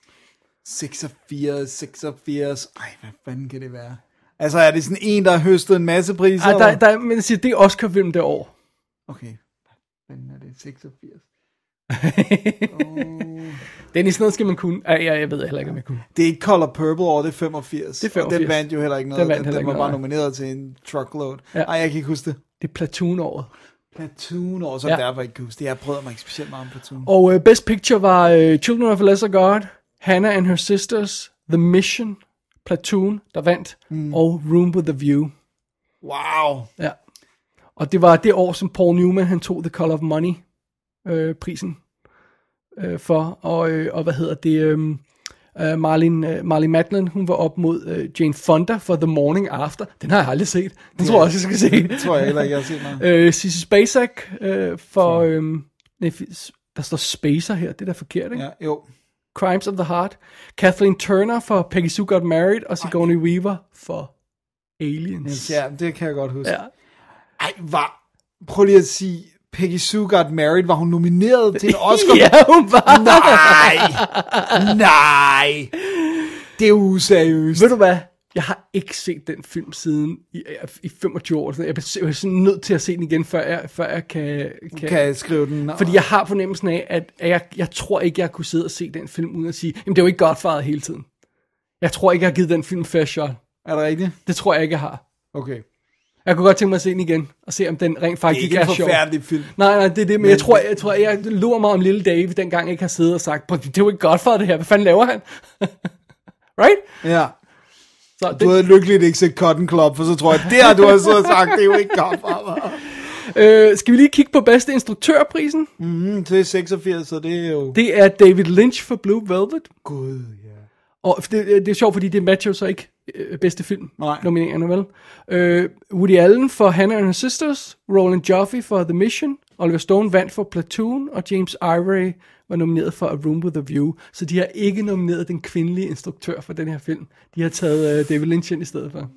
86, 86. Ej, hvad fanden kan det være? Altså, er det sådan en, der har høstet en masse priser? Ej, der, der, men jeg siger, det er Oscar-film det år. Okay. Men er det 86? Dennis, noget skal man kunne. Ej, jeg, jeg ved heller ikke, om jeg kunne. Det er ikke Color Purple år, det er 85. Det er 85. Og den vandt jo heller ikke noget. Den vandt Den, heller den var bare nomineret til en truckload. Ja. Ej, jeg kan ikke huske det. Det er Platoon-året. Platoon år, så Ja. derfor ikke kan huske det. Jeg prøvede mig ikke specielt meget om Platoon. Og uh, Best Picture var uh, Children of a Lesser God, Hannah and Her Sisters, The Mission, Platoon, der vandt, mm. og Room with a View. Wow. Ja. Og det var det år, som Paul Newman, han tog The Color of Money øh, prisen øh, for. Og, øh, og hvad hedder det? Øh, øh, Marlene, øh, Marlene Matlin, hun var op mod øh, Jane Fonda for The Morning After. Den har jeg aldrig set. Den tror jeg også, jeg skal se. Det tror jeg heller ikke, jeg har set meget. øh, Sissy Spacek øh, for... Øh, der står Spacer her, det er da forkert, ikke? Ja, jo. Crimes of the Heart. Kathleen Turner for Peggy Sue Got Married, og Sigourney Weaver for Aliens. Ja, det kan jeg godt huske. Ja. Ej, var... Prøv lige at sige, Peggy Sue Got Married, var hun nomineret til en Oscar? ja, hun var. Nej! Nej! Det er useriøst. Ved du hvad? Jeg har ikke set den film siden i, i 25 år. Jeg er er sådan nødt til at se den igen, før jeg, før jeg kan, kan... Kan jeg skrive den? Fordi jeg har fornemmelsen af, at at jeg, jeg tror ikke, jeg kunne sidde og se den film, uden at sige, jamen det var ikke Godfather hele tiden. Jeg tror ikke, jeg har givet den film fair shot. Er det rigtigt? Det tror jeg ikke, jeg har. Okay. Jeg kunne godt tænke mig at se den igen, og se om den rent Det er faktisk ikke er, en sjov. forfærdelig film. Nej, nej, det er det, men, men jeg tror, jeg, tror, jeg lurer mig om lille Dave, dengang ikke har siddet og sagt, "Prøv, det er jo ikke godt for det her, hvad fanden laver han? right? Ja. Så Du det, havde lykkeligt ikke set Cotton Club, for så tror jeg, det har du har siddet og sagt, det er jo ikke godt for mig. øh, skal vi lige kigge på bedste instruktørprisen? Mm, det er 86, så det er jo... Det er David Lynch for Blue Velvet. Gud, ja. Og det, det er sjovt, fordi det matcher jo så ikke øh, bedste film Nej. nomineringerne, vel? Øh, Woody Allen for Hannah and Her Sisters, Roland Joffe for The Mission, Oliver Stone vandt for Platoon, og James Ivory var nomineret for A Room with a View. Så de har ikke nomineret den kvindelige instruktør for den her film. De har taget øh, David Lynch ind i stedet for.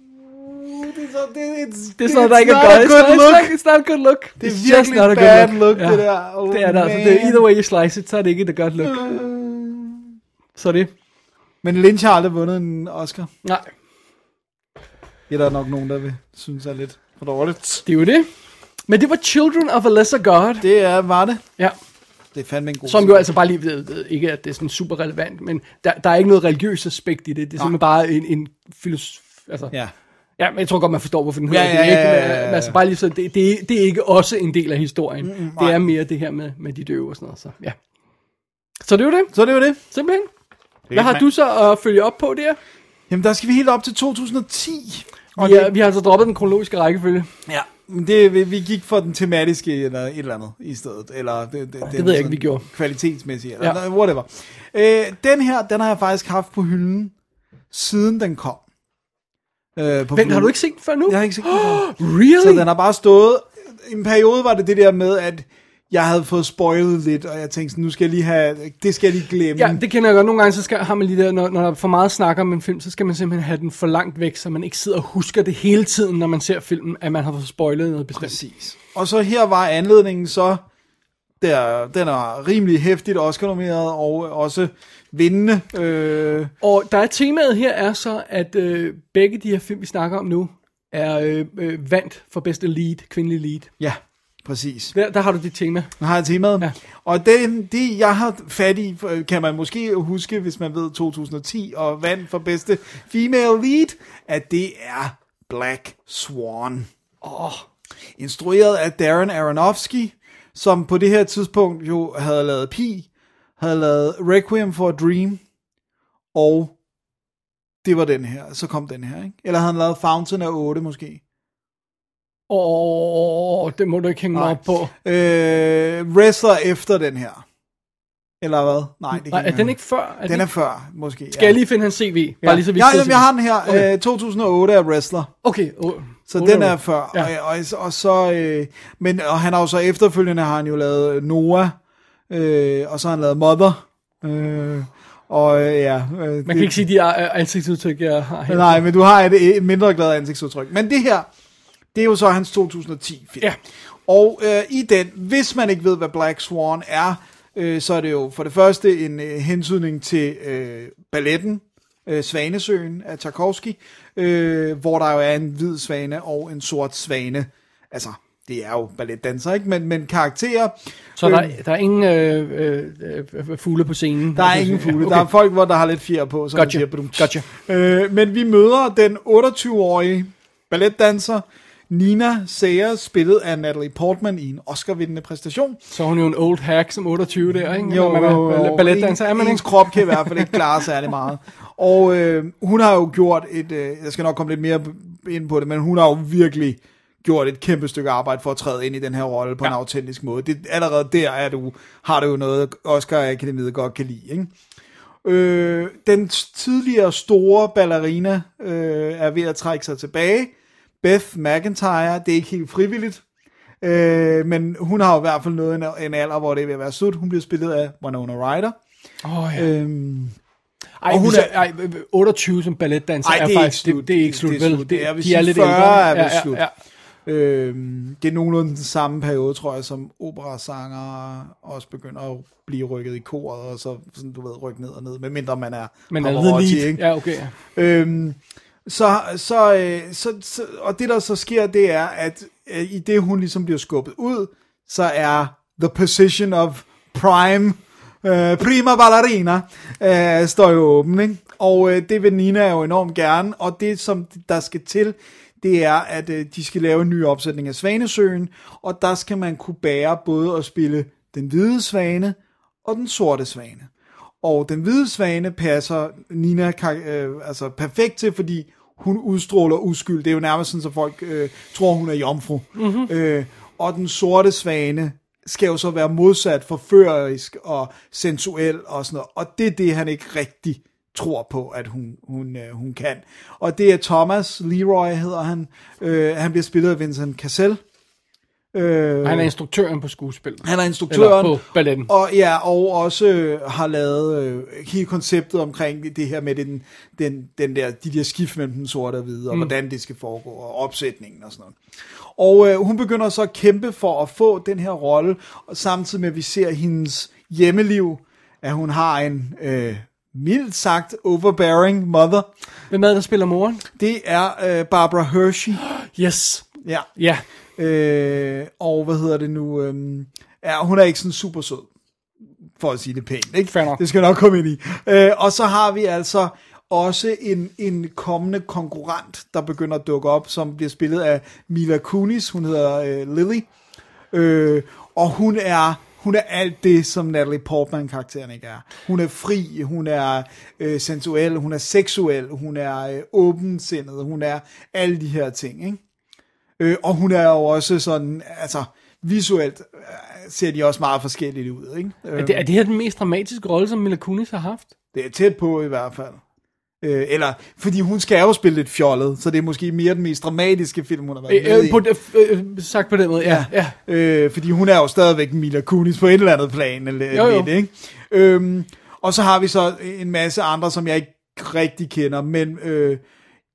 Det er så, sådan, der ikke er godt. It's look. not- It's not a good look. Det er virkelig not a bad look, det der. Oh, det er det altså. man. Det er either way you slice it, så er det ikke et godt look. Så er det. Men Lynch har aldrig vundet en Oscar. Nej, Det er der nok nogen, der vil synes er lidt for dårligt. det er jo det. Men det var Children of a Lesser God. Det er, var det. Ja. Det er fandme en god Som film. jo altså bare lige ved, ved ikke, at det er sådan super relevant, men der, der er ikke noget religiøst aspekt i det. Det er simpelthen bare en, en filosof... Altså, ja. Ja. men jeg tror godt, man forstår, hvorfor den hedder det. ja, ja, Ikke, ja, ja, ja. Men, altså bare lige så, det, det, er, det er ikke også en del af historien. Mm, det nej. er mere det her med, med de døve og sådan noget. Så, ja. så det er jo det, Så er det jo det. simpelthen. Hvad har du så at følge op på der? Jamen, der skal vi helt op til 2010. Og Vi, er, vi har altså droppet den kronologiske rækkefølge. Ja, men det, vi, vi gik for den tematiske eller et eller andet i stedet. Eller det, det, det ved jeg ikke, vi gjorde. Kvalitetsmæssigt, eller Ja. whatever. Øh, den her, den har jeg faktisk haft på hylden, siden den kom. Øh, på Vent, har du ikke set den før nu? Jeg har ikke set den før. Really? Så den har bare stået... I en periode var det det der med, at jeg havde fået spoilet lidt, og jeg tænkte sådan, nu skal jeg lige have... Det skal jeg lige glemme. Ja, det kender jeg godt. Nogle gange så skal, har man lige der, når, når der er for meget snak om en film, så skal man simpelthen have den for langt væk, så man ikke sidder og husker det hele tiden, når man ser filmen, at man har fået spoilet noget bestemt. Præcis. Og så her var anledningen så, der, den er rimelig hæftigt Oscar-nomineret, og også vindende. Øh, Og der er temaet her er så, at øh, begge de her film, vi snakker om nu, er øh, øh, vandt for bedste lead, kvindelig lead. ja, præcis. Der, der har du dit tema. Nu har jeg temaet. Ja. Og det, det, jeg har fat i, kan man måske huske, hvis man ved 2010, og vandt for bedste female lead, at det er Black Swan. Åh, Instrueret af Darren Aronofsky, som på det her tidspunkt jo havde lavet Pi, havde lavet Requiem for a Dream, og det var den her. Så kom den her, ikke? Eller havde han lavet Fountain af 8 måske? Åh, det må du ikke hænge mig op på. Øh, wrestler efter den her. Eller hvad? Nej, det kan Nej, er den ikke før? Er Den er før, måske. Skal jeg lige finde hans CV? Bare Ja. lige så vi ja, jamen, jeg har den her. Okay. Øh, 2008 er wrestler. Okay, oh, Så oh, den er før. Ja. Ja. Og, og, og så, øh, men og han har jo så efterfølgende har han jo lavet Noah, øh, og så har han lavet Mother. Øh, og øh, ja. Øh, Man kan ikke sige, de er øh, ansigtsudtryk, jeg har her. Nej, men du har et, et mindre glad ansigtsudtryk. Men det her, det er jo så hans 2010 film. Ja. Og øh, i den, hvis man ikke ved, hvad Black Swan er, øh, så er det jo for det første en øh, hensydning til øh, balletten, øh, Svanesøen af Tarkovsky, øh, hvor der jo er en hvid svane og en sort svane. Altså, det er jo balletdanser, ikke? Men, men karakterer... Så der, øh, der er ingen øh, øh, øh, fugle på scenen? der er ingen fugle. Okay. Der er folk, hvor der har lidt fjer på, som Gotcha. siger, badums. Gotcha. Øh, men vi møder den 28-årige balletdanser, Nina Sayers, spillet af Natalie Portman i en Oscar-vindende præstation. Så er hun jo en old hack som 28 der, ikke? Jo, man er balletdanser, er man ikke? krop kan i hvert fald ikke klare særlig meget. Og øh, hun har jo gjort et, øh, jeg skal nok komme lidt mere ind på det, men hun har jo virkelig gjort et kæmpe stykke arbejde for at træde ind i den her rolle på ja. en autentisk måde. Det, allerede der er du, har du jo noget, Oscar Akademiet godt kan lide. Ikke? Øh, den tidligere store ballerina øh, er ved at trække sig tilbage. Beth McIntyre, det er ikke helt frivilligt, øh, men hun har jo i hvert fald nået en, en alder, hvor det er ved at være slut. Hun bliver spillet af Winona Ryder. Åh oh, ja. Øhm, Ej, og hun er- er, ej, 28 som balletdanser Ej, er, det er faktisk, ikke slut. Det, det er ikke slut, Det er vel? slut. Det er, de er sige, lidt 40 ældre. er vel ja, slut. Ja, ja. Øhm, det er nogenlunde den samme periode, tror jeg, som operasanger også begynder at blive rykket i koret, og så sådan, du ved, rykke ned og ned, medmindre man er Men er det lead? ikke? Ja, okay. Øhm, så, så, øh, så, så, og det der så sker, det er, at øh, i det hun ligesom bliver skubbet ud, så er the position of prime, øh, prima ballerina, øh, står jo åben, ikke? Og øh, det vil Nina jo enormt gerne, og det som der skal til, det er, at øh, de skal lave en ny opsætning af Svanesøen, og der skal man kunne bære både at spille den hvide svane og den sorte svane. Og den hvide svane passer Nina øh, altså perfekt til, fordi hun udstråler uskyld. Det er jo nærmest sådan, at folk øh, tror, hun er jomfru. Mm-hmm. Øh, og den sorte svane skal jo så være modsat forførerisk og sensuel og sådan noget. Og det er det, han ikke rigtig tror på, at hun, hun, øh, hun kan. Og det er Thomas Leroy, hedder han. Øh, han bliver spillet af Vincent Cassel. Øh, Han er instruktøren på skuespillet. han er instruktøren. Eller på balletten. Og, ja, og også øh, har lavet øh, hele konceptet omkring det her med den, den, den der, de der skift mellem den sorte og hvide, og mm. hvordan det skal foregå, og opsætningen og sådan noget. Og øh, hun begynder så at kæmpe for at få den her rolle, og samtidig med, at vi ser hendes hjemmeliv, at hun har en øh, mildt sagt overbearing mother. Hvem er det, der spiller moren? Det er øh, Barbara Hershey. Yes. Ja. Ja. Øh, og hvad hedder det nu? Øhm, ja, hun er ikke sådan super sød, for at sige det pænt. Ikke? Fair nok. Det skal jeg nok komme ind i. Øh, og så har vi altså også en, en kommende konkurrent, der begynder at dukke op, som bliver spillet af Mila Kunis. Hun hedder øh, Lily. Øh, og hun er hun er alt det, som Natalie Portman-karakteren ikke er. Hun er fri, hun er øh, sensuel, hun er seksuel, hun er øh, åbensindet, hun er alle de her ting, ikke? Øh, og hun er jo også sådan, altså visuelt øh, ser de også meget forskelligt ud, ikke? Øh, Er det, er det her den mest dramatiske rolle, som Mila Kunis har haft? det er tæt på i hvert fald. Øh, eller, fordi hun skal jo spille lidt fjollet, så det er måske mere den mest dramatiske film, hun har været med Øh, i. på, det- øh, sagt på den måde, ja. ja. Øh, fordi hun er jo stadigvæk Mila Kunis på et eller andet plan. Eller, Jo, jo. Lidt, ikke? Øhm, og så har vi så en masse andre, som jeg ikke rigtig kender, men øh,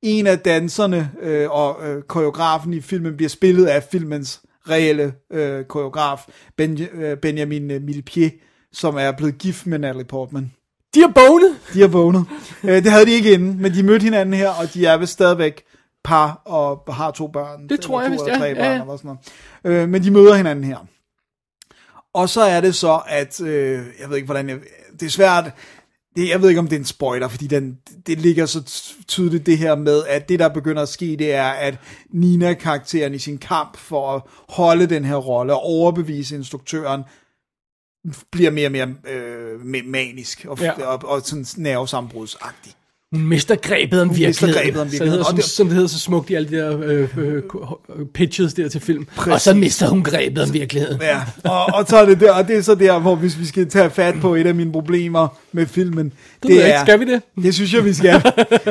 en af danserne øh, og øh, koreografen i filmen bliver spillet af filmens reelle øh, koreograf, ben, øh, Benjamin øh, Millepied, som er blevet gift med Natalie Portman. De har bonet. De har vågnet. øh, det havde de ikke inden, men de mødte hinanden her, og de er vist stadigvæk par og har to børn. Det tror jeg vist, ja. tre Ja, børn, ja. eller sådan noget. Øh, men de møder hinanden her. Og så er det så, at, øh, jeg ved ikke hvordan jeg, det er svært, det, jeg ved ikke om det er en spoiler, fordi den, det ligger så tydeligt det her med, at det der begynder at ske, det er, at Nina-karakteren i sin kamp for at holde den her rolle og overbevise instruktøren, bliver mere og mere øh, ma- manisk og, Ja. ja. og, og sådan nervesammenbrudsagtig. Hun mister grebet om Hun mister virkeligheden. grebet om Så det hedder, virkeligheden. som, det- som det hedder så smukt i alle de der øh, øh, øh, pitches der til film. Præcis. Og så mister hun grebet om virkeligheden. Ja, og, og så er det der, og det er så der, hvor hvis vi skal tage fat på et af mine problemer med filmen, det, ved jeg ikke. Skal vi det? Det synes jeg, vi skal.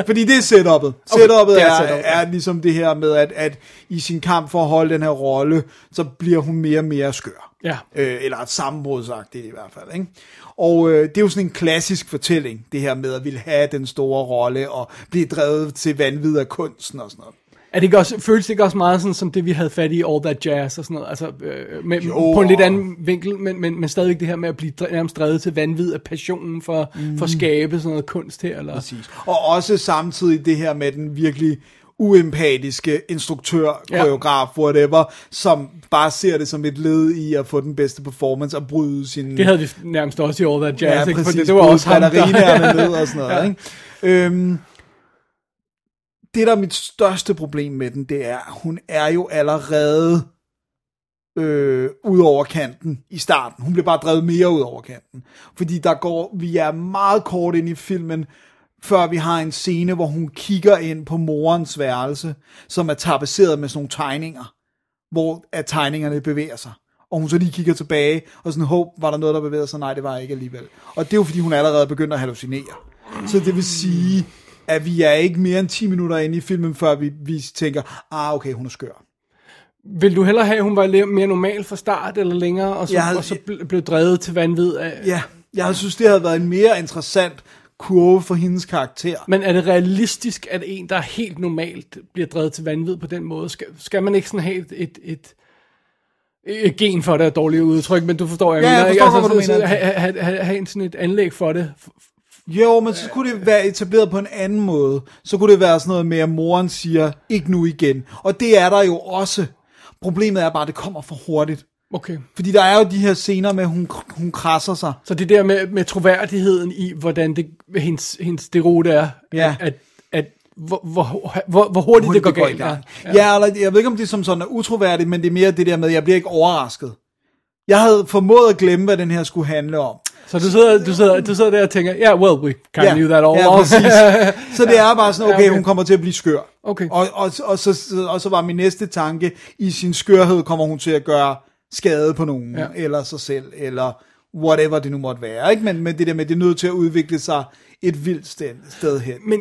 Fordi det er setup'et. Okay, Setup'et det er er, setup, ja. er ligesom det her med, at, at i sin kamp for at holde den her rolle, så bliver hun mere og mere skør. Ja. Øh, eller et sammenbrudsagtigt i hvert fald. Ikke? Og øh, det er jo sådan en klassisk fortælling, det her med at ville have den store rolle og blive drevet til vanvid af kunsten og sådan noget. Er det ikke også, føles det ikke også meget sådan, som det, vi havde fat i All That Jazz og sådan noget? Altså, øh, med, Jo. på en lidt anden vinkel, men, men, men stadigvæk det her med at blive nærmest drevet til vanvid af passionen for, mm. for at skabe sådan noget kunst her. Eller? Præcis. Og også samtidig det her med den virkelig uempatiske instruktør, Ja. koreograf, whatever, som bare ser det som et led i at få den bedste performance og bryde sin... Det havde vi nærmest også i All That Jazz, ja, ikke? præcis, For det, det var også ham, ballerinerne ned og sådan noget, Ja. ikke? Øhm, det, der er mit største problem med den, det er, hun er jo allerede øh, ud over kanten i starten. Hun bliver bare drevet mere ud over kanten. Fordi der går, vi er meget kort ind i filmen, før vi har en scene, hvor hun kigger ind på morens værelse, som er tapetseret med sådan nogle tegninger, hvor at tegningerne bevæger sig. Og hun så lige kigger tilbage, og sådan, håb, var der noget, der bevægede sig? Nej, det var ikke alligevel. Og det er jo, fordi hun allerede begynder at hallucinere. Så det vil sige, at vi er ikke mere end 10 minutter inde i filmen, før vi, vi tænker, ah, okay, hun er skør. Vil du hellere have, at hun var lidt mere normal fra start eller længere, og så, Jeg havde- og så ble- blev drevet til vanvid af... Ja, jeg synes, det havde været en mere interessant kurve for hendes karakter. Men er det realistisk, at en, der er helt normalt, bliver drevet til vanvid på den måde? Skal, skal man ikke sådan have et, et, et, et gen for det, er dårligt udtryk, men du forstår, jeg Ja, jeg mener, ikke? forstår, hvad du så- mener. Have, have, have, have sådan et anlæg for det. Jo, men så skulle det være etableret på en anden måde. Så kunne det være sådan noget med, at moren siger, ikke nu igen. Og det er der jo også. Problemet er bare, at det kommer for hurtigt. Okay. Fordi der er jo de her scener med, at hun, hun krasser sig. Så det der med, med troværdigheden i, hvordan det, hendes, hendes derute er, Ja. at, at hvor, hvor, hvor, hvor hurtigt det går i galt. gang. Ja, ja eller, jeg ved ikke, om det som sådan er utroværdigt, men det er mere det der med, at jeg bliver ikke overrasket. Jeg havde formået at glemme, hvad den her skulle handle om. Så du sidder, du sidder, du sidder der og tænker, yeah, well, we kind of knew that all ja, along. Så det er bare sådan, okay, Ja, okay. hun kommer til at blive skør. Okay. Og, og, og, så, og så var min næste tanke, i sin skørhed kommer hun til at gøre skade på nogen, Ja. eller sig selv, eller whatever det nu måtte være. Ikke? Men, men det der med, det er nødt til at udvikle sig et vildt sted, sted hen. Men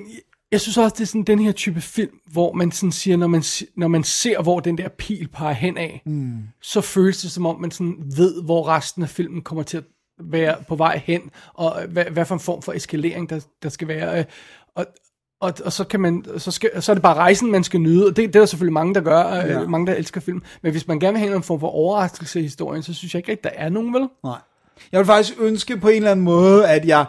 jeg synes også, det er sådan den her type film, hvor man sådan siger, når man, når man ser, hvor den der pil peger hen af, mm. så føles det som om, man sådan ved, hvor resten af filmen kommer til at være på vej hen, og hvad, hvad for en form for eskalering, der, der skal være. øh, Og, og, og så, kan man, så, skal, så er det bare rejsen, man skal nyde, og det, det er der selvfølgelig mange, der gør, ja. Ja. mange, der elsker film. Men hvis man gerne vil have en form for overraskelse i historien, så synes jeg ikke, at der er nogen, vel? Nej. Jeg vil faktisk ønske på en eller anden måde, at jeg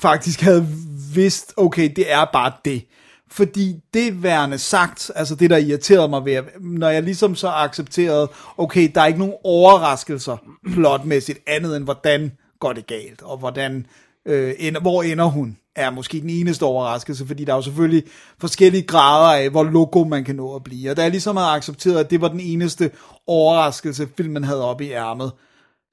faktisk havde vidst, okay, det er bare det. Fordi det værende sagt, altså det der irriterede mig ved, når jeg ligesom så accepterede, okay, der er ikke nogen overraskelser plotmæssigt andet end, hvordan går det galt, og hvordan, øh, ender, hvor ender hun, er måske den eneste overraskelse, fordi der er jo selvfølgelig forskellige grader af, hvor logo man kan nå at blive. Og da jeg ligesom havde accepteret, at det var den eneste overraskelse, filmen havde oppe i ærmet,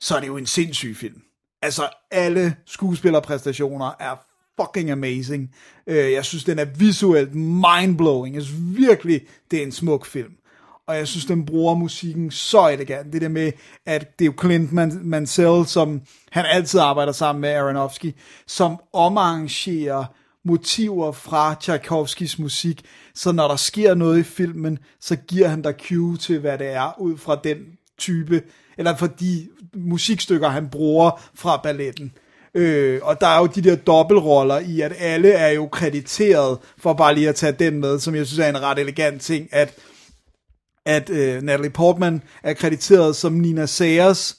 så er det jo en sindssyg film. Altså, alle skuespillerpræstationer er fucking amazing. Øh, jeg synes, den er visuelt mindblowing. Jeg synes virkelig, det er en smuk film. Og jeg synes, den bruger musikken så elegant. Det der med, at det er jo Clint Man- Mansell, som han altid arbejder sammen med Aronofsky, som omarrangerer motiver fra Tchaikovskis musik, så når der sker noget i filmen, så giver han dig cue til, hvad det er, ud fra den type, eller fra de musikstykker, han bruger fra balletten. Øh, og der er jo de der dobbeltroller i, at alle er jo krediteret, for bare lige at tage den med, som jeg synes er en ret elegant ting, at, at øh, Natalie Portman er krediteret som Nina Sayers,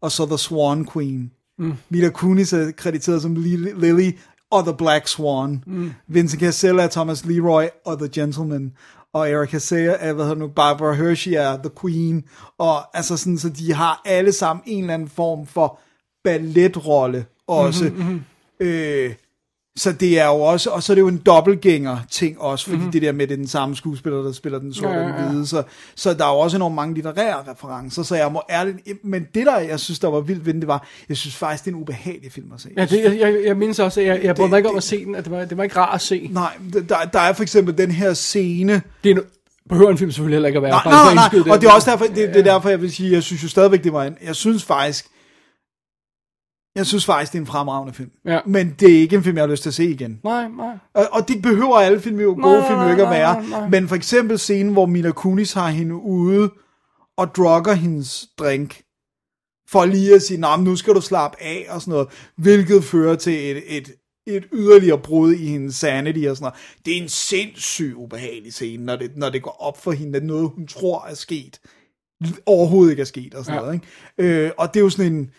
og så The Swan Queen. Mm. Mila Kunis er krediteret som Lily, og The Black Swan. Mm. Vincent Cassell er Thomas Leroy og The Gentleman. Og Erica Sayer er, hvad hedder nu, Barbara Hershey er The Queen. Og altså sådan, så de har alle sammen en eller anden form for balletrolle også. Mm-hmm. Øh, så det er jo også, og så er det jo en dobbeltgænger ting også, fordi mm-hmm. det der med, det er den samme skuespiller, der spiller den sorte Ja, ja, ja. hvide, så, så der er jo også enormt mange litterære referencer, så jeg må ærligt, men det der, jeg synes, der var vildt ved det var, jeg synes faktisk, det er en ubehagelig film at se. Ja, det, jeg, jeg, jeg mindes også, at jeg, jeg brød mig ikke om at se den, at det var, det var ikke rart at se. Nej, der, der er for eksempel den her scene, Det er no, behøver en film selvfølgelig heller ikke at være. Nej, nej, nej, nej. og det er også derfor, det, det er derfor, jeg vil sige, jeg synes jo stadigvæk, det var en, jeg synes faktisk, jeg synes faktisk, det er en fremragende film. Ja. Men det er ikke en film, jeg har lyst til at se igen. Nej, nej. Og, og det behøver alle film jo, Nej, gode nej, film jo nej, ikke at nej, være. nej, nej. Men for eksempel scenen, hvor Mila Kunis har hende ude og drugger hendes drink, for lige at sige, nah, nu skal du slappe af og sådan noget, hvilket fører til et, et, et yderligere brud i hendes sanity og sådan noget. Det er en sindssygt ubehagelig scene, når det, når det går op for hende, at noget, hun tror er sket, overhovedet ikke er sket og sådan Ja. noget. Ikke? Øh, og det er jo sådan en,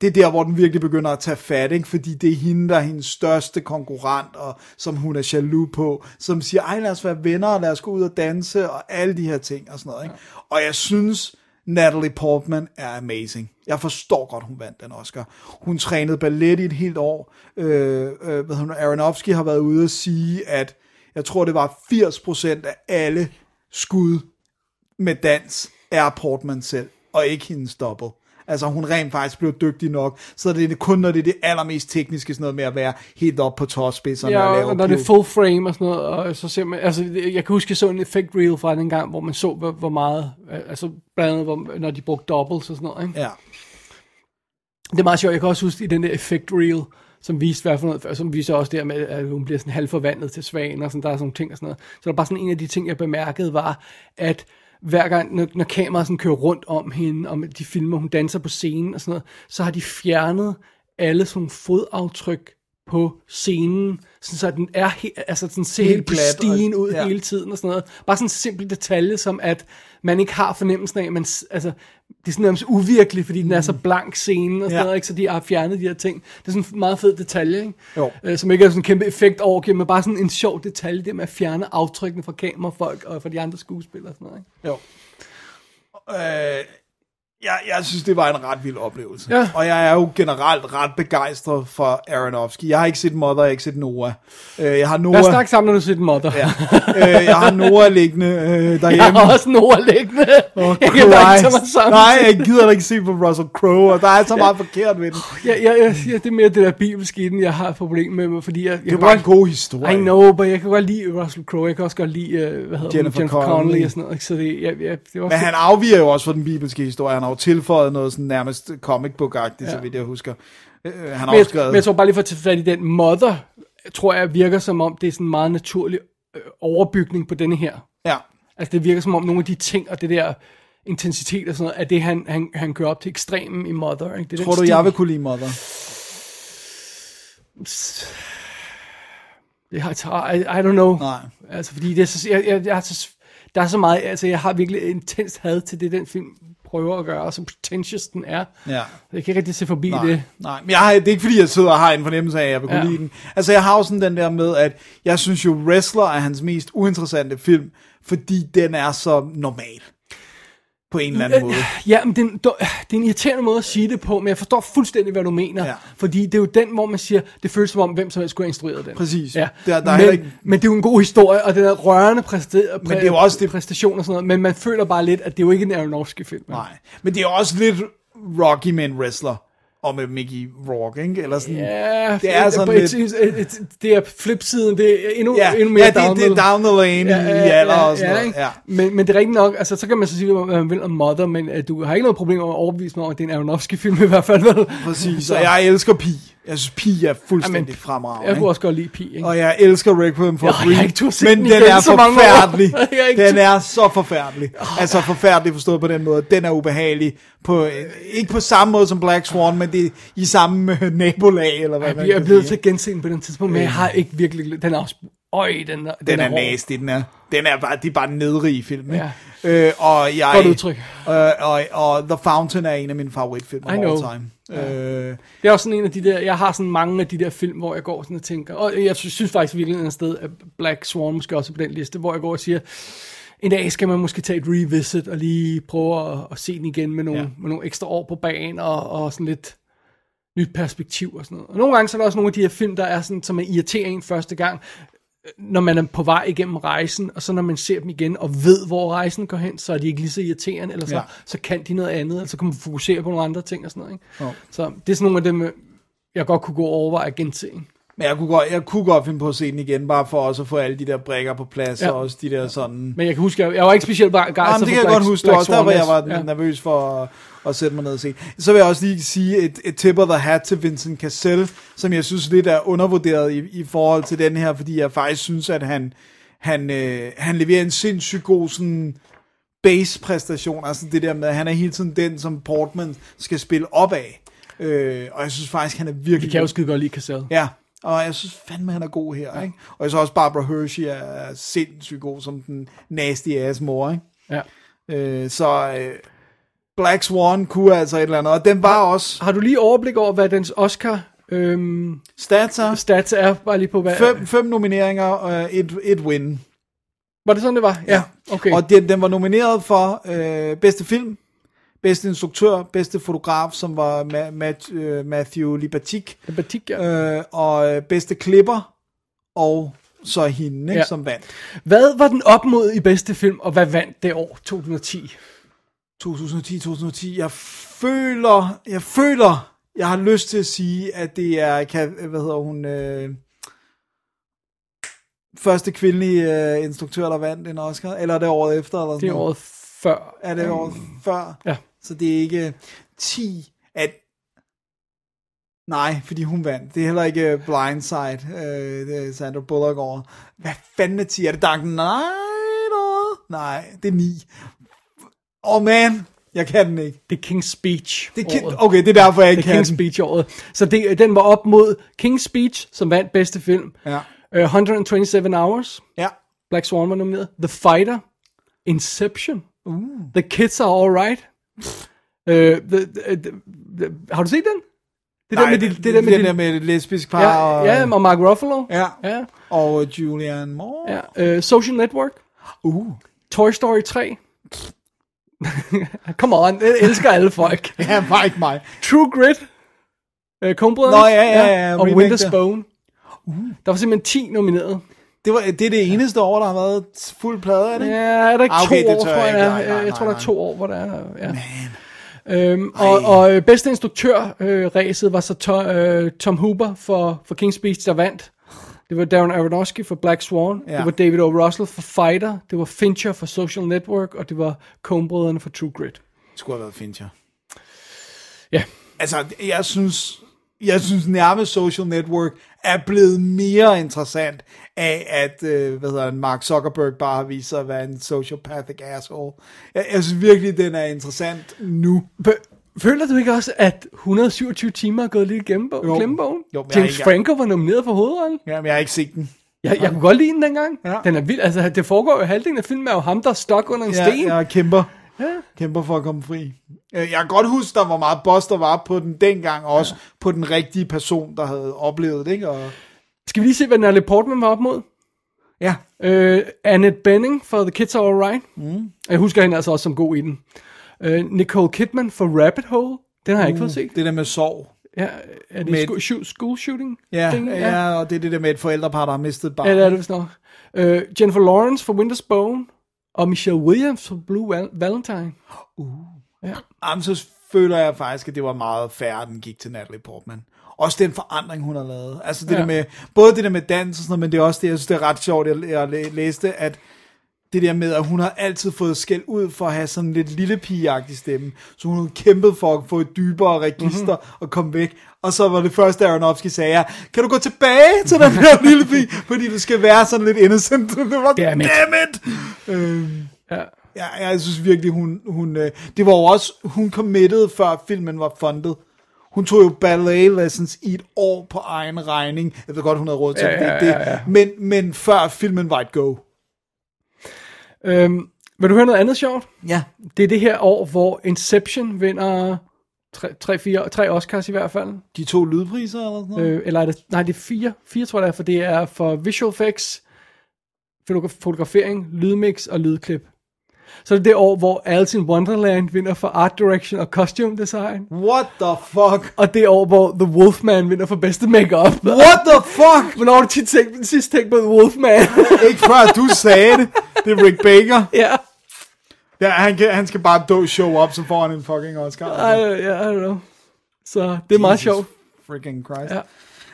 det er der, hvor den virkelig begynder at tage fat, ikke? fordi det er hende, der er hendes største konkurrent, og som hun er jaloux på, som siger, ej lad os være venner, og lad os gå ud og danse, og alle de her ting og sådan noget. Ikke? Og jeg synes, Natalie Portman er amazing. Jeg forstår godt, hun vandt den Oscar. Hun trænede ballet i et helt år. Øh, øh, hvad hun, Aronofsky har været ude og sige, at jeg tror, det var 80% af alle skud med dans er Portman selv, og ikke hendes double. Altså hun rent faktisk blev dygtig nok, så det er kun når det er det allermest tekniske, sådan noget med at være helt op på tåspidserne og Ja, lave og når det er full frame og sådan noget, og så ser man, altså, jeg kan huske, jeg så en effect reel fra den gang, hvor man så, hvor, hvor meget, altså blandt andet, hvor, når de brugte doubles og sådan noget, ikke? Ja. Det er meget sjovt, jeg kan også huske i den der effect reel, som viste hvad for noget, som viser også der med, at hun bliver sådan halvforvandlet til svagen, og sådan, der er sådan nogle ting og sådan noget. Så der var bare sådan en af de ting, jeg bemærkede, var, at hver gang, når, når kameraet sådan kører rundt om hende, og de filmer, hun danser på scenen og sådan noget, så har de fjernet alle sådan fodaftryk på scenen, sådan så den er he- altså den ser Helt pristine og- ud ja. hele tiden og sådan noget. Bare sådan en simpel detalje som at man ikke har fornemmelsen af, at man, altså, det er sådan nærmest uvirkeligt, fordi den er så blank scenen og sådan Ja. noget, ikke? så de har fjernet de her ting. Det er sådan en meget fed detalje, ikke? Jo. Øh, som ikke er sådan en kæmpe effekt over, men bare sådan en sjov detalje, det med at fjerne aftrykkene fra kamerafolk og fra de andre skuespillere og sådan noget. Ikke? Jo. Øh, jeg, jeg synes, det var en ret vild oplevelse. Ja. Og jeg er jo generelt ret begejstret for Aronofsky. Jeg har ikke set Mother, jeg har ikke set Noah. Øh, jeg har Lad os Noah, sammen, når du den Mother. ja. øh, jeg har Noah liggende øh, Jeg derhjemme. har også Nora liggende. Oh, jeg kan ikke tage mig sammen. Nej, jeg gider da ikke se på Russell Crowe, og der er så meget forkert ved den. Ja, ja, ja, ja, det er mere det der bibelske i den, jeg har et problem med, fordi jeg, jeg Det er bare en god historie. I know, but jeg kan godt lide Russell Crowe, jeg kan også godt lide, hvad hedder Jennifer Jennifer Connelly. Connelly og sådan noget, så det, ja, ja, det var Men han afviger jo også fra den bibelske historie. Han har jo tilføjet noget sådan nærmest comic book-agtigt, ja. så vidt jeg husker. Øh, han har men, jeg, også skrevet... men jeg tror bare lige for at tage fat i den mother, tror jeg virker som om, det er sådan en meget naturlig øh, overbygning på denne her. Ja. Altså det virker som om nogle af de ting og det der intensitet og sådan noget, er det han, han, han kører op til ekstremen i Mother. Ikke? Det er Tror du, stil. jeg vil kunne lide Mother? Jeg har, I, I don't know. Nej. Altså, fordi det er så, jeg, jeg, jeg så, der er så meget, altså jeg har virkelig intens had til det, den film prøver at gøre, så pretentious den er. Ja. Jeg kan ikke rigtig se forbi Nej, det. nej. Men jeg har, det er ikke fordi, jeg sidder og har en fornemmelse af, at jeg vil kunne ja. lide den. Altså, jeg har jo sådan den der med, at jeg synes jo, Wrestler er hans mest uinteressante film, fordi den er så normal. På en eller anden måde. Ja, men det er, en, det er en irriterende måde at sige det på, men jeg forstår fuldstændig, hvad du mener. Ja. Fordi det er jo den, hvor man siger, det føles som om, hvem som helst skulle have instrueret den. Præcis. Ja. Der- der er men, ikke- men det er jo en god historie, og den er rørende præsteret, Men det er jo også det- præstation og sådan noget, men man føler bare lidt, at det er jo ikke en Aronofsky-film. Nej. Men det er også lidt Rocky med en wrestler. Og med Mickey Rourke, ikke? Eller sådan. Ja, det er sådan lidt... det er flipsiden, det er endnu, Ja, endnu mere ja det, det er down the lane ja, i alder og sådan noget. ikke? Ja. Men, men det er rigtigt nok, altså så kan man så sige, hvad man vil om Mother, men uh, du har ikke noget problem med at overbevise mig om, at det er en Aronofsky-film i hvert fald. Vel? Præcis, Så- og jeg elsker Pi. Jeg synes, Pi er fuldstændig Jamen, fremragende. Jeg kunne også godt lide Pi, ikke? Og jeg elsker Requiem for Jeg Dream, men den den er så forfærdelig. Jeg Den er så forfærdelig. Altså forfærdelig forstået på den måde. Den er ubehagelig. På, øh, ikke på samme måde som Black Swan, men det er i samme øh, nabolag, eller hvad Jeg man bliver kan blevet til at gense den på den tidspunkt, men jeg har ikke virkelig... Den er også... Øj, den er, Den er hård. nasty, den er. Den er bare, det er bare en nedrig film. Ikke? Ja. Øh, og jeg, Godt udtryk. Øh, og, og The Fountain er en af mine favoritfilm I of all time. Øh, Det er også sådan en af de der, jeg har sådan mange af de der film, hvor jeg går sådan og tænker, og jeg synes, faktisk virkelig et sted, at Black Swan måske også er på den liste, hvor jeg går og siger, en dag skal man måske tage et revisit og lige prøve at, at se den igen med nogle, Ja. ja. med nogle ekstra år på banen og, og sådan lidt nyt perspektiv og sådan noget. Og nogle gange så er der også nogle af de her film, der er sådan, som er irriterer en første gang, når man er på vej igennem rejsen, og så når man ser dem igen og ved, hvor rejsen går hen, så er de ikke lige så irriterende, eller så, Ja. ja. så kan de noget andet, eller så kan man fokusere på nogle andre ting og sådan noget. Ikke? Jo. Så det er sådan nogle af dem, jeg godt kunne gå og overveje at gense. ikke? Men jeg kunne, godt, jeg kunne godt finde på at se den igen, bare for også at få alle de der brækker på plads, Ja. og også de der sådan... Men jeg kan huske, jeg, jeg var ikke specielt bare Jamen, det kan jeg godt huske, var også derfor, jeg var ja. nervøs for at, at sætte mig ned og se. Så vil jeg også lige sige et, et tip of the hat til Vincent Cassell, som jeg synes lidt er undervurderet i, i forhold til den her, fordi jeg faktisk synes, at han, han, øh, han leverer en sindssygt god sådan base-præstation, altså det der med, at han er hele tiden den, som Portman skal spille op af. Øh, og jeg synes faktisk, han er virkelig Vi kan jo skide godt lide Cassell. Ja, Og jeg synes fandme, han er god her, ikke? Og jeg synes også, Barbara Hershey er sindssygt god som den nasty ass mor, ikke? Ja. Øh, så øh, Black Swan kunne altså et eller andet, og den var også Har du lige overblik over, hvad dens Oscar øhm, Statser, stats er? Bare lige på hvad... fem, fem nomineringer og et, et win. Var det sådan, det var? Ja, okay. Og den, den var nomineret for øh, bedste film, bedste instruktør, bedste fotograf, som var Ma- Ma- øh, Matthew Libatik, Batik, ja. øh, og øh, bedste klipper, og så hende, ikke, Ja. som vandt. Hvad var den op mod i bedste film, og hvad vandt det år 2010? 2010-2010, jeg føler, jeg føler, jeg har lyst til at sige, at det er, kan, hvad hedder hun, øh, første kvindelige øh, instruktør, der vandt en Oscar, eller er det året efter, eller Det er noget? året før. Er det året før? Ja. Så det er ikke 10, at... Nej, fordi hun vandt. Det er heller ikke øh, Blindside, øh, det er Sandra Bullock over. Hvad fanden er 10? Er det Dark Knight? Nej, det er 9. Åh oh man, jeg kan den ikke. Det er King's Speech. Det kan, året. okay, det er derfor, jeg ikke er kan King's. Speech året. Så det, den var op mod King's Speech, som vandt bedste film. Ja. Uh, 127 Hours. Ja. Black Swan var nomineret. The Fighter. Inception. Uh. The Kids Are Alright. Uh, the, the, the, the, har du set den? Det Nej, der med de, det, der med den de, der med et lesbisk par. ja, og, ja, og Mark Ruffalo. ja. ja, Og Julianne Moore. ja. Uh, Social Network. Uh. Toy Story 3. Come on, jeg elsker alle folk. Ja, bare ikke mig. True Grit. Uh, Coen Brothers. Nå, ja, ja, ja, Og remake Winter's. Bone. Der var simpelthen 10 nomineret. Det, var, det er det eneste år, der har været fuld plade af det. Ja, er der ikke Ah, okay, to det år, tror jeg jeg. Nej, nej, jeg tror, der er to år, hvor der er. Ja. Øhm, og, og øh, bedste instruktør øh, ræset var så to, øh, Tom Hooper for, for King's Speech, der vandt. Det var Darren Aronofsky for Black Swan. Ja. Det var David O. Russell for Fighter. Det var Fincher for Social Network. Og det var Coen-brødrene for True Grit. Det skulle have været Fincher. Ja. Altså, jeg synes, jeg synes nærmest Social Network er blevet mere interessant af, at øh, hvad hedder han, Mark Zuckerberg bare har vist sig at være en sociopathic asshole. Jeg, jeg synes virkelig, den er interessant nu. Føler du ikke også, at 127 timer er gået lidt i glemmebo- Jo. glemmebogen? Jo, James ikke- Franco var nomineret for hovedrollen. Jamen, jeg har ikke set den. Jeg, jeg kunne godt lide den dengang. Ja. Den er vild. Altså, det foregår jo halvdelen af filmen er jo ham, der er stok under en sten. Jeg, jeg kæmper. Ja. Kæmper for at komme fri. Øh, Jeg kan godt huske, der var meget boss, der var på den dengang, og også ja. på den rigtige person, der havde oplevet det, ikke? Og, Skal vi lige se, hvad Natalie Portman var op mod? ja. Uh, Annette Bening for The Kids Are Alright. Mm. Jeg husker hende altså også som god i den. Uh, Nicole Kidman for Rabbit Hole. Den har jeg ikke fået set. Det der med sorg. Ja, er det Med- school, shoot, school shooting? Ja, thing? ja, og det er det der med et forældrepar, der har mistet et barn. ja, det er det vist nok. Uh, Jennifer Lawrence for Winter's Bone. Og Michelle Williams for Blue Val- Valentine. Jamen, så føler jeg faktisk, at det var meget færre, den gik til Natalie Portman. Også den forandring, hun har lavet. Altså det Ja. der med, både det der med dans og sådan noget, men det er også det, jeg synes, det er ret sjovt, jeg, jeg læ- læste, at det der med, at hun har altid fået skæld ud for at have sådan lidt lille pigeagtig stemme. Så hun har kæmpet for at få et dybere register Mhm. mm-hmm. og komme væk. Og så var det første, Aronofsky sagde, ja, kan du gå tilbage til den her lille pige, fordi du skal være sådan lidt innocent. det var, Damn it. Damn it. Øhm, Ja. Ja, jeg synes virkelig, hun, hun øh, det var jo også, hun committed, før filmen var fundet. Hun tog jo ballet lessons i et år på egen regning. Jeg ved godt, hun havde råd til Ja, det, ja, det, ja, ja. Men, men før filmen var et go. Øhm, vil du høre noget andet sjovt? Ja. Det er det her år, hvor Inception vinder tre, tre, fire, tre Oscars i hvert fald. De to lydpriser eller sådan noget? Øh, eller er det, nej, det er fire, fire tror jeg det er, for det er for visual effects, fotogra- fotografering, lydmix og lydklip. Så det er det år, hvor Alice in Wonderland vinder for art direction og costume design. What the fuck? Og det er år, hvor The Wolfman vinder for bedste makeup. What the fuck? Hvornår har du tit tænkt, sidst tænkt på The Wolfman? Ikke før du sagde det. Det er Rick Baker. ja. Ja, han, kan, han skal bare dø show up, så får han en fucking Oscar. I, yeah, I don't know. Så det er meget Jesus sjovt. Freaking Christ. Ja.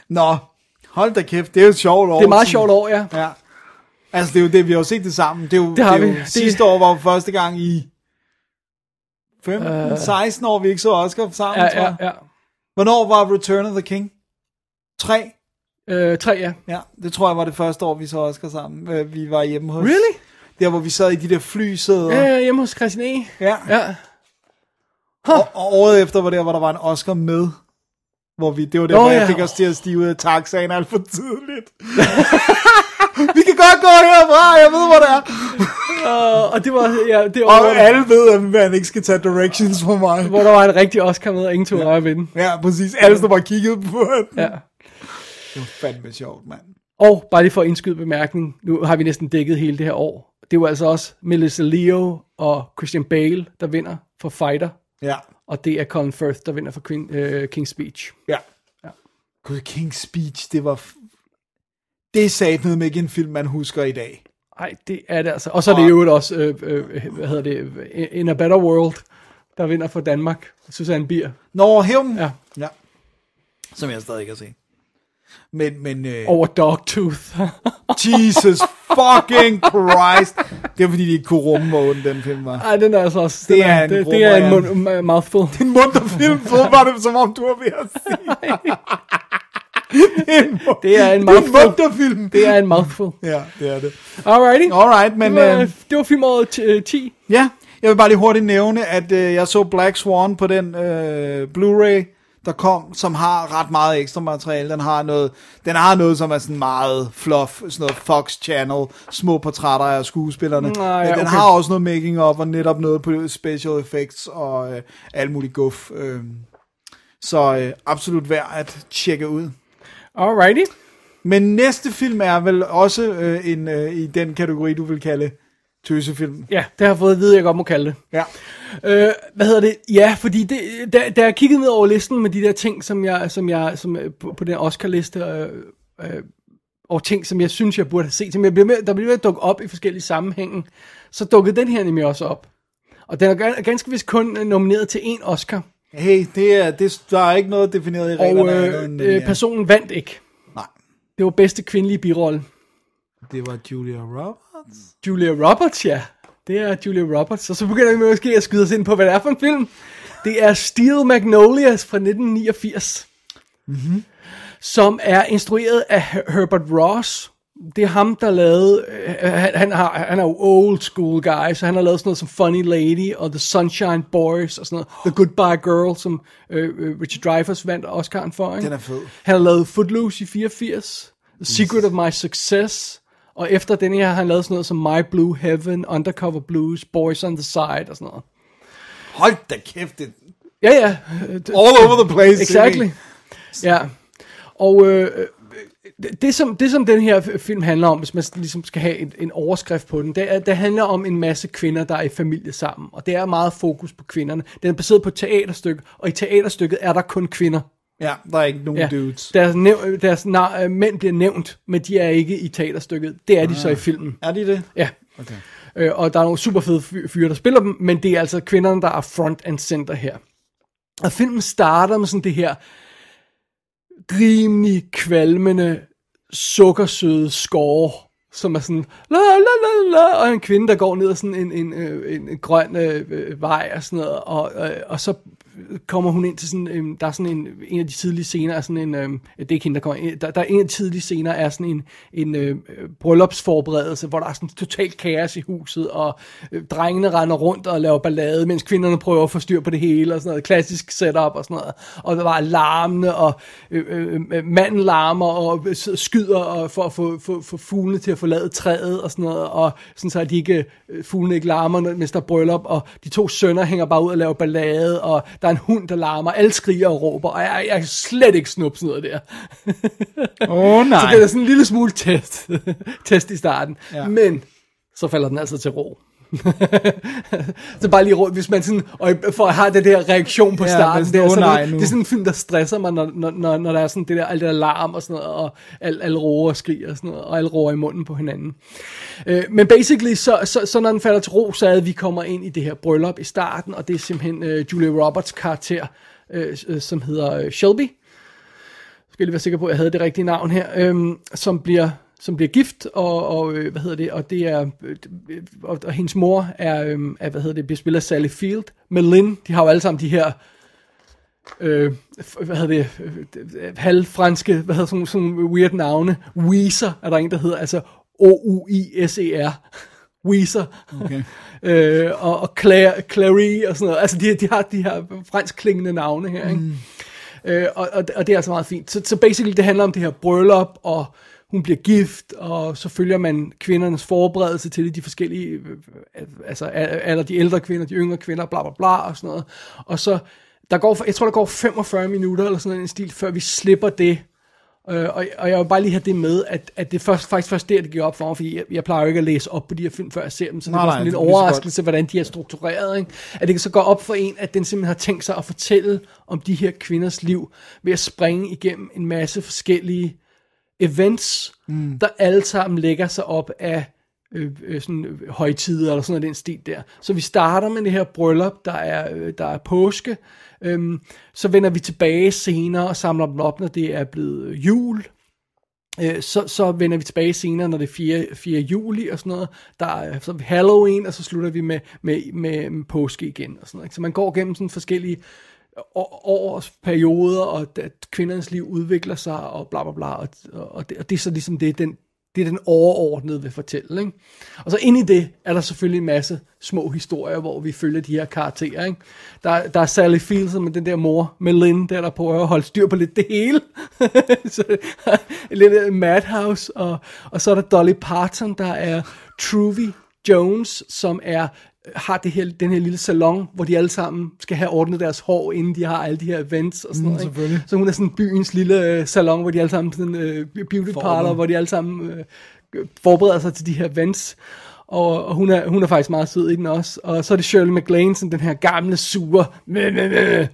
Nå, hold da kæft, det er jo et sjovt år. Det er meget sådan. sjovt år, ja. Ja. Altså, det er jo det, vi har jo set det sammen. Det, er jo, Det har det er vi. Jo, Det- Sidste år var jo første gang i 15, uh, 16 år, vi ikke så Oscar sammen, Ja, tror jeg. ja, ja. Hvornår var Return of the King? 3? Øh, tre, ja. Ja, det tror jeg var det første år, vi så Oscar sammen. Øh, Vi var hjemme hos... Really? Der, hvor vi sad i de der flysæder. Ja, ja, hjemme hos Christian E. ja. Ja. Og, og året efter var der, hvor der var en Oscar med Hvor vi, det var det, Nå, hvor jeg ja. fik os til at stige ud af taxaen alt for tidligt. vi kan godt gå herfra, jeg ved, hvor det er. Og, og det var, ja, det var, Og alle ved, at man ikke skal tage directions fra mig. hvor der var en rigtig Oscar med, og ingen tog øje ved den. Ja, præcis. Alle stod bare og kiggede på den. Ja. Det var fandme sjovt, mand. Og bare lige for at indskyde bemærkning, nu har vi næsten dækket hele det her år. Det var altså også Melissa Leo og Christian Bale, der vinder for Fighter. Ja. Og det er Colin Firth, der vinder for Queen, øh, King's Speech. Ja. Ja. Gud, King's Speech, det var... Det er sat med ikke en film, man husker i dag. Nej, det er det altså. Og så er det jo også, øh, øh, hvad hedder det, In a Better World, der vinder for Danmark. Susanne Bier. Nå, hævn. Ja. ja. Som jeg stadig ikke har set. Men, men... Øh, Over Dogtooth. Jesus fucking Christ. Det er fordi, de ikke kunne rumme, ond den film var. Ej, den er altså også... Det er en det, det er en mund, mouthful. En munter film, så var det som om, du var ved at sige. det er en, Det er en det er en mouthful. munter film. Det er en mouthful. Ja, det er det. Alrighty. Alright, men... det, var, Øh, det var filmåret t- 10. Ja, jeg vil bare lige hurtigt nævne, at øh, jeg så Black Swan på den øh, Blu-ray, der kom, som har ret meget ekstra materiale. Den har noget, den har noget som er sådan meget fluff, sådan noget Fox Channel, små portrætter af skuespillerne. Nå, ja, Men den okay. har også noget making of og netop noget på special effects og øh, alt muligt guf. Øh. Så øh, absolut værd at tjekke ud. Alrighty. Men næste film er vel også øh, en øh, i den kategori, du vil kalde tøsefilm. Ja, det har jeg fået at vide, jeg godt må kalde det. Ja. Øh, hvad hedder det? Ja, fordi det, da, da jeg kiggede ned over listen med de der ting, som jeg, som jeg som, øh, på, på den Oscar-liste, øh, øh, og ting, som jeg synes, jeg burde have set, som jeg bliver med, der bliver ved at dukke op i forskellige sammenhænge, så dukkede den her nemlig også op. Og den er gan- ganske vist kun øh, nomineret til én Oscar, Hey, det er, det, der er ikke noget defineret i og reglerne. andet øh, end, øh, ja. personen vandt ikke. Nej. Det var bedste kvindelige birolle. Det var Julia Roberts. Julia Roberts, ja. Det er Julia Roberts. Og så begynder vi måske at skyde os ind på, hvad det er for en film. Det er Steel Magnolias fra 1989. Mm-hmm. Som er instrueret af Her- Herbert Ross. Det er ham, der lavede... Øh, han, han, har, han er jo old school guy, så han har lavet sådan noget som Funny Lady og The Sunshine Boys og sådan noget. The Goodbye Girl, som øh, øh, Richard Dreyfuss vandt Oscar'en for. Ikke? Den er fed. Han har lavet Footloose i 84, The Secret of My Success, og efter den her har han lavet sådan noget som My Blue Heaven, Undercover Blues, Boys on the Side og sådan noget. Hold da kæft, det Ja, ja. all over the place. Exactly. Ja. Og øh, øh, det, som, det som den her film handler om, hvis man ligesom skal have en, en overskrift på den, det, er, det handler om en masse kvinder, der er i familie sammen. Og det er meget fokus på kvinderne. Den er baseret på et teaterstykke, og i teaterstykket er der kun kvinder. Ja, der er ikke nogen Ja, dudes. deres, næv- deres na- øh, mænd bliver nævnt, men de er ikke i teaterstykket. Det er de så i filmen. Er de det? Ja. Okay. Øh, og der er nogle super fede fy- fyre, der spiller dem, men det er altså kvinderne, der er front and center her. Og filmen starter med sådan det her rimelig kvalmende, sukkersøde score, som er sådan la la la la, og en kvinde, der går ned ad sådan en, en, øh, en, en grøn øh, øh, vej og sådan noget, og, øh, og så kommer hun ind til sådan, øhm, der er sådan en, en af de tidlige scener, er sådan en, øhm, det er ikke hende, der kommer ind, der, der er en af de tidlige scener, er sådan en, en øhm, øh, bryllupsforberedelse, hvor der er sådan totalt kaos i huset, og øh, drengene render rundt og laver ballade, mens kvinderne prøver at få styr på det hele, og sådan noget, klassisk setup og sådan noget, og der var larmende, og øh øh, øh, øh, manden larmer, og øh, skyder og for at få, få, få fuglene til at forlade træet, og sådan noget, og sådan så at de ikke, fuglene ikke larmer, mens der er bryllup, og de to sønner hænger bare ud og laver ballade, og der er en hund, der larmer, alle skriger og råber, og jeg, jeg kan slet ikke sådan noget der. Åh oh, nej. Så det er sådan en lille smule test, test i starten. Ja. Men så falder den altså til ro. så bare lige hvis man sådan, og for have det der reaktion på Ja, starten, men det, er åh sådan, nej, nu. det er sådan en film, der stresser mig, når, når, når, når der er sådan det der, alt det der larm og sådan noget, og al, al roer og skriger og sådan noget, og alle roer i munden på hinanden. Øh, men basically, så, så, så når den falder til ro, så er det, at vi kommer ind i det her bryllup i starten, og det er simpelthen øh, Julia Roberts karakter, øh, øh, som hedder øh, Shelby, skal jeg lige være sikker på, at jeg havde det rigtige navn her, øhm, som bliver som bliver gift, og, og øh, hvad hedder det, og det er, øh, og, og hendes mor er, øh, er, hvad hedder det, bliver spillet af Sally Field, med Lynn, de har jo alle sammen de her, øh, hvad hedder det, halvfranske, hvad hedder sådan, sådan nogle weird navne, Weezer er der en, der hedder, altså O-U-I-S-E-R, Weezer, Okay. øh, og, og Claire, Clary og sådan noget, altså de, de har de her fransk klingende navne her, ikke? Mm. Øh, og, og, og det er altså meget fint. Så, så basically, det handler om det her bryllup, og hun bliver gift, og så følger man kvindernes forberedelse til det, de forskellige, øh, altså alle de ældre kvinder, de yngre kvinder, bla bla bla, og sådan noget. Og så, der går, jeg tror, der går 45 minutter, eller sådan en stil, før vi slipper det, Øh, og, og jeg vil bare lige have det med, at, at det først, faktisk først der, det giver op for mig, fordi jeg, jeg plejer jo ikke at læse op på de her film, før jeg ser dem, så Nej, det var nej, sådan lidt lige så overraskelse, hvordan de er struktureret. Ikke? At det kan så gå op for en, at den simpelthen har tænkt sig at fortælle om de her kvinders liv, ved at springe igennem en masse forskellige events, mm. der alle sammen lægger sig op af øh, øh, sådan øh, højtider eller sådan noget den stil der. Så vi starter med det her bryllup, der er, øh, der er påske, øhm, så vender vi tilbage senere og samler dem op, når det er blevet øh, jul. Øh, så, så vender vi tilbage senere, når det er 4, 4. juli og sådan noget. Der er så er vi Halloween, og så slutter vi med, med, med, med påske igen. Og sådan noget. ikke? Så man går gennem sådan forskellige års perioder, og at kvindernes liv udvikler sig, og bla bla bla, og, og, det, og det er så ligesom det, den, det er den overordnede vil fortælle. Ikke? Og så ind i det er der selvfølgelig en masse små historier, hvor vi følger de her karakterer. Ikke? Der, der er Sally Fields med den der mor med Lynn, der der prøver at holde styr på lidt det hele. så, lidt Madhouse, og, og så er der Dolly Parton, der er Truvy Jones, som er har det her, den her lille salon, hvor de alle sammen skal have ordnet deres hår, inden de har alle de her events og sådan Mm, noget. Ikke? Så hun er sådan byens lille øh, salon, hvor de alle sammen sådan øh, beauty parlor, hvor de alle sammen øh, forbereder sig til de her events. Og, og hun, er, hun er faktisk meget sød i den også. Og så er det Shirley MacLaine, sådan den her gamle, sure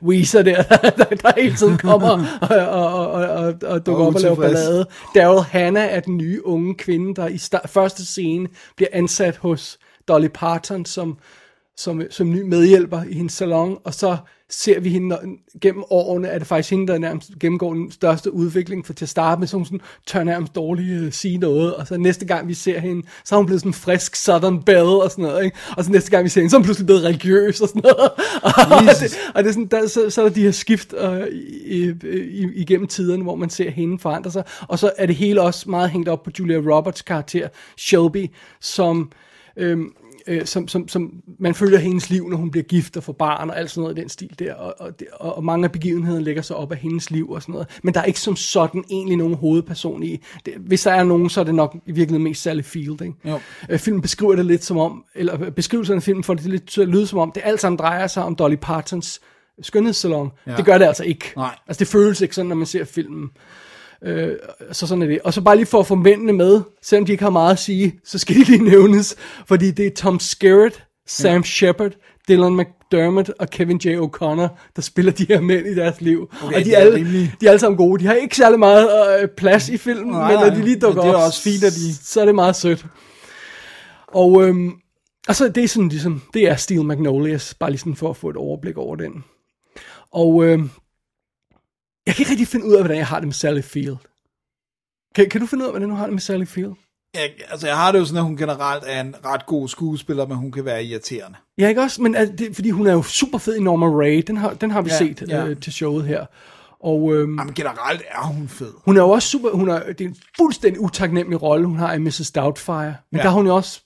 Weezer der, der, der, hele tiden kommer og, og, og, og, og, dukker Og op og laver ballade. Daryl Hannah er den nye unge kvinde, der i start, første scene bliver ansat hos Dolly Parton som, som, som ny medhjælper i hendes salon, og så ser vi hende når, gennem årene, er det faktisk hende, der nærmest gennemgår den største udvikling, for til at starte med, så hun sådan, tør nærmest dårligt uh, sige noget, og så næste gang vi ser hende, så er hun blevet sådan en frisk Southern Belle og sådan noget, ikke? og så næste gang vi ser hende, så er hun pludselig blevet religiøs og sådan noget, og, det, og det er sådan, der, så, så er der de her skift uh, i, i, igennem tiderne, hvor man ser hende forandre sig, og så er det hele også meget hængt op på Julia Roberts karakter, Shelby, som... Øhm, øh, som, som, som man følger hendes liv, når hun bliver gift og får barn og alt sådan noget i den stil der, og, og, og, og mange af begivenhederne lægger sig op af hendes liv og sådan noget, men der er ikke som sådan egentlig nogen hovedperson i. Det, hvis der er nogen, så er det nok i virkeligheden mest Sally Field, ikke? Jo. Øh, filmen beskriver det lidt som om, eller beskrivelsen af filmen får det lidt til at lyde som om, det alt sammen drejer sig om Dolly Partons skønhedssalon. Ja. Det gør det altså ikke. Nej. Altså det føles ikke sådan, når man ser filmen. Øh, så sådan er det. Og så bare lige for at få mændene med, selvom de ikke har meget at sige, så skal de lige nævnes, fordi det er Tom Skerritt, Sam ja. Shepard, Dylan McDermott og Kevin J. O'Connor, der spiller de her mænd i deres liv. Okay, og de er, alle, rimelig- de er alle sammen gode. De har ikke særlig meget øh, plads i filmen, Nej, men når de lige dukker det er op, også fint, at de- så er det meget sødt. Og, øhm, og så det er sådan ligesom, det er Steel Magnolias, bare lige sådan for at få et overblik over den. Og øhm, jeg kan ikke rigtig finde ud af, hvordan jeg har det med Sally Field. Kan, kan du finde ud af, hvordan du har det med Sally Field? Jeg, altså, jeg har det jo sådan, at hun generelt er en ret god skuespiller, men hun kan være irriterende. Ja, ikke også? Men er det, fordi hun er jo super fed i Norma Ray. Den har, den har vi Ja, set ja. Øh, til showet her. Og øhm, Jamen, generelt er hun fed. hun er jo også super... Hun er, det er en fuldstændig utaknemmelig rolle, hun har i Mrs. Doubtfire. Men Ja. der er hun jo også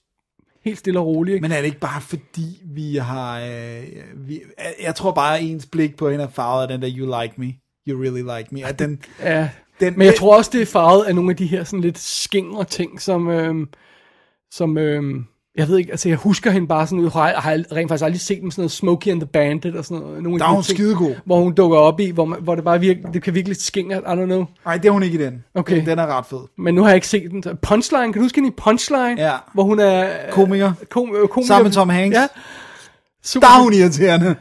helt stille og rolig. Ikke? Men er det ikke bare fordi, vi har... Øh, vi, jeg tror bare, at ens blik på hende er farvet af den der You Like Me. You Really Like Me. At den, Ja, den, men jeg tror også, det er farvet af nogle af de her sådan lidt skingre ting, som, øhm, som øhm, jeg ved ikke, altså jeg husker hende bare sådan, jeg har, har rent faktisk aldrig set dem sådan noget Smokey and the Bandit og sådan noget. Nogle Der de er hun skidegod. Hvor hun dukker op i, hvor, man, hvor det bare virker, det kan virkelig skingre, I don't know. Nej, det er hun ikke i den. Okay. Den, den er ret fed. Men nu har jeg ikke set den. Punchline, kan du huske hende i Punchline? Ja. Hvor hun er... Komiker. Kom, øh, komiker. Sammen med Tom Hanks. Ja. Super. Der er hun irriterende.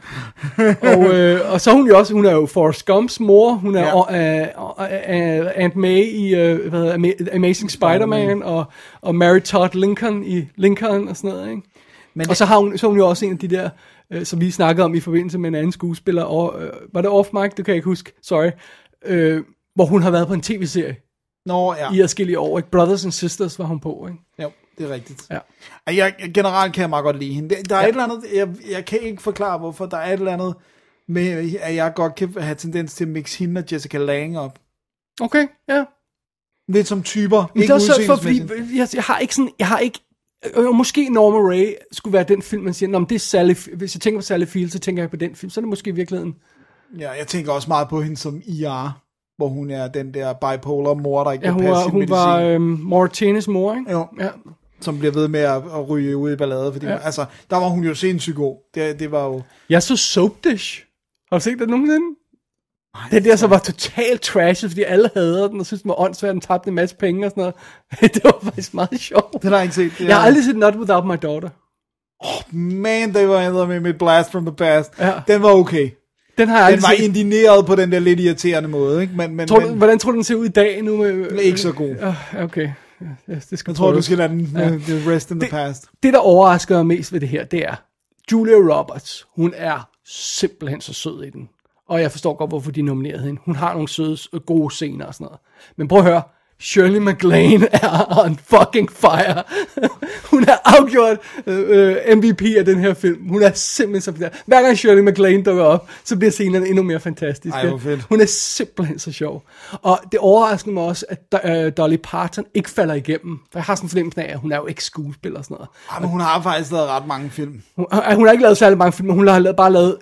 og, øh, og så er hun jo også, hun er jo Forrest Gumps mor, hun er Ja. ja. uh, uh, Aunt May i uh, hvad hedder, Ama- Amazing Spider-Man, og, og Mary Todd Lincoln i Lincoln og sådan noget, ikke? Men og så, har hun, så hun jo også en af de der, øh, som vi snakkede om i forbindelse med en anden skuespiller, og, øh, var det off mic? Det kan jeg ikke huske, sorry. Øh, hvor hun har været på en tv-serie Nå, ja. i adskillige år, ikke? Brothers and Sisters var hun på, ikke? Jo, det er rigtigt. Ja. Jeg, generelt kan jeg meget godt lide hende. Der er Ja. et eller andet, jeg, jeg kan ikke forklare hvorfor, der er et eller andet med, at jeg godt kan have tendens til at mixe hende og Jessica Lange op. Okay, ja. Lidt som typer. Men det er også for, fordi jeg, jeg har ikke sådan, jeg har ikke, øh, måske Norma Ray skulle være den film, man siger, Nå, men det er Sally, hvis jeg tænker på Sally Field, så tænker jeg på den film, så er det måske i virkeligheden Ja, jeg tænker også meget på hende som IR, hvor hun er den der bipolar mor, der ikke Ja, kan hun passe var, sin hun medicin. var øhm, Martinez mor, ikke? Jo. Ja. Som bliver ved med at, at ryge ud i ballade, fordi Ja. ja. altså, der var hun jo sindssygt god. Det, det var jo... Jeg så Soap Dish. Har du set det nogensinde? Det der så var totalt trashet, fordi alle hader den, og synes, den var åndssvagt, den tabte en masse penge og sådan noget. det var faktisk meget sjovt. Det har jeg ikke set. Det Jeg har aldrig set Not Without My Daughter. Man, det var med mit blast from the past. Ja. Den var okay. Den har jeg Den var set. indineret på den der lidt irriterende måde, ikke? Men, men, Tror du, men hvordan tror du, den ser ud i dag nu? Med, den ikke så god. Uh, okay. Ja, det skal Jeg tror, du skal lade den Ja. ja. rest in the Det- past. Det, der overrasker mig mest ved det her, det er, Julia Roberts, hun er simpelthen så sød i den. Og jeg forstår godt, hvorfor de nominerede hende. Hun har nogle søde, gode scener og sådan noget. Men prøv at høre, Shirley MacLaine er on fucking fire. hun er afgjort øh, øh, MVP af den her film. Hun er simpelthen så fantastisk. Hver gang Shirley MacLaine dukker op, så bliver scenerne endnu mere fantastiske. Ej. Hun er simpelthen så sjov. Og det overrasker mig også, at øh, Dolly Parton ikke falder igennem. For jeg har sådan en fornemmelse af, at hun er jo ikke skuespiller og sådan noget. Ja, men hun har faktisk lavet ret mange film. Hun, øh, hun har ikke lavet særlig mange film, men hun har lavet, bare lavet...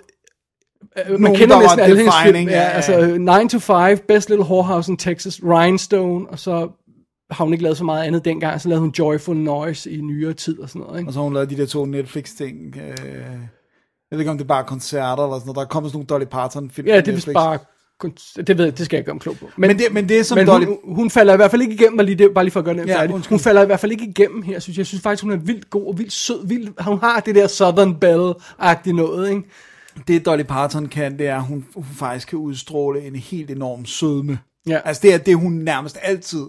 Øh, man Nogle, kender der næsten alle hendes film. Ja, ja, altså 9 to 5, Best Little Whorehouse in Texas, Rhinestone, og så har hun ikke lavet så meget andet dengang. Så lavede hun Joyful Noise i nyere tid og sådan noget. Ikke? Og så har hun lavet de der to Netflix-ting. Øh, jeg ved ikke, om det er bare koncerter eller sådan noget. Der er kommet sådan nogle Dolly Parton-film Ja, det er vist bare... Det ved jeg, det skal jeg ikke gøre klog på. Men det- men det, som men Dolly- hun, hun, falder i hvert fald ikke igennem, bare lige, det, bare lige for at gøre det Ja, undskyld. Hun falder i hvert fald ikke igennem her, synes jeg. Jeg synes faktisk, hun er vildt god og vildt sød. Vildt, hun har det der Southern Belle-agtige noget, ikke? Det Dolly Parton kan, det er, at hun, hun faktisk kan udstråle en helt enorm sødme. Ja. Altså det er det, hun nærmest altid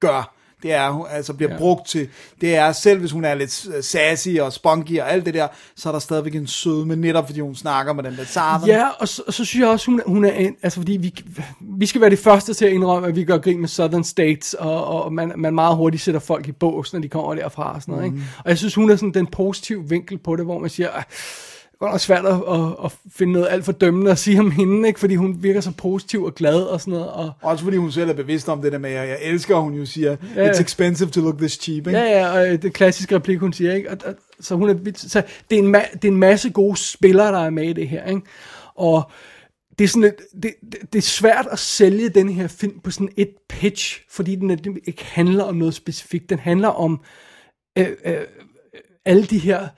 gør. Det er, hun altså bliver Ja. brugt til, det er selv hvis hun er lidt sassy og spunky og alt det der, så er der stadigvæk en sødme, netop fordi hun snakker med den der southern. Ja, og så, og så synes jeg også, hun, hun er en, altså fordi vi, vi skal være de første til at indrømme, at vi gør grin med Southern States, og, og man, man meget hurtigt sætter folk i bås, når de kommer derfra og sådan noget, Mhm. ikke? Og jeg synes, hun er sådan den positive vinkel på det, hvor man siger, "Ej, det er godt nok svært at, at, at finde noget alt for dømmende at sige om hende, ikke? Fordi hun virker så positiv og glad og sådan noget, og Også fordi hun selv er bevidst om det der med, at jeg elsker, hun jo siger, Ja. it's expensive to look this cheap, ikke? Ja, ja, og øh, det klassiske replik, hun siger, ikke? Og, og, så hun er, så det, er en ma- det er en masse gode spillere, der er med i det her, ikke? Og det er, sådan et, det, det, det er svært at sælge den her film på sådan et pitch, fordi den den ikke handler om noget specifikt. Den handler om øh, øh, alle de her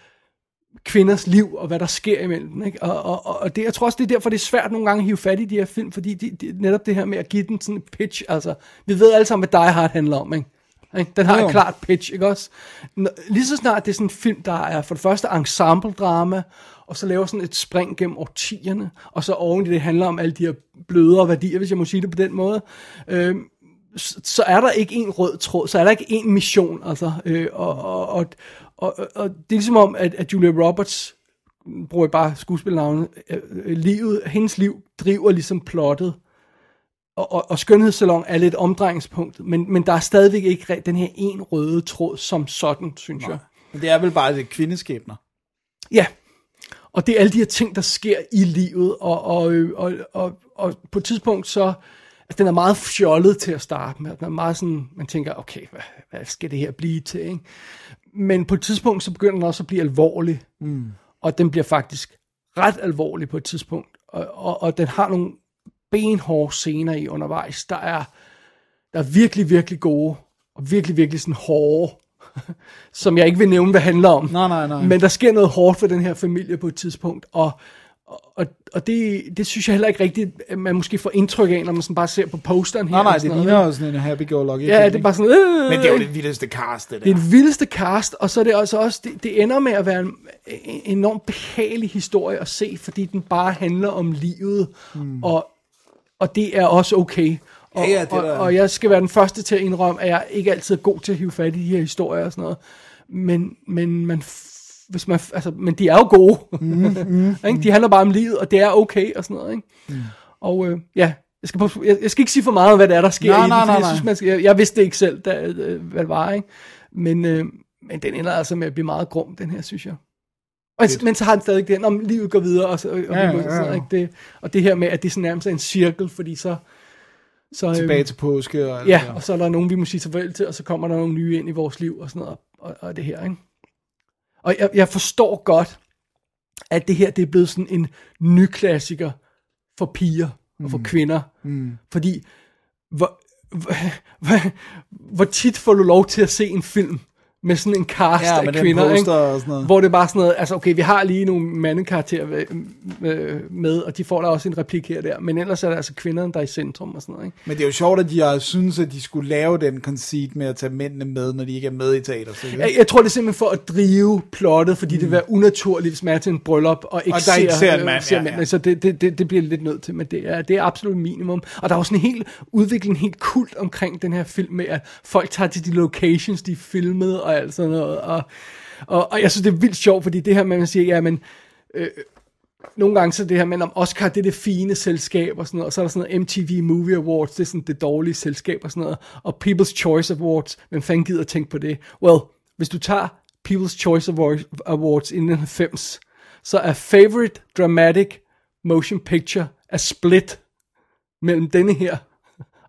kvinders liv, og hvad der sker imellem dem. Ikke? Og, og, og- det, jeg tror også, det er derfor, det er svært nogle gange at hive fat i de her film, fordi de, de, netop det her med at give den sådan en pitch, altså, vi ved alle sammen, hvad Die Hard handler om, ikke? Ikke? Den har Jo. et klart pitch, ikke også? Lige så snart det er sådan en film, der er for det første ensemble-drama, og så laver sådan et spring gennem årtierne, og så oven i det handler om alle de her blødere værdier, hvis jeg må sige det på den måde, øh, så, så er der ikke en rød tråd, så er der ikke en mission, altså, øh, og, og, og, og, og, det er ligesom om, at, at Julia Roberts, bruger jeg bare skuespilnavnet, øh, øh, livet, hendes liv driver ligesom plottet, og, og, og skønhedssalon er lidt omdrejningspunkt, men, men der er stadigvæk ikke den her en røde tråd som sådan, synes jeg. Men det er vel bare det kvindeskæbner. Ja, og det er alle de her ting, der sker i livet, og, og, øh, og, og, og på et tidspunkt så, altså den er meget fjollet til at starte med, den er meget sådan, man tænker, okay, hvad, hvad skal det her blive til, ikke? Men på et tidspunkt, så begynder den også at blive alvorlig, mm. og den bliver faktisk ret alvorlig på et tidspunkt, og, og, og den har nogle benhårde scener i undervejs, der er, der er virkelig, virkelig gode, og virkelig, virkelig sådan hårde, som jeg ikke vil nævne, hvad handler om. Nej, nej, nej. Men der sker noget hårdt for den her familie på et tidspunkt, og, og, og det, det synes jeg heller ikke rigtigt, at man måske får indtryk af, når man sådan bare ser på posteren her. Nej, nej, og sådan det noget, ligner jo sådan en happy-go-lucky. Ja, det er bare sådan... Øh, Men det er jo det vildeste cast, det der. det er det vildeste cast, og så er det altså også, det, det ender med at være en, en enormt behagelig historie at se, fordi den bare handler om livet, mm. og, og det er også okay. Og, Ja, ja, det er og, da- og jeg skal være den første til at indrømme, at jeg ikke altid er god til at hive fat i de her historier og sådan noget. Men, men man, hvis man, altså, men de er jo gode. Mm, mm, ikke? De handler bare om livet, og det er okay og sådan noget. Ikke? Mm. Og øh, ja, jeg skal, på- jeg, jeg skal ikke sige for meget om, hvad det er, der sker Nej, i den, nej, nej, jeg, synes, man skal, jeg, jeg vidste det ikke selv, da, øh, hvad det var. Ikke? Men, øh, men den ender altså med at blive meget grum, den her, synes jeg. Og, men så har den stadig den, om livet går videre, og, så, og, Ja, ja, ja, ja, sådan, ja. ikke? Det, og det her med, at det sådan nærmest er en cirkel, fordi så... så Tilbage øhm, til påske og Ja, det der. og så er der nogen, vi må sige farvel til, og så kommer der nogle nye ind i vores liv og sådan noget, og, og det her, ikke? Og jeg, jeg forstår godt, at det her, det er blevet sådan en ny klassiker for piger og for kvinder. Mm. Fordi, hvor, hvor, hvor, hvor tit får du lov til at se en film med sådan en cast Ja, af kvinder, ikke? og sådan noget. hvor det er bare sådan noget, altså okay, vi har lige nogle mandekarakterer med, og de får da også en replik her og der, men ellers er det altså kvinderne, der er i centrum og sådan noget, ikke? Men det er jo sjovt, at de har synes, at de skulle lave den conceit med at tage mændene med, når de ikke er med i teater. Så Jeg, jeg tror, det er simpelthen for at drive plottet, fordi mm. det vil være unaturligt, hvis man er til en bryllup og ikke, Og der ikke ser en mand, ser ja, mænd. ja. Så det, det, det, det bliver lidt nødt til, men det er, det er absolut minimum. Og der er også en helt udvikling, helt kult omkring den her film med, at folk tager til de locations, de filmet og alt sådan noget. Og, og, og jeg synes, det er vildt sjovt, fordi det her med, at man siger, ja, men... Øh, nogle gange så det her med, om Oscar det er det fine selskab og sådan noget, og så er der sådan noget MTV Movie Awards, det er sådan det dårlige selskab og sådan noget, og People's Choice Awards, hvem fanden gider tænke på det? Well, hvis du tager People's Choice Awards i 90, så er Favorite Dramatic Motion Picture er split mellem denne her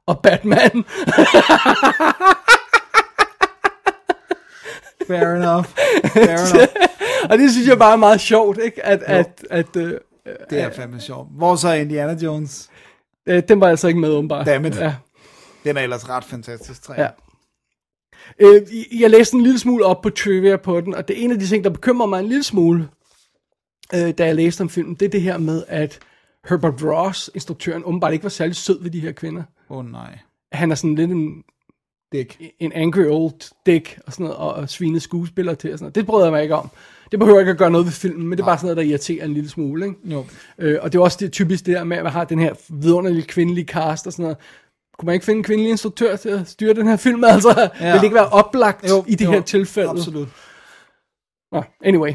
og Batman. Fair enough. Fair enough. og det synes jeg bare er meget sjovt, ikke? At, at, at øh, Det er fandme sjovt. Hvor så Indiana Jones? øh, den var altså ikke med, åbenbart. Dammit. Ja. Den er ellers ret fantastisk. Træ. Ja. Øh, jeg læste en lille smule op på trivia på den, og det er en af de ting, der bekymrer mig en lille smule, øh, da jeg læste om filmen, det er det her med, at Herbert Ross, instruktøren, åbenbart ikke var særlig sød ved de her kvinder. Åh oh, nej. Han er sådan lidt en, Dick. en angry old dick, og sådan noget, og, og svinet skuespiller til, og sådan noget. Det bryder jeg mig ikke om. Det behøver ikke at gøre noget ved filmen, men det er bare sådan noget, der irriterer en lille smule, ikke? Jo. Øh, og det er også det, typisk det der med, at man har den her vidunderlige kvindelige cast og sådan noget. Kunne man ikke finde en kvindelig instruktør til at styre den her film? Altså, ja. vil det ikke være oplagt Jo, i det jo, her tilfælde? Absolut. Nå, anyway.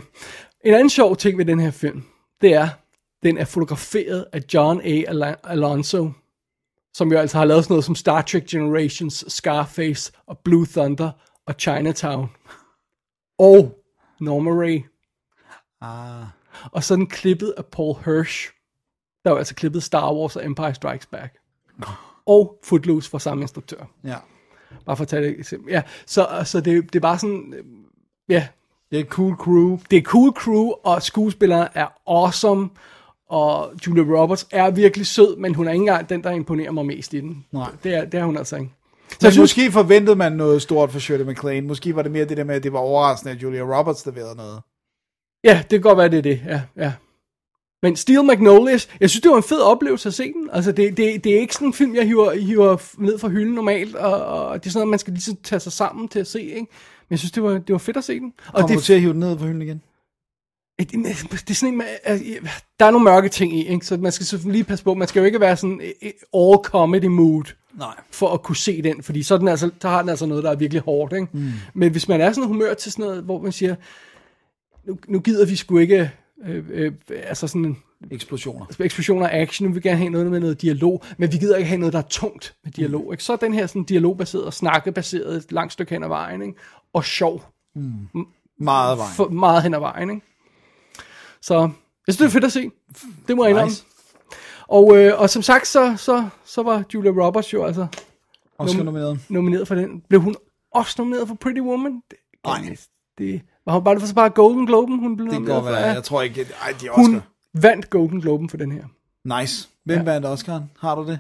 En anden sjov ting ved den her film, det er, den er fotograferet af John A. Al- Alonso, som jo altså har lavet sådan noget som Star Trek Generations, Scarface og Blue Thunder og Chinatown. Og Norma Ray. Ah. Og så den klippet af Paul Hirsch, der jo altså klippet Star Wars og Empire Strikes Back. Og Footloose fra samme instruktør. Ja. Bare for at tage det eksempel. Ja, så, så det, det er bare sådan, ja, Det er et cool crew. det er cool crew, og skuespilleren er awesome, og Julia Roberts er virkelig sød, men hun er ikke engang den, der imponerer mig mest i den. Nej. Det er, det er hun altså ikke. Så jeg synes, måske forventede man noget stort for Shirley MacLaine. Måske var det mere det der med, at det var overraskende, at Julia Roberts leverede noget. ja, det kan godt være, det er det, ja, ja. Men Steel Magnolias, jeg synes, det var en fed oplevelse at se den. Altså, det, det, det er ikke sådan en film, jeg hiver, hiver ned fra hylden normalt, og, og det er sådan noget, man skal lige tage sig sammen til at se, ikke? Men jeg synes, det var, det var fedt at se den. Og Kommer det, du til at hive den ned på hylden igen? Det, er sådan en, altså, der er nogle mørke ting i, ikke? så man skal lige passe på. Man skal jo ikke være sådan eh, all comedy mood Nej. for at kunne se den, fordi så, den altså, så har den altså noget, der er virkelig hårdt. Ikke? Mm. Men hvis man er sådan humør til sådan noget, hvor man siger, nu, nu gider vi sgu ikke, øh, øh, altså sådan Eksplosioner. eksplosioner af action, nu vil vi gerne have noget med noget dialog, men vi gider ikke have noget, der er tungt med dialog. Ikke? Så er den her sådan dialogbaseret, snakkebaseret, et langt stykke hen ad vejen, ikke? og sjov Meget af vejen. for meget hen ad vejen, ikke? Så jeg synes, det er fedt at se. Det må jeg indrømme. Nice. Og, øh, og som sagt, så, så, så var Julia Roberts jo altså Oscar Nom- nomineret. nomineret for den. Blev hun også nomineret for Pretty Woman? Det, Nej. det, var hun bare, det var så bare Golden Globen, hun blev Det nomineret godt for? være. Ja. Jeg tror ikke... Ej, de er Hun Oscar. vandt Golden Globen for den her. Nice. Hvem Ja. vandt Oscar'en? Har du det?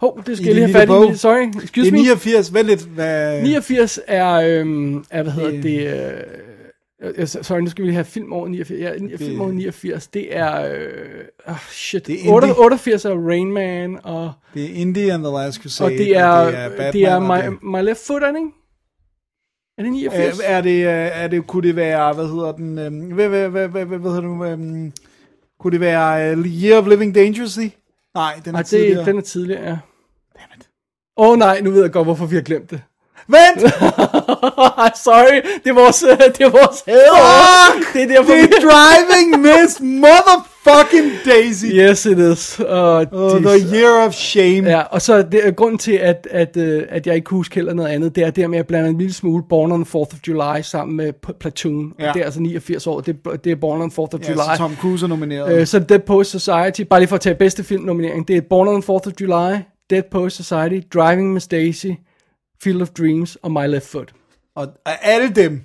Hov, det skal I jeg lige have fat i. Sorry, Det excuse er me. 89. Vent lidt. Hvad... 89 er, øhm, er hvad hedder Det- det, øh, sorry, nu skal vi lige have film over 89. Ja, det, film over 89, det er, øh, oh shit, Det er det indie. er 88 er Rain Man, og, Det er Indie and the Last Crusade. og det er, det er, Batman, det er og my, det- my Left Foot, er det ikke? Er det 89? Er, er, det, øh, er det, kunne det være, hvad hedder den, øhm, hvad, hvad, hvad, hvad, hvad, hedder du, øhm, kunne det være uh, Year of Living Dangerously? Nej, den er tidligere. det, den er tidligere, ja. Åh oh, nej, nu ved jeg godt, hvorfor vi har glemt det. Vent! Sorry, det er vores, øh, det er vores hader. Fuck! Det er derfor, Det er vi... Driving Miss Motherfucking Daisy! Yes, it is. Uh, Oh, the Year of Shame. Ja, og så det, er grunden til, at, at, øh, at jeg ikke kunne huske heller noget andet, det er det med at blande en lille smule Born on the 4th of July sammen med Platoon. Ja. Og det er altså 89 år, det, er- det er Born on the 4th of Ja, July. så Tom Cruise er nomineret. Øh, så Dead Post Society, bare lige for at tage bedste filmnominering, det er Born on the 4th of July, Dead Post Society, Driving Miss Daisy, Field of Dreams og My Left Foot. Og af alle dem,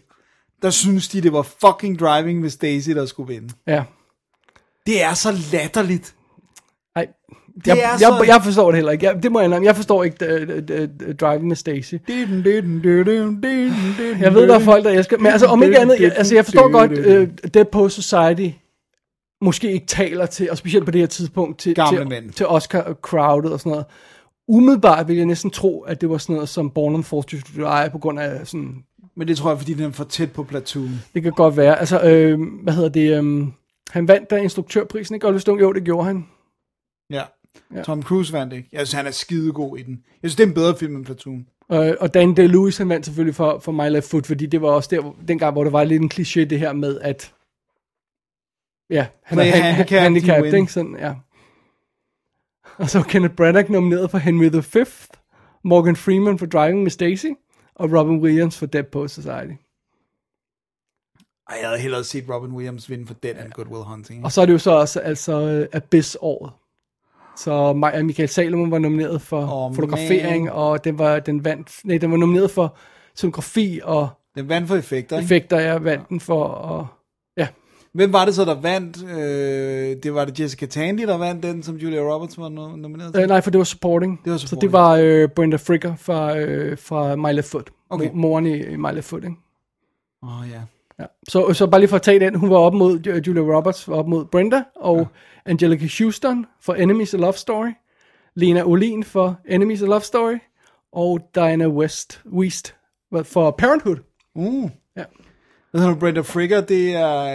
der synes de, det var fucking Driving Miss Daisy, der skulle vinde. Ja. Det er så latterligt. Ej, Det jeg, er jeg, så- jeg forstår det heller ikke. Jeg, det må jeg indrømme. Jeg forstår ikke uh, uh, uh, Driving med Stacy. Jeg ved, der er folk, der elsker Men altså, om ikke andet, jeg, altså, jeg forstår godt, uh, Dead Post Society måske ikke taler til, og specielt på det her tidspunkt, til, Gamle til, mænd. til Oscar-crowdet og sådan noget. Umiddelbart vil jeg næsten tro, at det var sådan noget som Born on 4th of July, på grund af sådan, Men det tror jeg, fordi den er for tæt på platoon. det kan godt være. Altså, øh, hvad hedder det, øh, han vandt da instruktørprisen, ikke? Oliver Stone, jo, det gjorde han. Ja. Ja. Tom Cruise vandt ikke. Jeg synes, han er skidegod i den. Jeg synes, det er en bedre film end Platoon. Og, og Dan DeLuise, han vandt selvfølgelig for, for My Left Foot, fordi det var også der, dengang, hvor der var lidt en kliché, det her med, at ja, han Play er han, handicapped, you handicapped, win. ikke? Sådan, ja. Og så var Kenneth Branagh nomineret for Henry V, Morgan Freeman for Driving med Stacy, og Robin Williams for Dead Post Society. Ej, jeg havde hellere set Robin Williams vinde for den end Good Will Hunting. Og så er det jo så også altså Abyss-året. Så Ma- Michael Salomon var nomineret for Åh, fotografering, man. og den var, den vandt, nej, den var nomineret for scenografi og Den vandt for effekter, ikke? effekter, jeg vandt den for, og ja. Hvem var det så, der vandt? Øh, det var det Jessica Tandy, der vandt den, som Julia Roberts var no- nomineret til? Øh, nej, for det var supporting. Det var Så supporting. det var øh, Brenda Fricker fra, øh, fra My Left Foot. Okay. Mo- Moren i, i My Left Foot, ikke? Åh, oh, ja. Ja. Så, så bare lige for at tage den, hun var op mod, øh, Julia Roberts var op mod Brenda, og ja. Angelica Houston for Enemies a Love Story, Lena Olin for Enemies a Love Story, og Diana West, West for Parenthood. Uh. Hvad hedder Brenda Fricker, det er,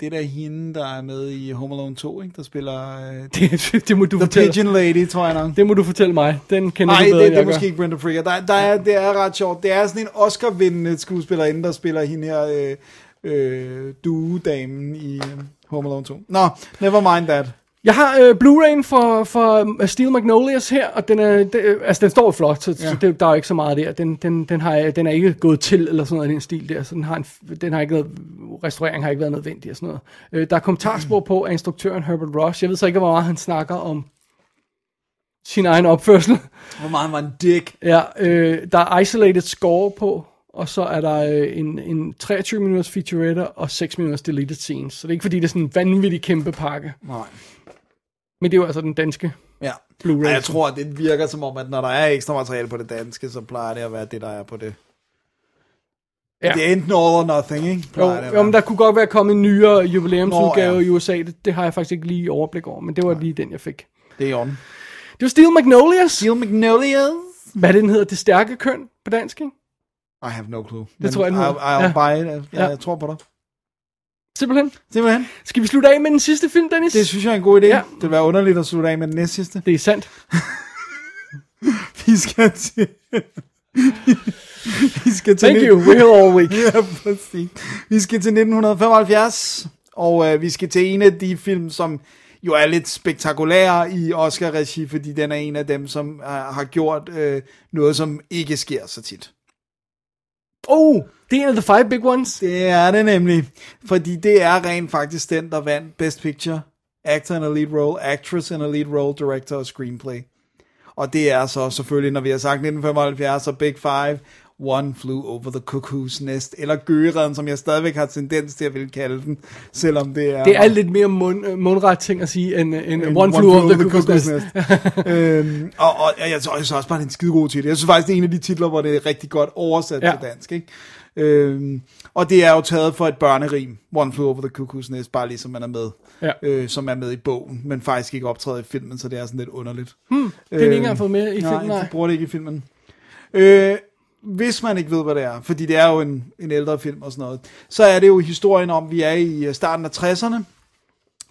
det er der hende, der er med i Home Alone 2, ikke? Der spiller øh, Det, det må du The fortælle. Pigeon Lady, tror jeg nok. Det må du fortælle mig. Den kender Nej, du bedre, det, det er gør. måske ikke Brenda Fricker. Der, der er, det er ret sjovt. Det er sådan en Oscar-vindende skuespillerinde, der spiller hende her øh, øh, duedamen i øh, Home Alone 2. Nå, never mind that. Jeg har øh, Blu-ray'en for, for uh, Steel Magnolias her, og den, er, det, øh, altså, den står flot, så, ja. så det, der er jo ikke så meget der. Den, den, den, har, den er ikke gået til, eller sådan noget i den stil der, så den har, en, den har ikke noget, restaurering har ikke været nødvendig og sådan noget. Øh, der er kommentarspor på af instruktøren Herbert Ross. Jeg ved så ikke, hvor meget han snakker om sin egen opførsel. Hvor meget han var en dick. Ja, øh, der er isolated score på, og så er der øh, en, en 23 minutters featurette og 6 minutters deleted scenes. Så det er ikke fordi, det er sådan en vanvittig kæmpe pakke. Nej. Men det er jo altså den danske Ja. Blu-ray. Jeg tror, at det virker som om, at når der er ekstra materiale på det danske, så plejer det at være det, der er på det. Ja. Det er enten all or nothing, ikke? Jo, jo, men der kunne godt være kommet en nyere jubilæumsudgave Nå, ja. i USA. Det, det har jeg faktisk ikke lige overblik over, men det var lige den, jeg fik. Det er i orden. Det var Steel Magnolias. Steel Magnolias. Hvad den hedder? Det stærke køn på dansk, ikke? I have no clue. Det tror jeg, I'll, hedder. I'll Ja. buy it. Jeg, Ja. jeg tror på dig. Simpelthen. Simpelthen. Skal vi slutte af med den sidste film, Dennis? Det synes jeg er en god idé. Ja. Det vil være underligt at slutte af med den næste sidste. det er sandt. Vi skal til... Vi skal til... Thank you. We're all week. ja, præcis. Vi skal til 1975, og øh, vi skal til en af de film, som jo er lidt spektakulære i Oscar-regi, fordi den er en af dem, som øh, har gjort øh, noget, som ikke sker så tit. Oh, det er en af the five big ones. Det er det nemlig, fordi det er rent faktisk den, der vandt Best Picture, Actor in a Lead Role, Actress in a Lead Role, Director og Screenplay. Og det er så selvfølgelig, når vi har sagt 1975 og Big Five, One Flew Over the Cuckoo's Nest, eller Gøgeredden, som jeg stadigvæk har tendens til at ville kalde den, selvom det er... Det er lidt mere mund, øh, mundret ting at sige, end, end One, One Flew Over the Cuckoo's Nest. øhm, og, og jeg, jeg, synes også bare, det er en skidegod titel. Jeg synes faktisk, det er en af de titler, hvor det er rigtig godt oversat ja. til dansk. Ikke? Øhm, og det er jo taget for et børnerim, One Flew Over the Cuckoo's Nest, bare ligesom man er med, Ja. øh, som er med i bogen, men faktisk ikke optræder i filmen, så det er sådan lidt underligt. Hmm, det har de ikke engang fået med i nej, filmen, nej. de bruger det ikke i filmen. Øh, hvis man ikke ved, hvad det er, fordi det er jo en, en ældre film og sådan noget, så er det jo historien om, vi er i øh, starten af 60'erne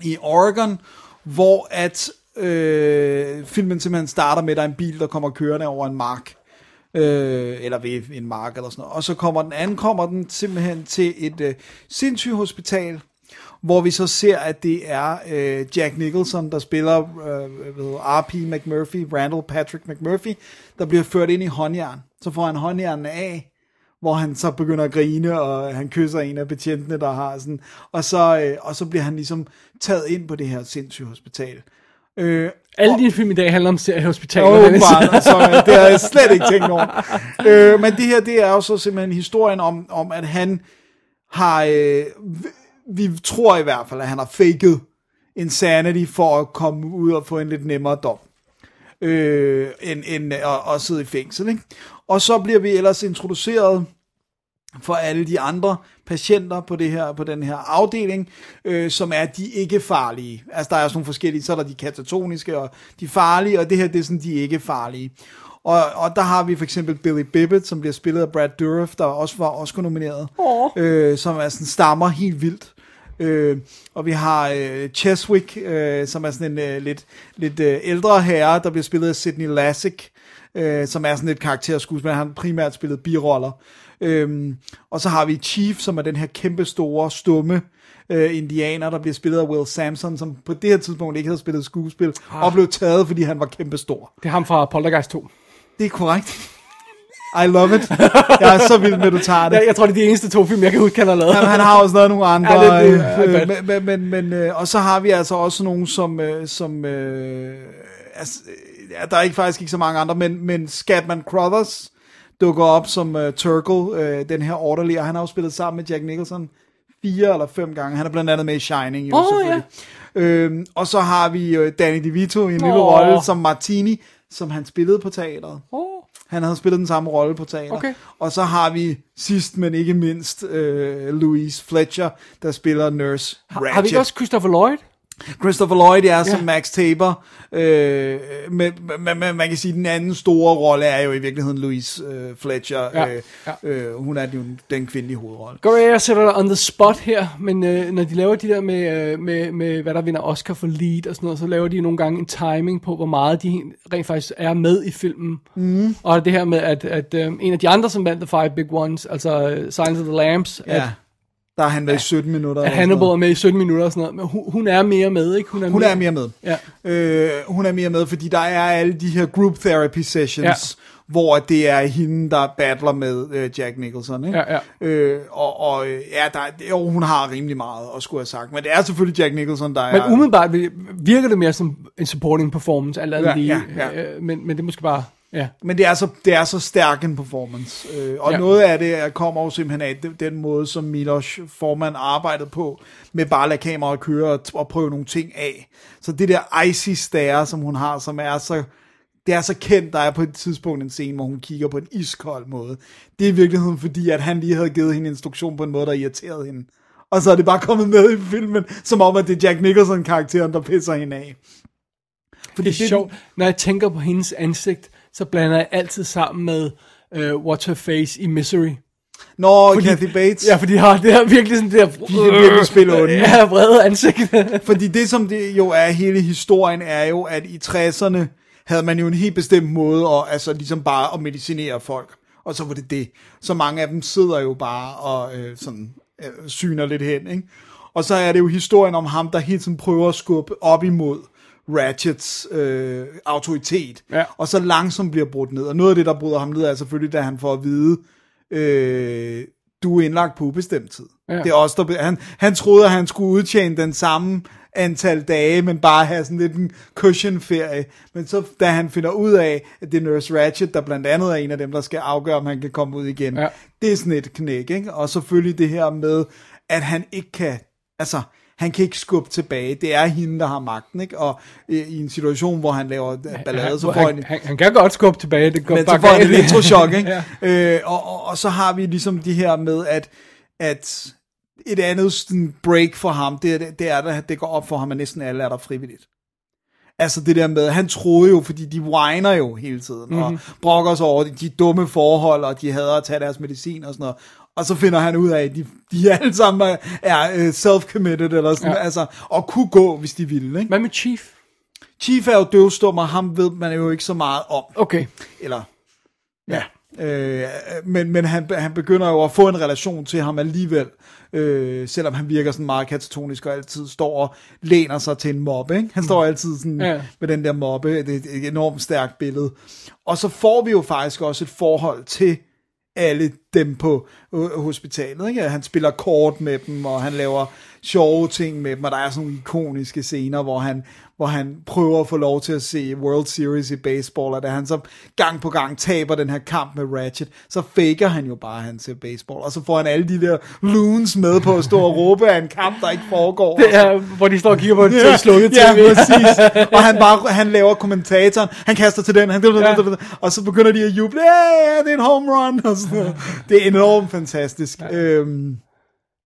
i Oregon, hvor at øh, filmen simpelthen starter med, at der er en bil, der kommer kørende over en mark. Øh, eller ved en mark eller sådan noget. Og så kommer den, ankommer den simpelthen til et øh, sindssygt hospital, hvor vi så ser, at det er øh, Jack Nicholson, der spiller øh, R.P. McMurphy, Randall Patrick McMurphy, der bliver ført ind i håndjern. Så får han håndjernen af, hvor han så begynder at grine, og han kysser en af betjentene, der har sådan, og så, øh, og så bliver han ligesom taget ind på det her sindssyge hospital. Øh, alle dine film i dag handler om seriehospitaler. jo, Dennis. bare, så øh, det har jeg slet ikke tænkt over. Øh, men det her, det er jo så simpelthen historien om, om at han har, øh, vi- vi tror i hvert fald, at han har faked insanity for at komme ud og få en lidt nemmere dom øh, end, end at, at sidde i fængsel. Ikke? Og så bliver vi ellers introduceret for alle de andre patienter på, det her, på den her afdeling, øh, som er de ikke farlige. Altså der er sådan nogle forskellige, så er der de katatoniske og de farlige, og det her det er sådan de ikke farlige. Og, og der har vi for eksempel Billy Bibbett, som bliver spillet af Brad Dourif, der også var Oscar-nomineret, Åh. øh, som er sådan stammer helt vildt. Øh, og vi har øh, Cheswick, øh, som er sådan en øh, lidt, lidt øh, ældre herre, der bliver spillet af Sidney Lassick, øh, som er sådan et karakterskuespiller. Han har primært spillet biroller. Øhm, og så har vi Chief, som er den her kæmpe store, stumme øh, indianer, der bliver spillet af Will Sampson, som på det her tidspunkt ikke havde spillet skuespil, ah. og blev taget, fordi han var kæmpe stor. Det er ham fra Poltergeist 2. Det er korrekt. I love it. Jeg er så vild med, at du tager det. Jeg, jeg tror, det er de eneste to film, jeg kan huske, han har lavet. Jamen, han har også lavet nogle andre. Ja, det- det øh, bad. men, men, men, øh, og så har vi altså også nogle, som... Øh, som øh, altså, øh, ja, der er ikke faktisk ikke så mange andre, men, men Scatman Crothers dukker op som uh, Turgle, øh, den her orderly, og han har jo spillet sammen med Jack Nicholson fire eller fem gange. Han er blandt andet med i Shining, jo Åh, selvfølgelig. Øhm, og så har vi øh, Danny DeVito i en lille Åh. rolle som Martini, som han spillede på teateret. Åh. Han havde spillet den samme rolle på teater. Okay. Og så har vi sidst, men ikke mindst, øh, Louise Fletcher, der spiller Nurse Ratched. Har vi også Christopher Lloyd? Christopher Lloyd er som Ja. Max Tabor. Øh, men, men, men man kan sige, at den anden store rolle er jo i virkeligheden Louise øh, Fletcher. Ja, Øh, ja. Øh, hun er jo den kvindelige hovedrolle. Godt, jeg sætter dig on the spot her, men øh, når de laver de der med, øh, med, med, hvad der vinder Oscar for lead og sådan noget, så laver de nogle gange en timing på, hvor meget de rent faktisk er med i filmen. Mm. Og det her med, at, at øh, en af de andre, som vandt The Five Big Ones, altså øh, Silence of the Lambs, Ja. at, Der er han med i 17 minutter. sådan Hannibal er med i 17 minutter og sådan noget, men hun, hun er mere med, ikke? Hun er mere med. Ja. Øh, hun er mere med, fordi der er alle de her group therapy sessions, Ja. hvor det er hende, der battler med øh, Jack Nicholson. Ikke? Ja, ja. Øh, og og øh, ja, der, er- jo, hun har rimelig meget at skulle have sagt. Men det er selvfølgelig Jack Nicholson, der Men er... umiddelbart vil- virker det mere som en supporting performance, alt andet Ja, lige. ja, ja. Øh, men, men det er måske bare, ja. Men det er så, det er så stærk en performance. Øh, og Ja. noget af det kommer jo simpelthen af den, den måde, som Milos formand arbejdede på, med bare at lade kameraet køre og, og prøve nogle ting af. Så det der icy stare, som hun har, som er så... Det er så kendt, der er på et tidspunkt en scene, hvor hun kigger på en iskold måde. Det er i virkeligheden fordi, at han lige havde givet hende instruktion på en måde, der irriterede hende. Og så er det bare kommet med i filmen, som om, at det er Jack Nicholson-karakteren, der pisser hende af. Fordi Det er sjovt. Når jeg tænker på hendes ansigt, så blander jeg altid sammen med uh, What's Her Face i Misery. Nå, fordi, Kathy Bates. Ja, fordi de har det her virkelig sådan der... De kan virkelig spille onde. Ja, vrede ansigt. Fordi det, som det jo er hele historien, er jo, at i 60'erne havde man jo en helt bestemt måde at, altså ligesom bare at medicinere folk. Og så var det det. Så mange af dem sidder jo bare og øh, sådan øh, syner lidt hen, ikke? Og så er det jo historien om ham, der hele tiden prøver at skubbe op imod Ratchets øh, autoritet. Ja. Og så langsomt bliver brudt ned. Og noget af det, der bryder ham ned, er selvfølgelig, da han får at vide, øh, du er indlagt på ubestemt tid. Ja. Det er også, der, han, han troede, at han skulle udtjene den samme antal dage, men bare have sådan lidt en cushion-ferie. Men så, da han finder ud af, at det er Nurse Ratchet, der blandt andet er en af dem, der skal afgøre, om han kan komme ud igen. Ja. Det er sådan et knæk, ikke? Og selvfølgelig det her med, at han ikke kan, altså, han kan ikke skubbe tilbage. Det er hende, der har magten, ikke? Og øh, i en situation, hvor han laver ballade, så får han, han, han, han kan godt skubbe tilbage. Det går men bare så får han et elektrochok, ikke? ja. øh, og, og, og så har vi ligesom de her med, at, at et andet sådan break for ham, det er, det er, at det går op for ham, at næsten alle er der frivilligt. Altså det der med, han troede jo, fordi de whiner jo hele tiden, mm-hmm. og brokker sig over de, de dumme forhold, og de hader at tage deres medicin og sådan noget. Og så finder han ud af, at de, de alle sammen er, øh, self-committed, eller sådan, Ja. ja. altså, og kunne gå, hvis de ville. Ikke? Hvad med Chief? Chief er jo døvstum, og ham ved man jo ikke så meget om. Okay. Eller, ja. Øh, men men han, han begynder jo at få en relation til ham alligevel, øh, selvom han virker sådan meget katatonisk og altid står og læner sig til en mobbe. Ikke? Han står altid sådan Ja. ja. med den der mobbe, det er et enormt stærkt billede. Og så får vi jo faktisk også et forhold til alle dem på hospitalet. Ikke? Han spiller kort med dem, og han laver sjove ting med dem, og der er sådan nogle ikoniske scener, hvor han, hvor han prøver at få lov til at se World Series i baseball, og da han så gang på gang taber den her kamp med Ratchet, så faker han jo bare, at han ser baseball, og så får han alle de der loons med på at stå og råbe af en kamp, der ikke foregår. Det er, hvor de står og kigger på et Ja, slukket ja, tv. præcis. Og han bare, han laver kommentatoren, han kaster til den, han, Ja. og så begynder de at juble, ja, det er en home run, og sådan noget. Det er enormt fantastisk. Øhm,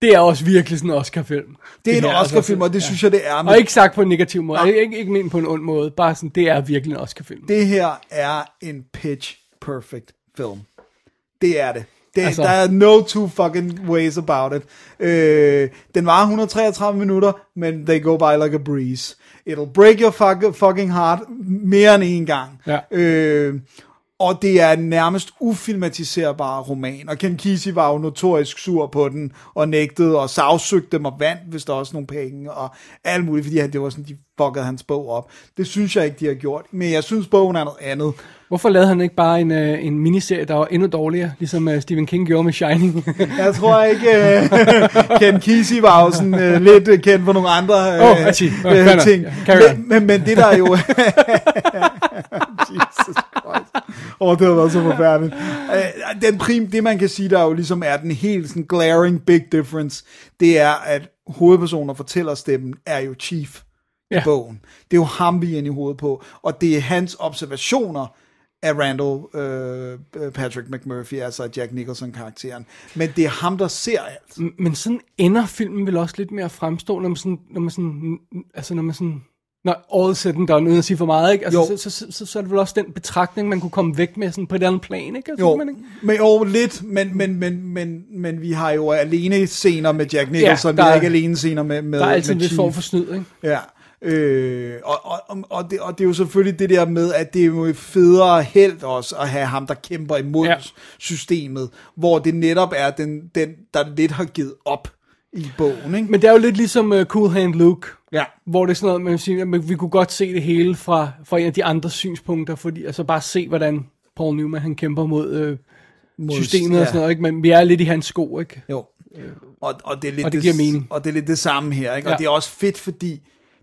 Det er også virkelig sådan en Oscar-film. det er en altså, Oscar-film, og det synes jeg, det er. Og ikke sagt på en negativ måde. Ikke, ikke ment på en ond måde. Bare sådan, det er virkelig en Oscar-film. Det her er en pitch perfect film. Det er det. det Altså- altså, der er no two fucking ways about it. Øh, den var 133 minutter, men they go by like a breeze. It'll break your fuck, fucking heart mere end en gang. Ja. Øh, og det er en nærmest ufilmatiserbar roman. Og Ken Kesey var jo notorisk sur på den, og nægtede og sagsøgte dem og vandt, hvis der også nogle penge, og alt muligt, fordi han, det var sådan, de fuckede hans bog op. Det synes jeg ikke, de har gjort. Men jeg synes, bogen er noget andet. Hvorfor lavede han ikke bare en, øh, en miniserie, der var endnu dårligere, ligesom øh, Stephen King gjorde med Shining? Jeg tror ikke, uh, Ken Kesey var jo sådan uh, lidt uh, kendt for nogle andre. Nå, fair nok. ting. On. Men, men, men det der er jo... Jesus Christ. Oh, det har været så forfærdeligt. Uh, den prim, det man kan sige, der jo ligesom er den helt sådan glaring big difference, det er, at hovedpersonen og fortællerstemmen er jo Chief i Ja. bogen. Det er jo ham, vi er inde i hovedet på. Og det er hans observationer af Randall øh, Patrick McMurphy, altså Jack Nicholson-karakteren. Men det er ham, der ser alt. Men sådan ender filmen vel også lidt mere fremstå, når man sådan, når man sådan, altså når man sådan, når all said and done, uden at sige for meget, ikke? Altså, så, så, så, så, er det vel også den betragtning, man kunne komme væk med sådan på et andet plan, ikke? Altså, Jo, man ikke? men, jo lidt, men, men, men, men, men vi har jo alene scener med Jack Nicholson, der vi har er- ikke alene scener med, med Der er altid en med Chief. form for snyd, ikke? Ja, øh, og, og, og, og, det, og det er jo selvfølgelig det der med, at det er jo federe held også at have ham, der kæmper imod Ja. ja. systemet, hvor det netop er den, den, der lidt har givet op i bogen, ikke? Men det er jo lidt ligesom uh, Cool Hand Luke, Ja. hvor det er sådan noget, man siger, at vi kunne godt se det hele fra, fra en af de andre synspunkter, fordi altså bare se, hvordan Paul Newman han kæmper mod, øh, Mod- systemet og ja. sådan noget, ikke? men vi er lidt i hans sko, ikke? Jo. Og, og, det er lidt og det giver mening. Og det er lidt det samme her, ikke? Og Ja. det er også fedt, fordi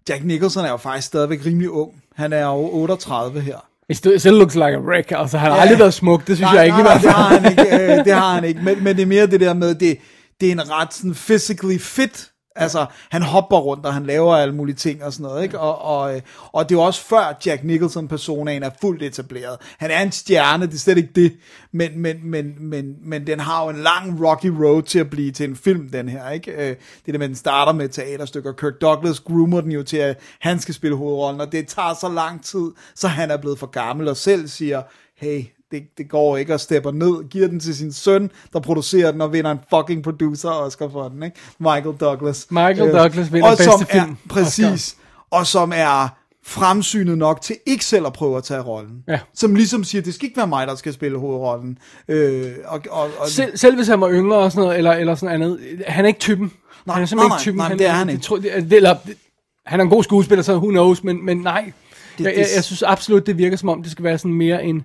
Jack Nicholson er jo faktisk stadigvæk rimelig ung. Han er jo 38 her. It still, looks like a wreck, altså han har Ja. aldrig været smuk, det synes nej, jeg ikke nej, i hvert det fald. har han ikke, øh, det har han ikke. Men, men det er mere det der med, det, det er en ret sådan physically fit Altså, han hopper rundt, og han laver alle mulige ting og sådan noget, ikke? Og, og, øh, og det er jo også før Jack Nicholson-personaen er fuldt etableret. Han er en stjerne, det er slet ikke det, men, men, men, men, men den har jo en lang rocky road til at blive til en film, den her, ikke? Øh, det der med, at den starter med et teaterstykke, og Kirk Douglas groomer den jo til, at han skal spille hovedrollen, og det tager så lang tid, så han er blevet for gammel, og selv siger, hey, det, det går ikke og stepper ned, giver den til sin søn, der producerer den og vinder en fucking producer Oscar for den, ikke? Michael Douglas. Michael Øh, Douglas vinder og bedste som film Er, præcis. Og som er fremsynet nok til ikke selv at prøve at tage rollen. Ja. Som ligesom siger, det skal ikke være mig, der skal spille hovedrollen. Øh, og, og, og, Selv, selv hvis han var yngre og sådan noget, eller, eller sådan andet, han er ikke typen. Nej, han er simpelthen nej, ikke typen. nej, men det er han det, ikke. Det, det, eller, det, han er en god skuespiller, så who knows, men, men nej. Det- jeg, det- jeg, jeg synes absolut, det virker som om, det skal være sådan mere en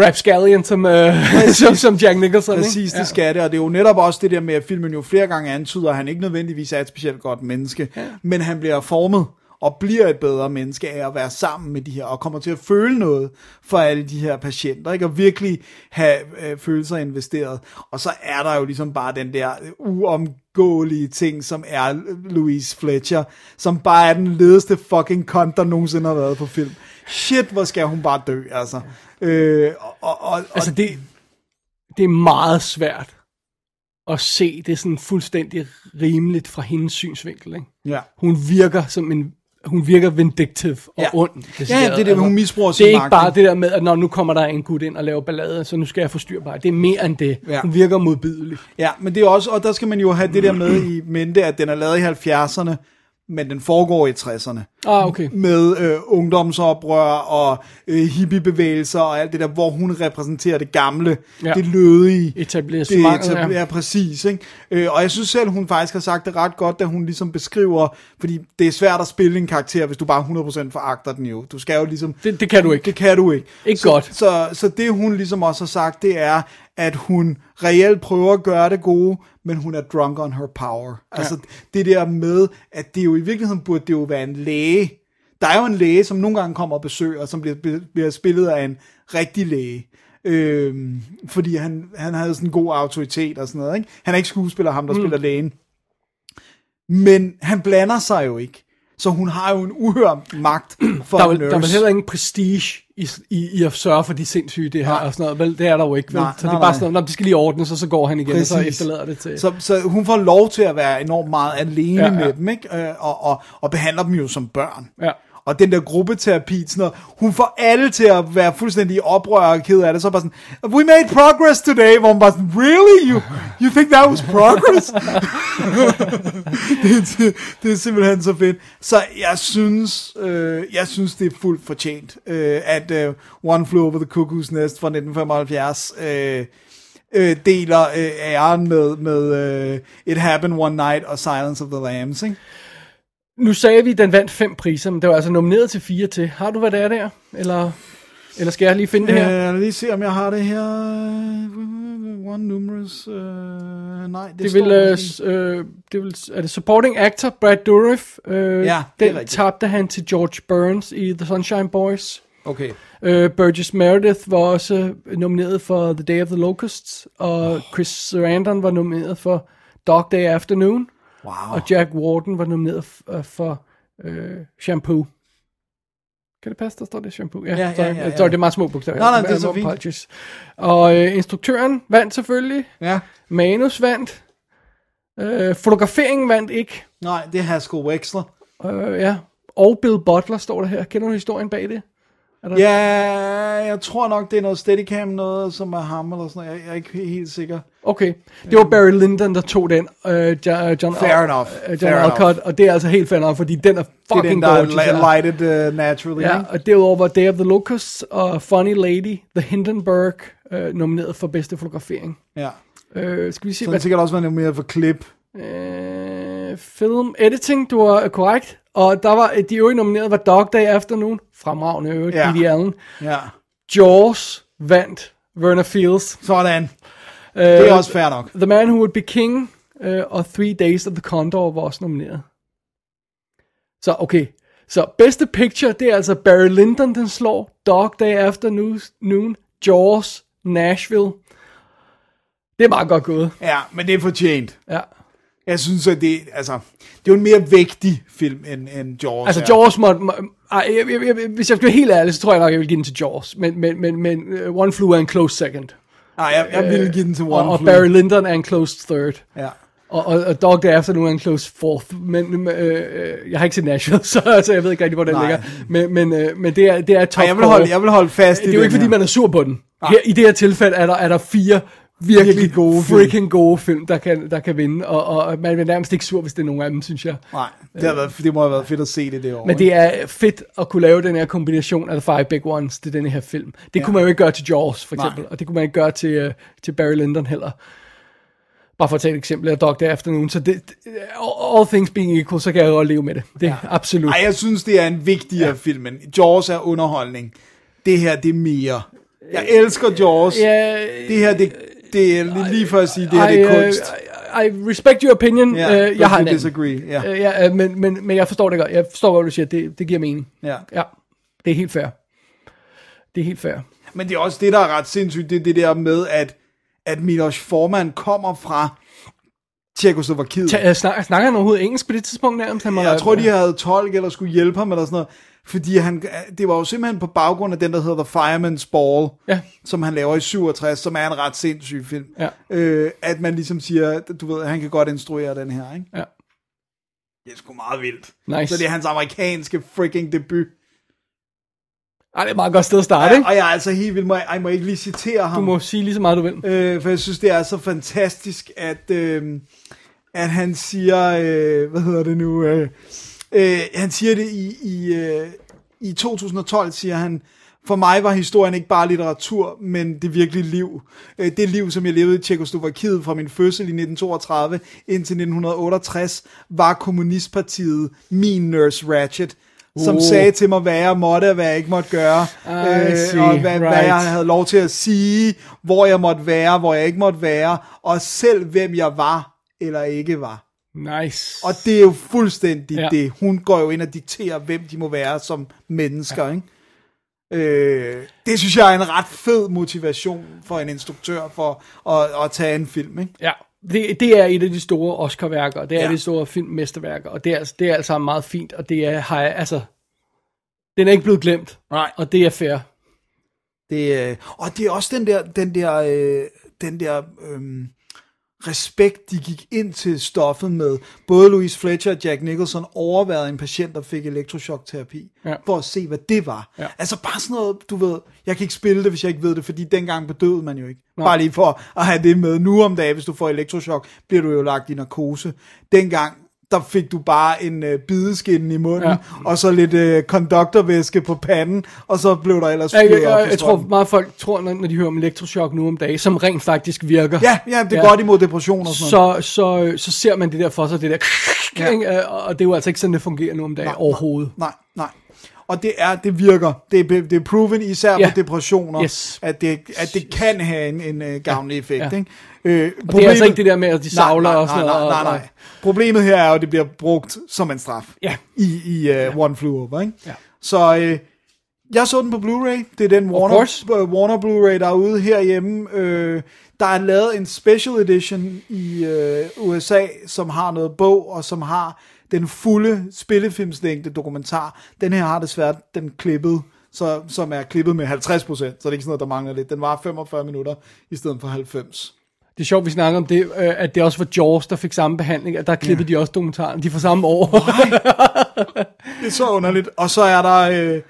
rapscallion som, øh, som, som Jack Nicholson. Præcis, ikke? det skal det, og det er jo netop også det der med, at filmen jo flere gange antyder, at han ikke nødvendigvis er et specielt godt menneske, ja. men han bliver formet og bliver et bedre menneske af at være sammen med de her, og kommer til at føle noget for alle de her patienter, ikke? og virkelig have øh, følelser investeret. Og så er der jo ligesom bare den der uomgåelige ting, som er Louise Fletcher, som bare er den ledeste fucking kont, der nogensinde har været på film. Shit, hvor skal hun bare dø, altså. Øh, og, og, og, Altså det, det er meget svært at se det sådan fuldstændig rimeligt fra hendes synsvinkel. Ikke? ja. Hun virker som en hun virker vindictive og Ja. ond. Ja, det er det, hun misbruger Det sin er ikke magt, bare det der med, at når nu kommer der en gut ind og laver ballade, så nu skal jeg på det. Det er mere end det. Ja. Hun virker modbydelig. Ja, men det er også, og der skal man jo have det der med i mente, at den er lavet i 70'erne, men den foregår i 60'erne. Ah, okay. Med øh, ungdomsoprør og øh, hippiebevægelser og alt det der, hvor hun repræsenterer det gamle, Ja. det lødige. Etablissementet, det, ja. ja. præcis. Ikke? Øh, og jeg synes selv, hun faktisk har sagt det ret godt, da hun ligesom beskriver, fordi det er svært at spille en karakter, hvis du bare 100% foragter den jo. Du skal jo ligesom... Det, det kan du ikke. Det kan du ikke. Ikke så, godt. Så, så det hun ligesom også har sagt, det er, at hun reelt prøver at gøre det gode, men hun er drunk on her power. Ja. Altså det der med, at det jo i virkeligheden burde det jo være en læge. Der er jo en læge, som nogle gange kommer og besøger, som bliver, bliver spillet af en rigtig læge. Øhm, fordi han, han havde sådan en god autoritet og sådan noget. Ikke? Han er ikke skuespiller, ham der mm. spiller lægen. Men han blander sig jo ikke. Så hun har jo en uhør magt for Der er, vel- nurse. der er vel heller ingen prestige i, i, i at sørge for de sindssyge, det her Nej. og sådan noget. Vel, det er der jo ikke. Vel? Nej, så det nej, er bare sådan noget, "Nå, det skal lige ordnes, og så går han igen, og så Præcis. efterlader det til. Så, så hun får lov til at være enormt meget alene Ja, ja, ja. ja. med dem, ikke? Øh, Og, og, og behandler dem jo som børn. Ja. Og den der gruppeterapi, sådan noget, hun får alle til at være fuldstændig oprør og ked af det. Så bare sådan, we made progress today, hvor hun bare sådan, really? You, you think that was progress? det, det, det er simpelthen så fedt. Så jeg synes, øh, jeg synes det er fuldt fortjent, øh, at øh, One Flew Over the Cuckoo's Nest fra 1975 øh, øh, deler øh, æren med, med øh, It Happened One Night og Silence of the Lambs, ikke? Nu sagde vi, at den vandt fem priser, men det var altså nomineret til fire til. Har du, hvad det er der? Eller, eller skal jeg lige finde det her? Øh, lad mig lige se, om jeg har det her. One numerous. Uh, nej, det, Det vil, øh, øh, det vil, er det supporting actor Brad Dourif? Øh, Ja, det den rigtigt. tabte han til George Burns i The Sunshine Boys. Okay. Øh, Burgess Meredith var også nomineret for The Day of the Locusts, og Chris Sarandon var nomineret for Dog Day Afternoon, Wow. og Jack Warden var nomineret f- øh, for øh, Shampoo. Kan det passe, der står det shampoo? Ja, Ja, ja, sorry, ja, ja. sorry, det er meget små bogstaver. Nej, nej, det er så fint. Og øh, instruktøren vandt selvfølgelig. Ja. Manus vandt. Øh, fotograferingen vandt ikke. Nej, det er Haskell Wexler. Øh, ja. Og Bill Butler står der her. Kender du historien bag det? Er der- Ja, jeg tror nok, det er noget Steadicam, noget som er ham eller sådan noget. Jeg, jeg er ikke he- helt sikker. Okay, det var Barry Lyndon, der tog den. Jo- John, Fair enough. øh, John Fair Alcott, og det er altså helt fair enough, fordi den er Det er fucking den, der er gorgeous. ja. lighted uh, naturally. Ja, og derudover var Day of the Locusts og Funny Lady, The Hindenburg, øh, nomineret for bedste fotografering. ja. Øh, skal vi se, Så hvad sikkert også været mere for klip. Øh, film editing, du var korrekt. Og der var, de øvrige nomineret var Dog Day Afternoon, fremragende øvrigt, Ja. Didi Allen. Ja. Jaws vandt Werner Fields. Sådan. Øh, Det er også fair nok. The Man Who Would Be King øh, og Three Days of the Condor var også nomineret. Så okay, så bedste picture, det er altså Barry Lyndon, den slår, Dog Day Afternoon, Jaws, Nashville. Det er meget godt gået. Ja, men det er fortjent. Ja. Jeg synes, at det, altså, det er jo en mere vægtig film end, end Jaws. Altså. Jaws må, må ej, jeg, jeg, jeg, hvis jeg skal være helt ærlig, så tror jeg nok, jeg vil give den til Jaws. Men, men, men, men uh, One Flew er en close second. Nej, jeg, jeg ville give den til One og, og Flew. Barry Lyndon er en close third. Ja. Og, og, og Dog Day Afternoon er en close fourth. Men øh, øh, jeg har ikke set Nashville, så, så jeg ved ikke rigtig, hvor den Nej. ligger. Men, men, øh, men det er, det er top Ej, jeg, vil holde, jeg vil holde fast i Det er jo ikke, fordi man er sur på den. Her, I det her tilfælde er der, er der fire virkelig, Virkelig gode film. freaking gode film, der kan, der kan vinde. Og, og man er nærmest ikke sur, hvis det er nogen af dem, synes jeg. Nej, det, har været, det må have været fedt at se det det år. Men det er fedt at kunne lave den her kombination af The Five Big Ones til den her film. Det ja. kunne man jo ikke gøre til Jaws, for Nej. eksempel. Og det kunne man ikke gøre til, uh, til Barry Lyndon heller. Bare for at tage et eksempel af Dog Day Afternoon. Så det, det, all things being equal, så kan jeg godt leve med det. Det er ja. absolut. Ej, jeg synes, det er en vigtigere ja. film, men Jaws er underholdning. Det her, det er mere. Jeg elsker Jaws. Ja, Det her, det, det er lige for at sige, det her, det er uh, kunst. I, I respect your opinion. Ja, Ja, uh, jeg har en disagree, ja. Uh, ja, uh, men, men, men jeg forstår det godt. Jeg forstår, hvad du siger. Det, det giver mening. Ja. Ja, det er helt fair. Det er helt fair. Men det er også det, der er ret sindssygt, det er det der med, at, at Milos Forman kommer fra Tjekoslovakiet. Snak, snakker han overhovedet engelsk på det tidspunkt nærmest? Han Jeg tror, de havde tolk eller skulle hjælpe ham eller sådan noget. Fordi han, det var jo simpelthen på baggrund af den, der hedder The Fireman's Ball, Ja. som han laver i 67, som er en ret sindssyg film. Ja. Øh, at man ligesom siger, du ved, han kan godt instruere den her, ikke? Ja. Det er sgu meget vildt. Nice. Så det er hans amerikanske freaking debut. Ej, det er et meget godt sted at starte, Ja, ikke? og jeg er altså helt vild. Må jeg, jeg må ikke lige citere ham. Du må sige lige så meget, du vil. Øh, for jeg synes, det er så fantastisk, at, øh, at han siger, øh, hvad hedder det nu, øh, øh, han siger det i, i, øh, i 2012, siger han, for mig var historien ikke bare litteratur, men det virkelige liv. Øh, Det liv, som jeg levede i Tjekoslovakiet fra min fødsel i 1932 indtil 1968, var kommunistpartiet min Nurse Ratchet. som Oh. sagde til mig, hvad jeg måtte og hvad jeg ikke måtte gøre, øh, see, og hvad, hvad right. jeg havde lov til at sige, hvor jeg måtte være, hvor jeg ikke måtte være, og selv hvem jeg var eller ikke var. Nice. Og det er jo fuldstændig Ja. det. Hun går jo ind og dikterer, hvem de må være som mennesker, ja. ikke? Øh, det synes jeg er en ret fed motivation for en instruktør for at, at tage en film, ikke? Ja, det, det er et af de store Oscar-værker, og det er Ja. de store filmmesterværker, og det er, altså- det er alt sammen meget fint, og det er, har jeg, altså, den er ikke blevet glemt, Nej. og det er fair. Det, øh, og det er også den der, den der, øh, den der øh, respekt, de gik ind til stoffet med. Både Louise Fletcher og Jack Nicholson overværede en patient, der fik elektrochokterapi, Ja. for at se, hvad det var. Ja. Altså bare sådan noget, du ved, jeg kan ikke spille det, hvis jeg ikke ved det, fordi dengang bedøvede man jo ikke. Bare lige for at have det med. Nu om dagen, hvis du får elektrochok, bliver du jo lagt i narkose. Dengang, der fik du bare en øh, bideskin i munden, Ja. ja. og så lidt øh, konduktorvæske på panden, og så blev der ellers Jeg, fyret jeg, jeg, for jeg tror meget folk tror, når, de hører om elektrochok nu om dagen, som rent faktisk virker. Ja, ja, det er Ja. ja. godt imod depression og sådan noget. så, så, så ser man det der for sig, det der, Ja. ja. og det er jo altså ikke sådan, det fungerer nu om dagen overhovedet. Nej, nej. Og det er, det virker. Det er, det er proven især Ja. på depressioner, Yes. at, det, at det kan have en, en uh, gavnlig effekt. Ja. Ikke? Øh, Og det er altså ikke det der med, at de savler nej, nej, og sådan noget. Nej, nej, nej. Problemet her er jo, at det bliver brugt som en straf. Ja. I, i uh, One Flew Over. Ikke? Ja. Så øh, jeg så den på Blu-ray. Det er den Warner, uh, Warner Blu-ray, der er ude herhjemme. Øh, der er lavet en special edition i øh, USA, som har noget bog, og som har den fulde spillefilmslængde dokumentar. Den her har desværre den klippet, så, som er klippet med 50%, så det er ikke sådan noget, der mangler lidt. Den var 45 minutter i stedet for 90. Det er sjovt, vi snakker om det, øh, at det også var Jaws, der fik samme behandling, at der klippede ja. de også dokumentaren. De får samme år. Det er så underligt. Og så er der, øh,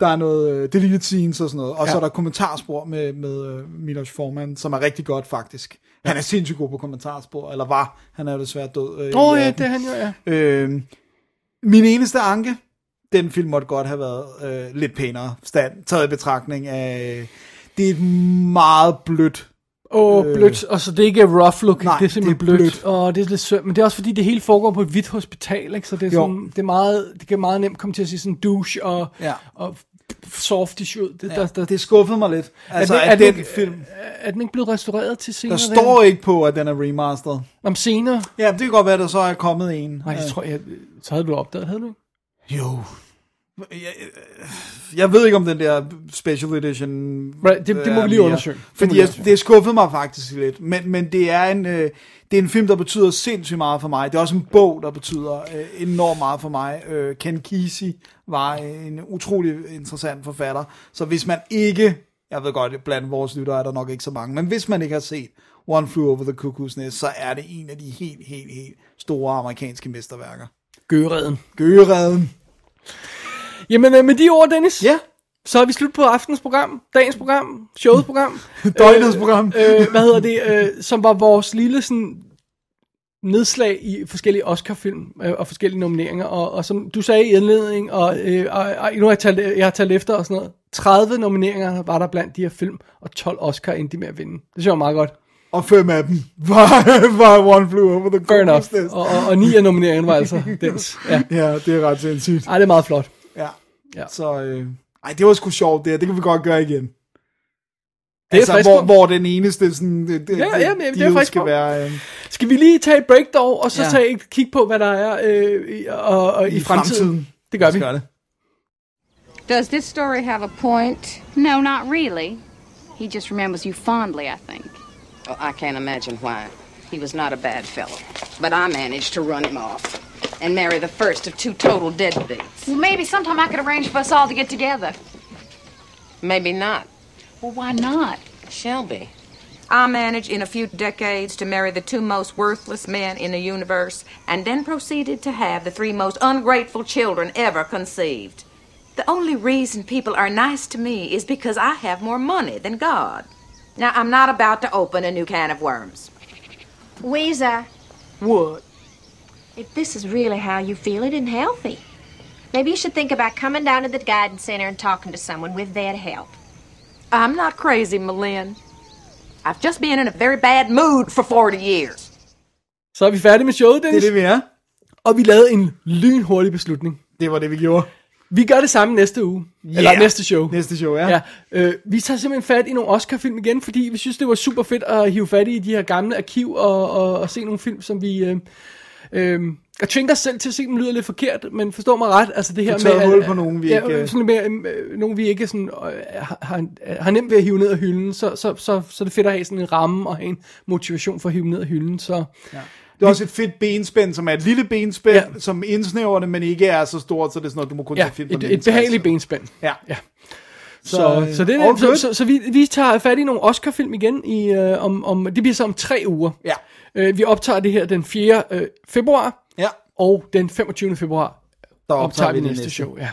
der er noget øh, deleted scenes og sådan noget. Og ja. så er der kommentarspor med, med øh, Milos Forman, som er rigtig godt faktisk. Han er sindssygt god på kommentarspor, eller var. Han er jo desværre død. Øh, Åh oh, ja, det er han jo, ja. Øh, min eneste anke, den film måtte godt have været øh, lidt pænere stand, taget i betragtning af, det er et meget blødt Åh, oh, blødt. Og så det er ikke rough look, Nej, det er simpelthen det er blødt. blødt. Og det er lidt sødt. Men det er også fordi, det hele foregår på et hvidt hospital, ikke? Så det er, Jo. sådan, det er meget, det kan meget nemt komme til at sige sådan douche og, Ja. og softish ud. Det, Ja, der, der, det skuffede mig lidt. Altså, at, er det den ikke- film, er den ikke blevet restaureret til senere? der står ikke på, at den er remastered. Om senere? Ja, det kan godt være, at der så er kommet en. Nej, det tror jeg, så havde du opdaget, havde du ikke? Jo. Jeg, jeg ved ikke om den der special edition Right, det- det må er vi lige mere. undersøge. Fordi jeg, det skuffede mig faktisk lidt Men, men det er en øh, Det er en film der betyder sindssygt meget for mig Det er også en bog der betyder øh, enormt meget for mig øh, Ken Kesey var en utrolig interessant forfatter. Så hvis man ikke Jeg ved godt blandt vores lyttere er der nok ikke så mange Men hvis man ikke har set One Flew Over the Cuckoo's Nest Så er det en af de helt helt helt store amerikanske mesterværker. Gøreden. Gøgeredden Jamen, øh, med de ord, Dennis, Ja. så er vi slut på aftens program, dagens program, showets program. Døgnets program. øh, hvad hedder det, øh, som var vores lille sådan nedslag i forskellige Oscar-film øh, og forskellige nomineringer, og, og som du sagde i indledning, og, øh, og, og nu har jeg talt, jeg har talt efter og sådan noget, 30 nomineringer var der blandt de her film, og 12 Oscar endte de med at vinde. Det synes jeg var meget godt. Og fem af dem var, var One Flew Over the. Cuckoo's Nest. Og, og, og ni af nomineringerne var altså dens. Ja. Ja, det er ret sindssygt. Ej, det er meget flot. Ja. Ja. Så, øh, ej, det var sgu sjovt det her. Det kan vi godt gøre igen. Det er altså, hvor, på. hvor den eneste sådan, det, det, Ja, ja, men det er skal på. være øh, Skal vi lige tage et break dog, og så Ja. ja. tage et kig på, hvad der er øh, i, og, og i, i fremtiden? fremtiden. Det gør vi. Gør det. Does this story have a point? No, not really. He just remembers you fondly, I think. Oh, I can't imagine why. He was not a bad fellow. But I managed to run him off and marry the first of two total deadbeats. Well, maybe sometime I could arrange for us all to get together. Maybe not. Well, why not? Shelby. I managed in a few decades to marry the two most worthless men in the universe, and then proceeded to have the three most ungrateful children ever conceived. The only reason people are nice to me is because I have more money than God. Now, I'm not about to open a new can of worms. Weezer, What? if this is really how you feel, it isn't healthy. Maybe you should think about coming down to the guidance center and talking to someone with there to help. I'm not crazy, Malin. I've just been in a very bad mood for 40 years. Så er vi færdige med showet, Det er Dennis. det, vi er. Og vi lavede en lynhurtig beslutning. Det var det, vi gjorde. Vi gør det samme næste uge. Yeah. Eller næste show. Næste show, ja. Ja, øh, vi tager simpelthen fat i nogle Oscar-film igen, fordi vi synes, det var super fedt at hive fat i de her gamle arkiv og, og, og se nogle film, som vi... Øh, øh, jeg os selv til at se dem lyder lidt forkert, men forstå mig ret, altså det her med... hul at- på nogen, vi ja, ikke, øh, Sådan mere, øh, nogen, vi ikke sådan, øh, har, har, har nemt ved at hive ned af hylden, så, så, så, så er det fedt at have sådan en ramme og have en motivation for at hive ned af hylden, så... Ja. Det er også et fedt benspænd, som er et lille benspænd, Ja. som indsnæver det, men ikke er så stort, så det er sådan noget, du må kun Ja, tage film et, et behageligt benspænd. Ja. ja. Så, Så, øh, så, det er. Så, så, så vi, vi tager fat i nogle Oscar-film igen, i, øh, om, om, det bliver så om tre uger. Ja. Øh, vi optager det her den 4. Øh, februar. Og den 25. februar Der optager vi det næste show. Ja.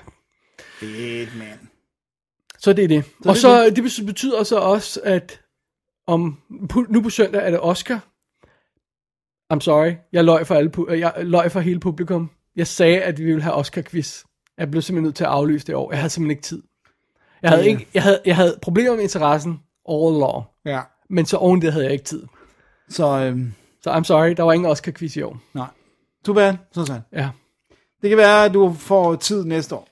Fedt, man. Så det er det. Så og det så det. det betyder så også, at om, nu på søndag er det Oscar. I'm sorry, jeg løg for, alle, jeg løg for hele publikum. Jeg sagde, at vi ville have Oscar-quiz. Jeg blev simpelthen nødt til at aflyse det år. Jeg havde simpelthen ikke tid. Jeg havde, ikke, jeg havde, jeg havde problemer med interessen all along. Ja. Men så oven det havde jeg ikke tid. Så, øhm, Så I'm sorry, der var ingen Oscar-quiz i år. nej. Too bad, sådan sådan. Ja. Det kan være, at du får tid næste år.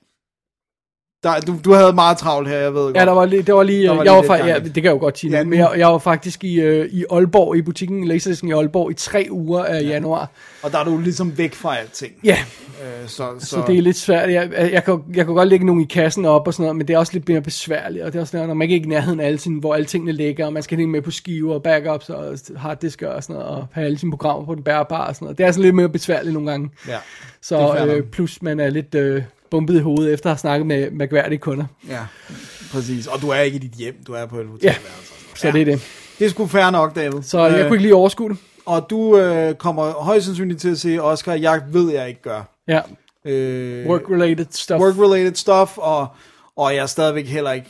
Der, du, du havde meget travlt her, jeg ved godt. Ja, der var lige, det var lige, Der var jeg lige var ja, det. kan jeg jo godt sige, Ja, men jeg, jeg var faktisk i, øh, i Aalborg, i butikken Laserdisken i Aalborg, i tre uger af ja. januar. Og der er du ligesom væk fra alting. Ja, Øh, så, så, så det er lidt svært. Jeg, jeg, jeg, kan, jeg kan godt lægge nogle i kassen op og sådan noget, men det er også lidt mere besværligt. Og det er også, når man ikke er i nærheden af alle sine, hvor alle tingene ligger, og man skal hænge med på skiver og backups og harddisker og sådan noget, og have alle sine programmer på den bærbare og sådan noget. Det er sådan lidt mere besværligt nogle gange. Ja, Så øh, plus man er lidt øh, bumpet i hovedet efter at have snakket med mærkværdige kunder. ja, præcis. Og du er ikke i dit hjem, du er på et hotel. Ja, så ja. det er det. Det er sgu fair nok, David. Så jeg kunne ikke lige overskue det. Og du øh, kommer højst sandsynligt til at se Oscar, jeg ved, jeg ikke gør. Ja, Øh, work-related stuff. work-related stuff, og, og jeg er stadigvæk heller ikke...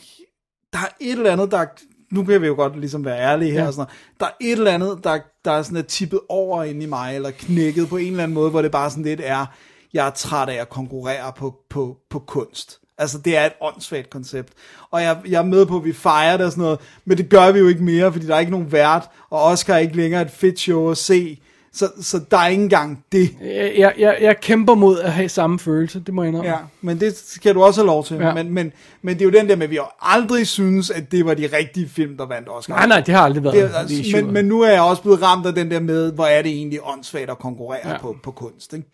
Der er et eller andet, der... Nu kan vi jo godt ligesom være ærlige her Ja. og sådan noget. Der er et eller andet, der, der er sådan er tippet over ind i mig, eller knækket på en eller anden måde, hvor det bare sådan lidt er, jeg er træt af at konkurrere på, på, på kunst. Altså, det er et åndssvagt koncept. Og jeg, jeg er med på, at vi fejrer det og sådan noget, men det gør vi jo ikke mere, fordi der er ikke nogen vært, og Oscar er ikke længere et fedt show at se. Så, så der er ikke engang det. Jeg, jeg, jeg, jeg kæmper mod at have samme følelse, det må jeg indrømme. Ja, men det skal du også have lov til. Ja. Men, men, men det er jo den der med, at vi aldrig synes, at det var de rigtige film, der vandt Oscar. Nej, nej, det har aldrig været. Det, det altså, men, men nu er jeg også blevet ramt af den der med, hvor er det egentlig åndssvagt at konkurrere. Ja. på, på kunst. Ikke?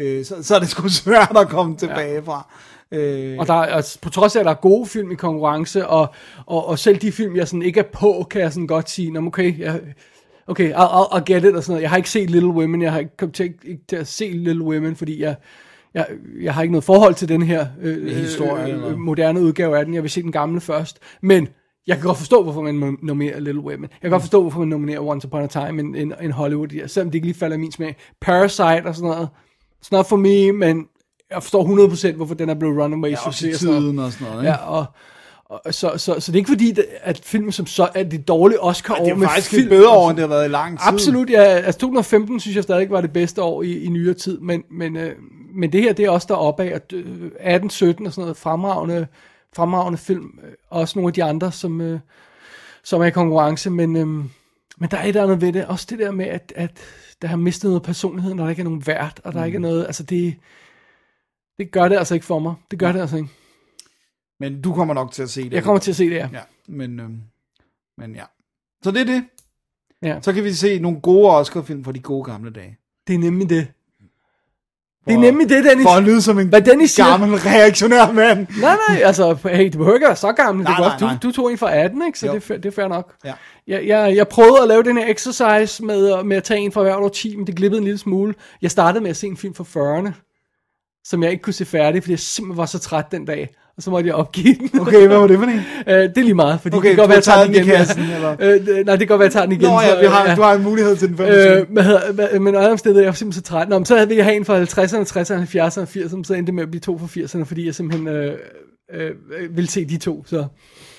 Øh, så, så er det sgu svært at komme tilbage ja. fra. Øh, Og der er, altså, på trods af, at der er gode film i konkurrence, og, og, og selv de film, jeg sådan ikke er på, kan jeg sådan godt sige, Nå, okay, jeg, okay, I'll, I'll, I'll get it, og sådan noget. Jeg har ikke set Little Women, jeg har ikke kommet til, ikke til at se Little Women, fordi jeg, jeg, jeg har ikke noget forhold til den her øh, Historie, øh, øh, moderne udgave af den. Jeg vil se den gamle først. Men jeg kan godt forstå, hvorfor man nom- nominerer Little Women. Jeg kan godt forstå, hvorfor man nominerer Once Upon a Time in, in, in Hollywood, ja, selvom det ikke lige falder i min smag. Parasite og sådan noget. It's not for me, men jeg forstår 100% hvorfor den er blevet runaway ja, og tiden og sådan noget. Ikke? Ja, og, og så, så, så det er ikke fordi, det- at filmen som så er det dårlige Oscar det år er med faktisk film. bedre år, end det har været i lang tid. Absolut, ja. Altså 2015 synes jeg stadig var det bedste år i, i nyere tid, men, men, øh, men det her, det er også deroppe af, at øh, 18, 17 og sådan noget fremragende, fremragende film. Øh, Også nogle af de andre, som, øh, som er i konkurrence, men, øh, men der er et eller andet ved det. Også det der med, at, at der har mistet noget personlighed, når der ikke er nogen vært, og der mm. ikke er noget, altså det, det gør det altså ikke for mig. Det gør det altså ikke. Men du kommer nok til at se det. Jeg kommer til at se det, ja. Ja, men, øhm, men ja. Så det er det. ja. Så kan vi se nogle gode Oscar-film fra de gode gamle dage. Det er nemlig det. Det er nemlig det, Dennis. For at lyde som en Hvad Dennis siger. gammel reaktionær mand. Nej, nej, altså, hey, det behøver ikke være så gammel. Nej, det er nej, godt. nej. Du, du tog en fra 18, ikke? Så Jo. det er, det er fair nok. Ja. Jeg, jeg, jeg prøvede at lave den her exercise med, at- med at tage en fra hvert år 10, men det glippede en lille smule. Jeg startede med at se en film fra 40'erne, som jeg ikke kunne se færdig, fordi jeg simpelthen var så træt den dag. Og så måtte jeg opgive den. Okay, hvad var det for en? Øh, det er lige meget, fordi Okay, det kan godt være, jeg tager taget den i igen. kassen, ja. eller? Øh, nej, det kan godt være, at jeg tager den igen. Nå så, ja, vi har, ja. du har en mulighed til den 25. Øh, hvad, men andre steder, jeg var simpelthen så træt. Nå, men så havde vi have en fra 50'erne, 60'erne, 70'erne, 80'erne, så endte med at blive to fra 80'erne, fordi jeg simpelthen øh, øh, ville se de to. Så.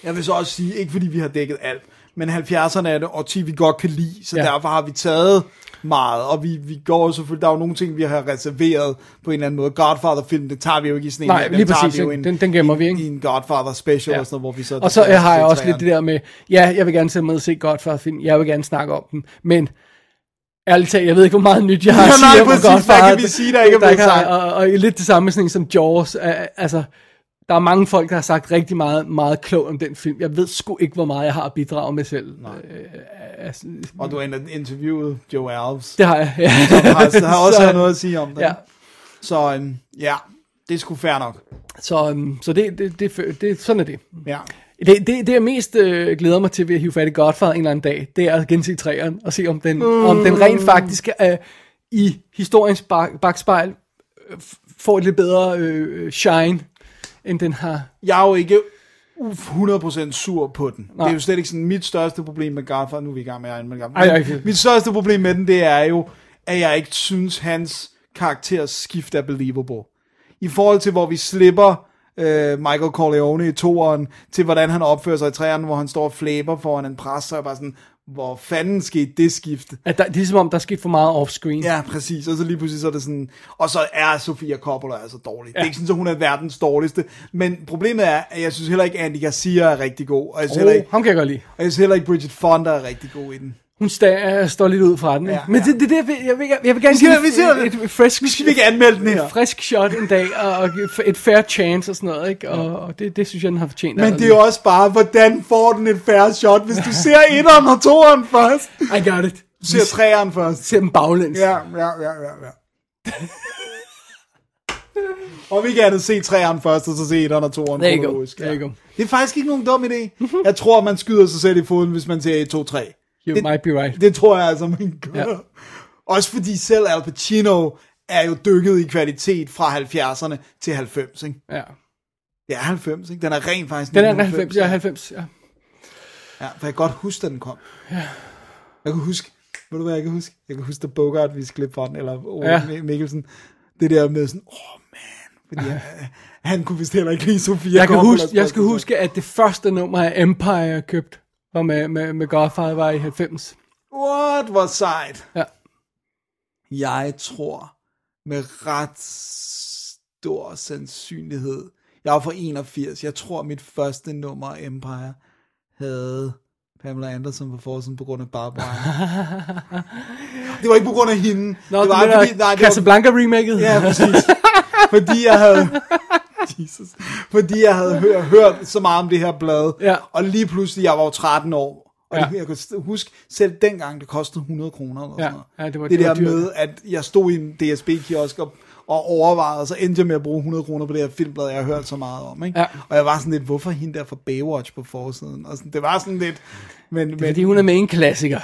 Jeg vil så også sige, ikke fordi vi har dækket alt, men 70'erne er det årti, vi godt kan lide, så ja. Derfor har vi taget meget, og vi, vi går selvfølgelig, der er jo nogle ting, vi har reserveret på en eller anden måde. Godfather-film, det tager vi jo ikke i sådan en Nej, lige tager præcis, vi jo en, Den- den gemmer vi, ikke? I en Godfather special Ja. og sådan noget, hvor vi så... Og så jeg har jeg også lidt det der med, ja, jeg vil gerne mig ned og se Godfather film, jeg vil gerne snakke om den, men ærligt talt, jeg ved ikke, hvor meget nyt jeg har at sige nej, om præcis. Godfather. Hvad kan vi sige, der ikke er blevet sagt? Og, og, lidt det samme med sådan en som Jaws. Altså, der er mange folk, der har sagt rigtig meget, meget klogt om den film. Jeg ved sgu ikke, hvor meget jeg har at bidrage med selv. Nej. Uh, altså, Og du har interviewet Joe Alves. det har jeg. Ja. Som har, har også Så- noget at sige om det. Ja. Så øhm, ja, det er sgu fair nok. Så, um, så det, det, det, det, sådan er det. Ja. Det, det, det jeg mest øh, glæder mig til ved at hive fat i Godfather en eller anden dag, det er at gense træeren og se, om den, mm. om den rent faktisk er i historiens bag, bagspejl øh, får et lidt bedre øh, shine, end den har. Jeg er jo ikke 100% sur på den. Nej. Det er jo slet ikke sådan mit største problem med Godfather. Nu er vi i gang med at med Ej, ej. Mit største problem med den, det er jo, at jeg ikke synes, hans karakters skift er believable. I forhold til, hvor vi slipper øh, Michael Corleone i toeren, til hvordan han opfører sig i træerne, hvor han står og flæber foran en pres, så er bare sådan, hvor fanden skete det skifte? At der, det er som om, der er sket for meget off-screen. Ja, præcis. Og så lige pludselig så er det sådan... Og så er Sofia Coppola altså dårlig. Ja. Det er ikke sådan, at hun er verdens dårligste. Men problemet er, at jeg synes heller ikke, Andy Garcia er rigtig god. Og jeg synes, Oh, ikke, ham kan jeg godt lide. og jeg synes heller ikke, Bridget Fonda er rigtig god i den. Hun sta- står lidt ud fra den. Ja, Ja, Men ja. det, det, det, jeg, vil, jeg, vil, gerne Vi give vi et, et, et frisk, Nu skal vi ikke anmelde den her. et frisk shot en dag, og, og et fair chance og sådan noget, ikke? Og, og det, det synes jeg, den har fortjent. Men det er jo også bare, hvordan får den et færre shot, hvis du ser etteren og toeren først? I got it. Du ser treeren først. ser dem baglæns. Ja, ja, ja, ja, ja. Og vi gerne se træerne først, og så se etteren og toeren. Kronologisk, go. Det er faktisk ikke nogen dum idé. Jeg tror, man skyder sig selv i foden, hvis man ser 1, 2, 3. You Det- might be right. Det tror jeg altså, man gør. Ja. Også fordi selv Al Pacino er jo dykket i kvalitet fra 70'erne til 90, ikke? Ja. Det er 90, ikke? Den er rent faktisk Den er 99, 90, ja, 90, ja. Ja, for jeg kan godt huske, at den kom. Ja. Jeg kan huske, ved du hvad jeg kan huske? Jeg kan huske, at Bogart vi klippe fra den, eller Ole Ja. ja. Mikkelsen. Det der med sådan, åh oh, man, fordi han, han kunne vist heller ikke lide Sofia Jeg, kan huske, jeg skal huske, at det første nummer af Empire, jeg var med, med, med Godfather, var i 90. What, hvor sejt. Ja. Jeg tror med ret stor sandsynlighed, jeg var fra 81, jeg tror mit første nummer Empire havde Pamela Anderson på forsiden på grund af Barbara. det var ikke på grund af hende. Nå, det var, var det fordi, nej, det var, Casablanca-remaket? Ja, præcis. fordi jeg havde... Jesus. Fordi jeg havde hørt, hørt så meget om det her blad. Ja. Og lige pludselig, jeg var jo 13 år. Og Ja. ja. jeg kan huske, selv dengang, det kostede 100 kroner. Eller Ja, sådan noget. ja, det var- det det der var dyrt. med, at jeg stod i en DSB-kiosk og, og overvejede, og så endte jeg med at bruge 100 kroner på det her filmblad, jeg har hørt så meget om. Ikke? Ja. Og jeg var sådan lidt, hvorfor hende der fra Baywatch på forsiden? Og sådan, det var sådan lidt... Men, men, Fordi hun er med en klassiker.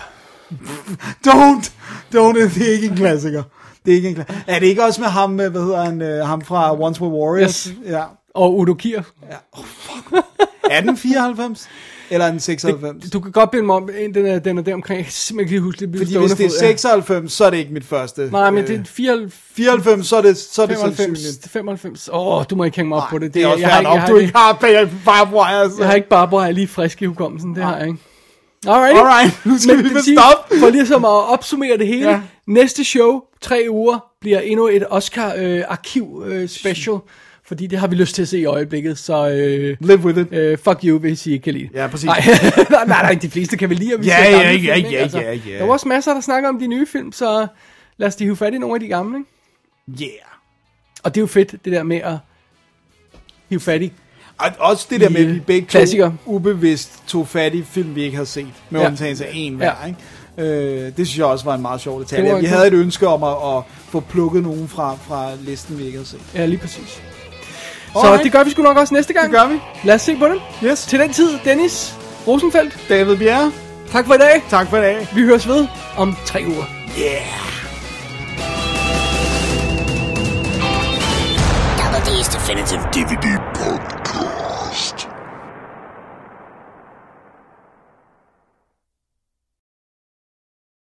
Don't! Don't, det er ikke en klassiker. Det er ikke en klassiker. Er det ikke også med ham, med, hvad hedder han, øh, ham fra Once Were Warriors? Yes. Ja. Og Udo Kier. ja. Oh, fuck. Er den 94? Eller er den 96? Du kan godt binde mig om, en, den er, den er der omkring. Jeg kan simpelthen ikke huske det. Fordi hvis det er 96, så er det ikke mit første. Nej, men Øh, det er 94, 94, så er det, så er det 95, sandsynligt. 95. Åh, oh, du må ikke hænge mig op på det. det er også jeg, har, nok, jeg, har, du jeg, ikke har. Altså. jeg har ikke bare bare lige frisk i hukommelsen. Det har jeg ikke. Alright. Alright, nu skal Men vi det stoppe. For ligesom at opsummere det hele. Ja. Næste show, tre uger, bliver endnu et Oscar-arkiv øh, special. Fordi det har vi lyst til at se i øjeblikket. Så øh, Live with it. øh, fuck you, hvis I ikke kan lide. Ja, præcis. Nej, nej, nej, de fleste kan vel lide, at vi Ja, ser ja, ja, film, ikke? Altså, ja, ja, ja. Der var også masser, der snakker om de nye film, så lad os de hive fat i nogle af de gamle. Ikke? Yeah. Og det er jo fedt, det der med at hive fat i. Og også det der med, at vi begge Klassikere. to ubevidst tog fat i film, vi ikke havde set. Med Ja. undtagelse af en Ja. hver, ikke? Øh, det synes jeg også var en meget sjov Det detalje. Vi havde et ønske om at, at få plukket nogen fra, fra listen, vi ikke havde set. Ja, lige præcis. Så Alright. det gør vi sgu nok også næste gang. Det gør vi. Lad os se på det. Yes. Til den tid, Dennis Rosenfeldt. David Bjerre, Tak for i dag. tak for i dag. Vi høres ved om tre uger. Double D's Definitive DVD Podcast.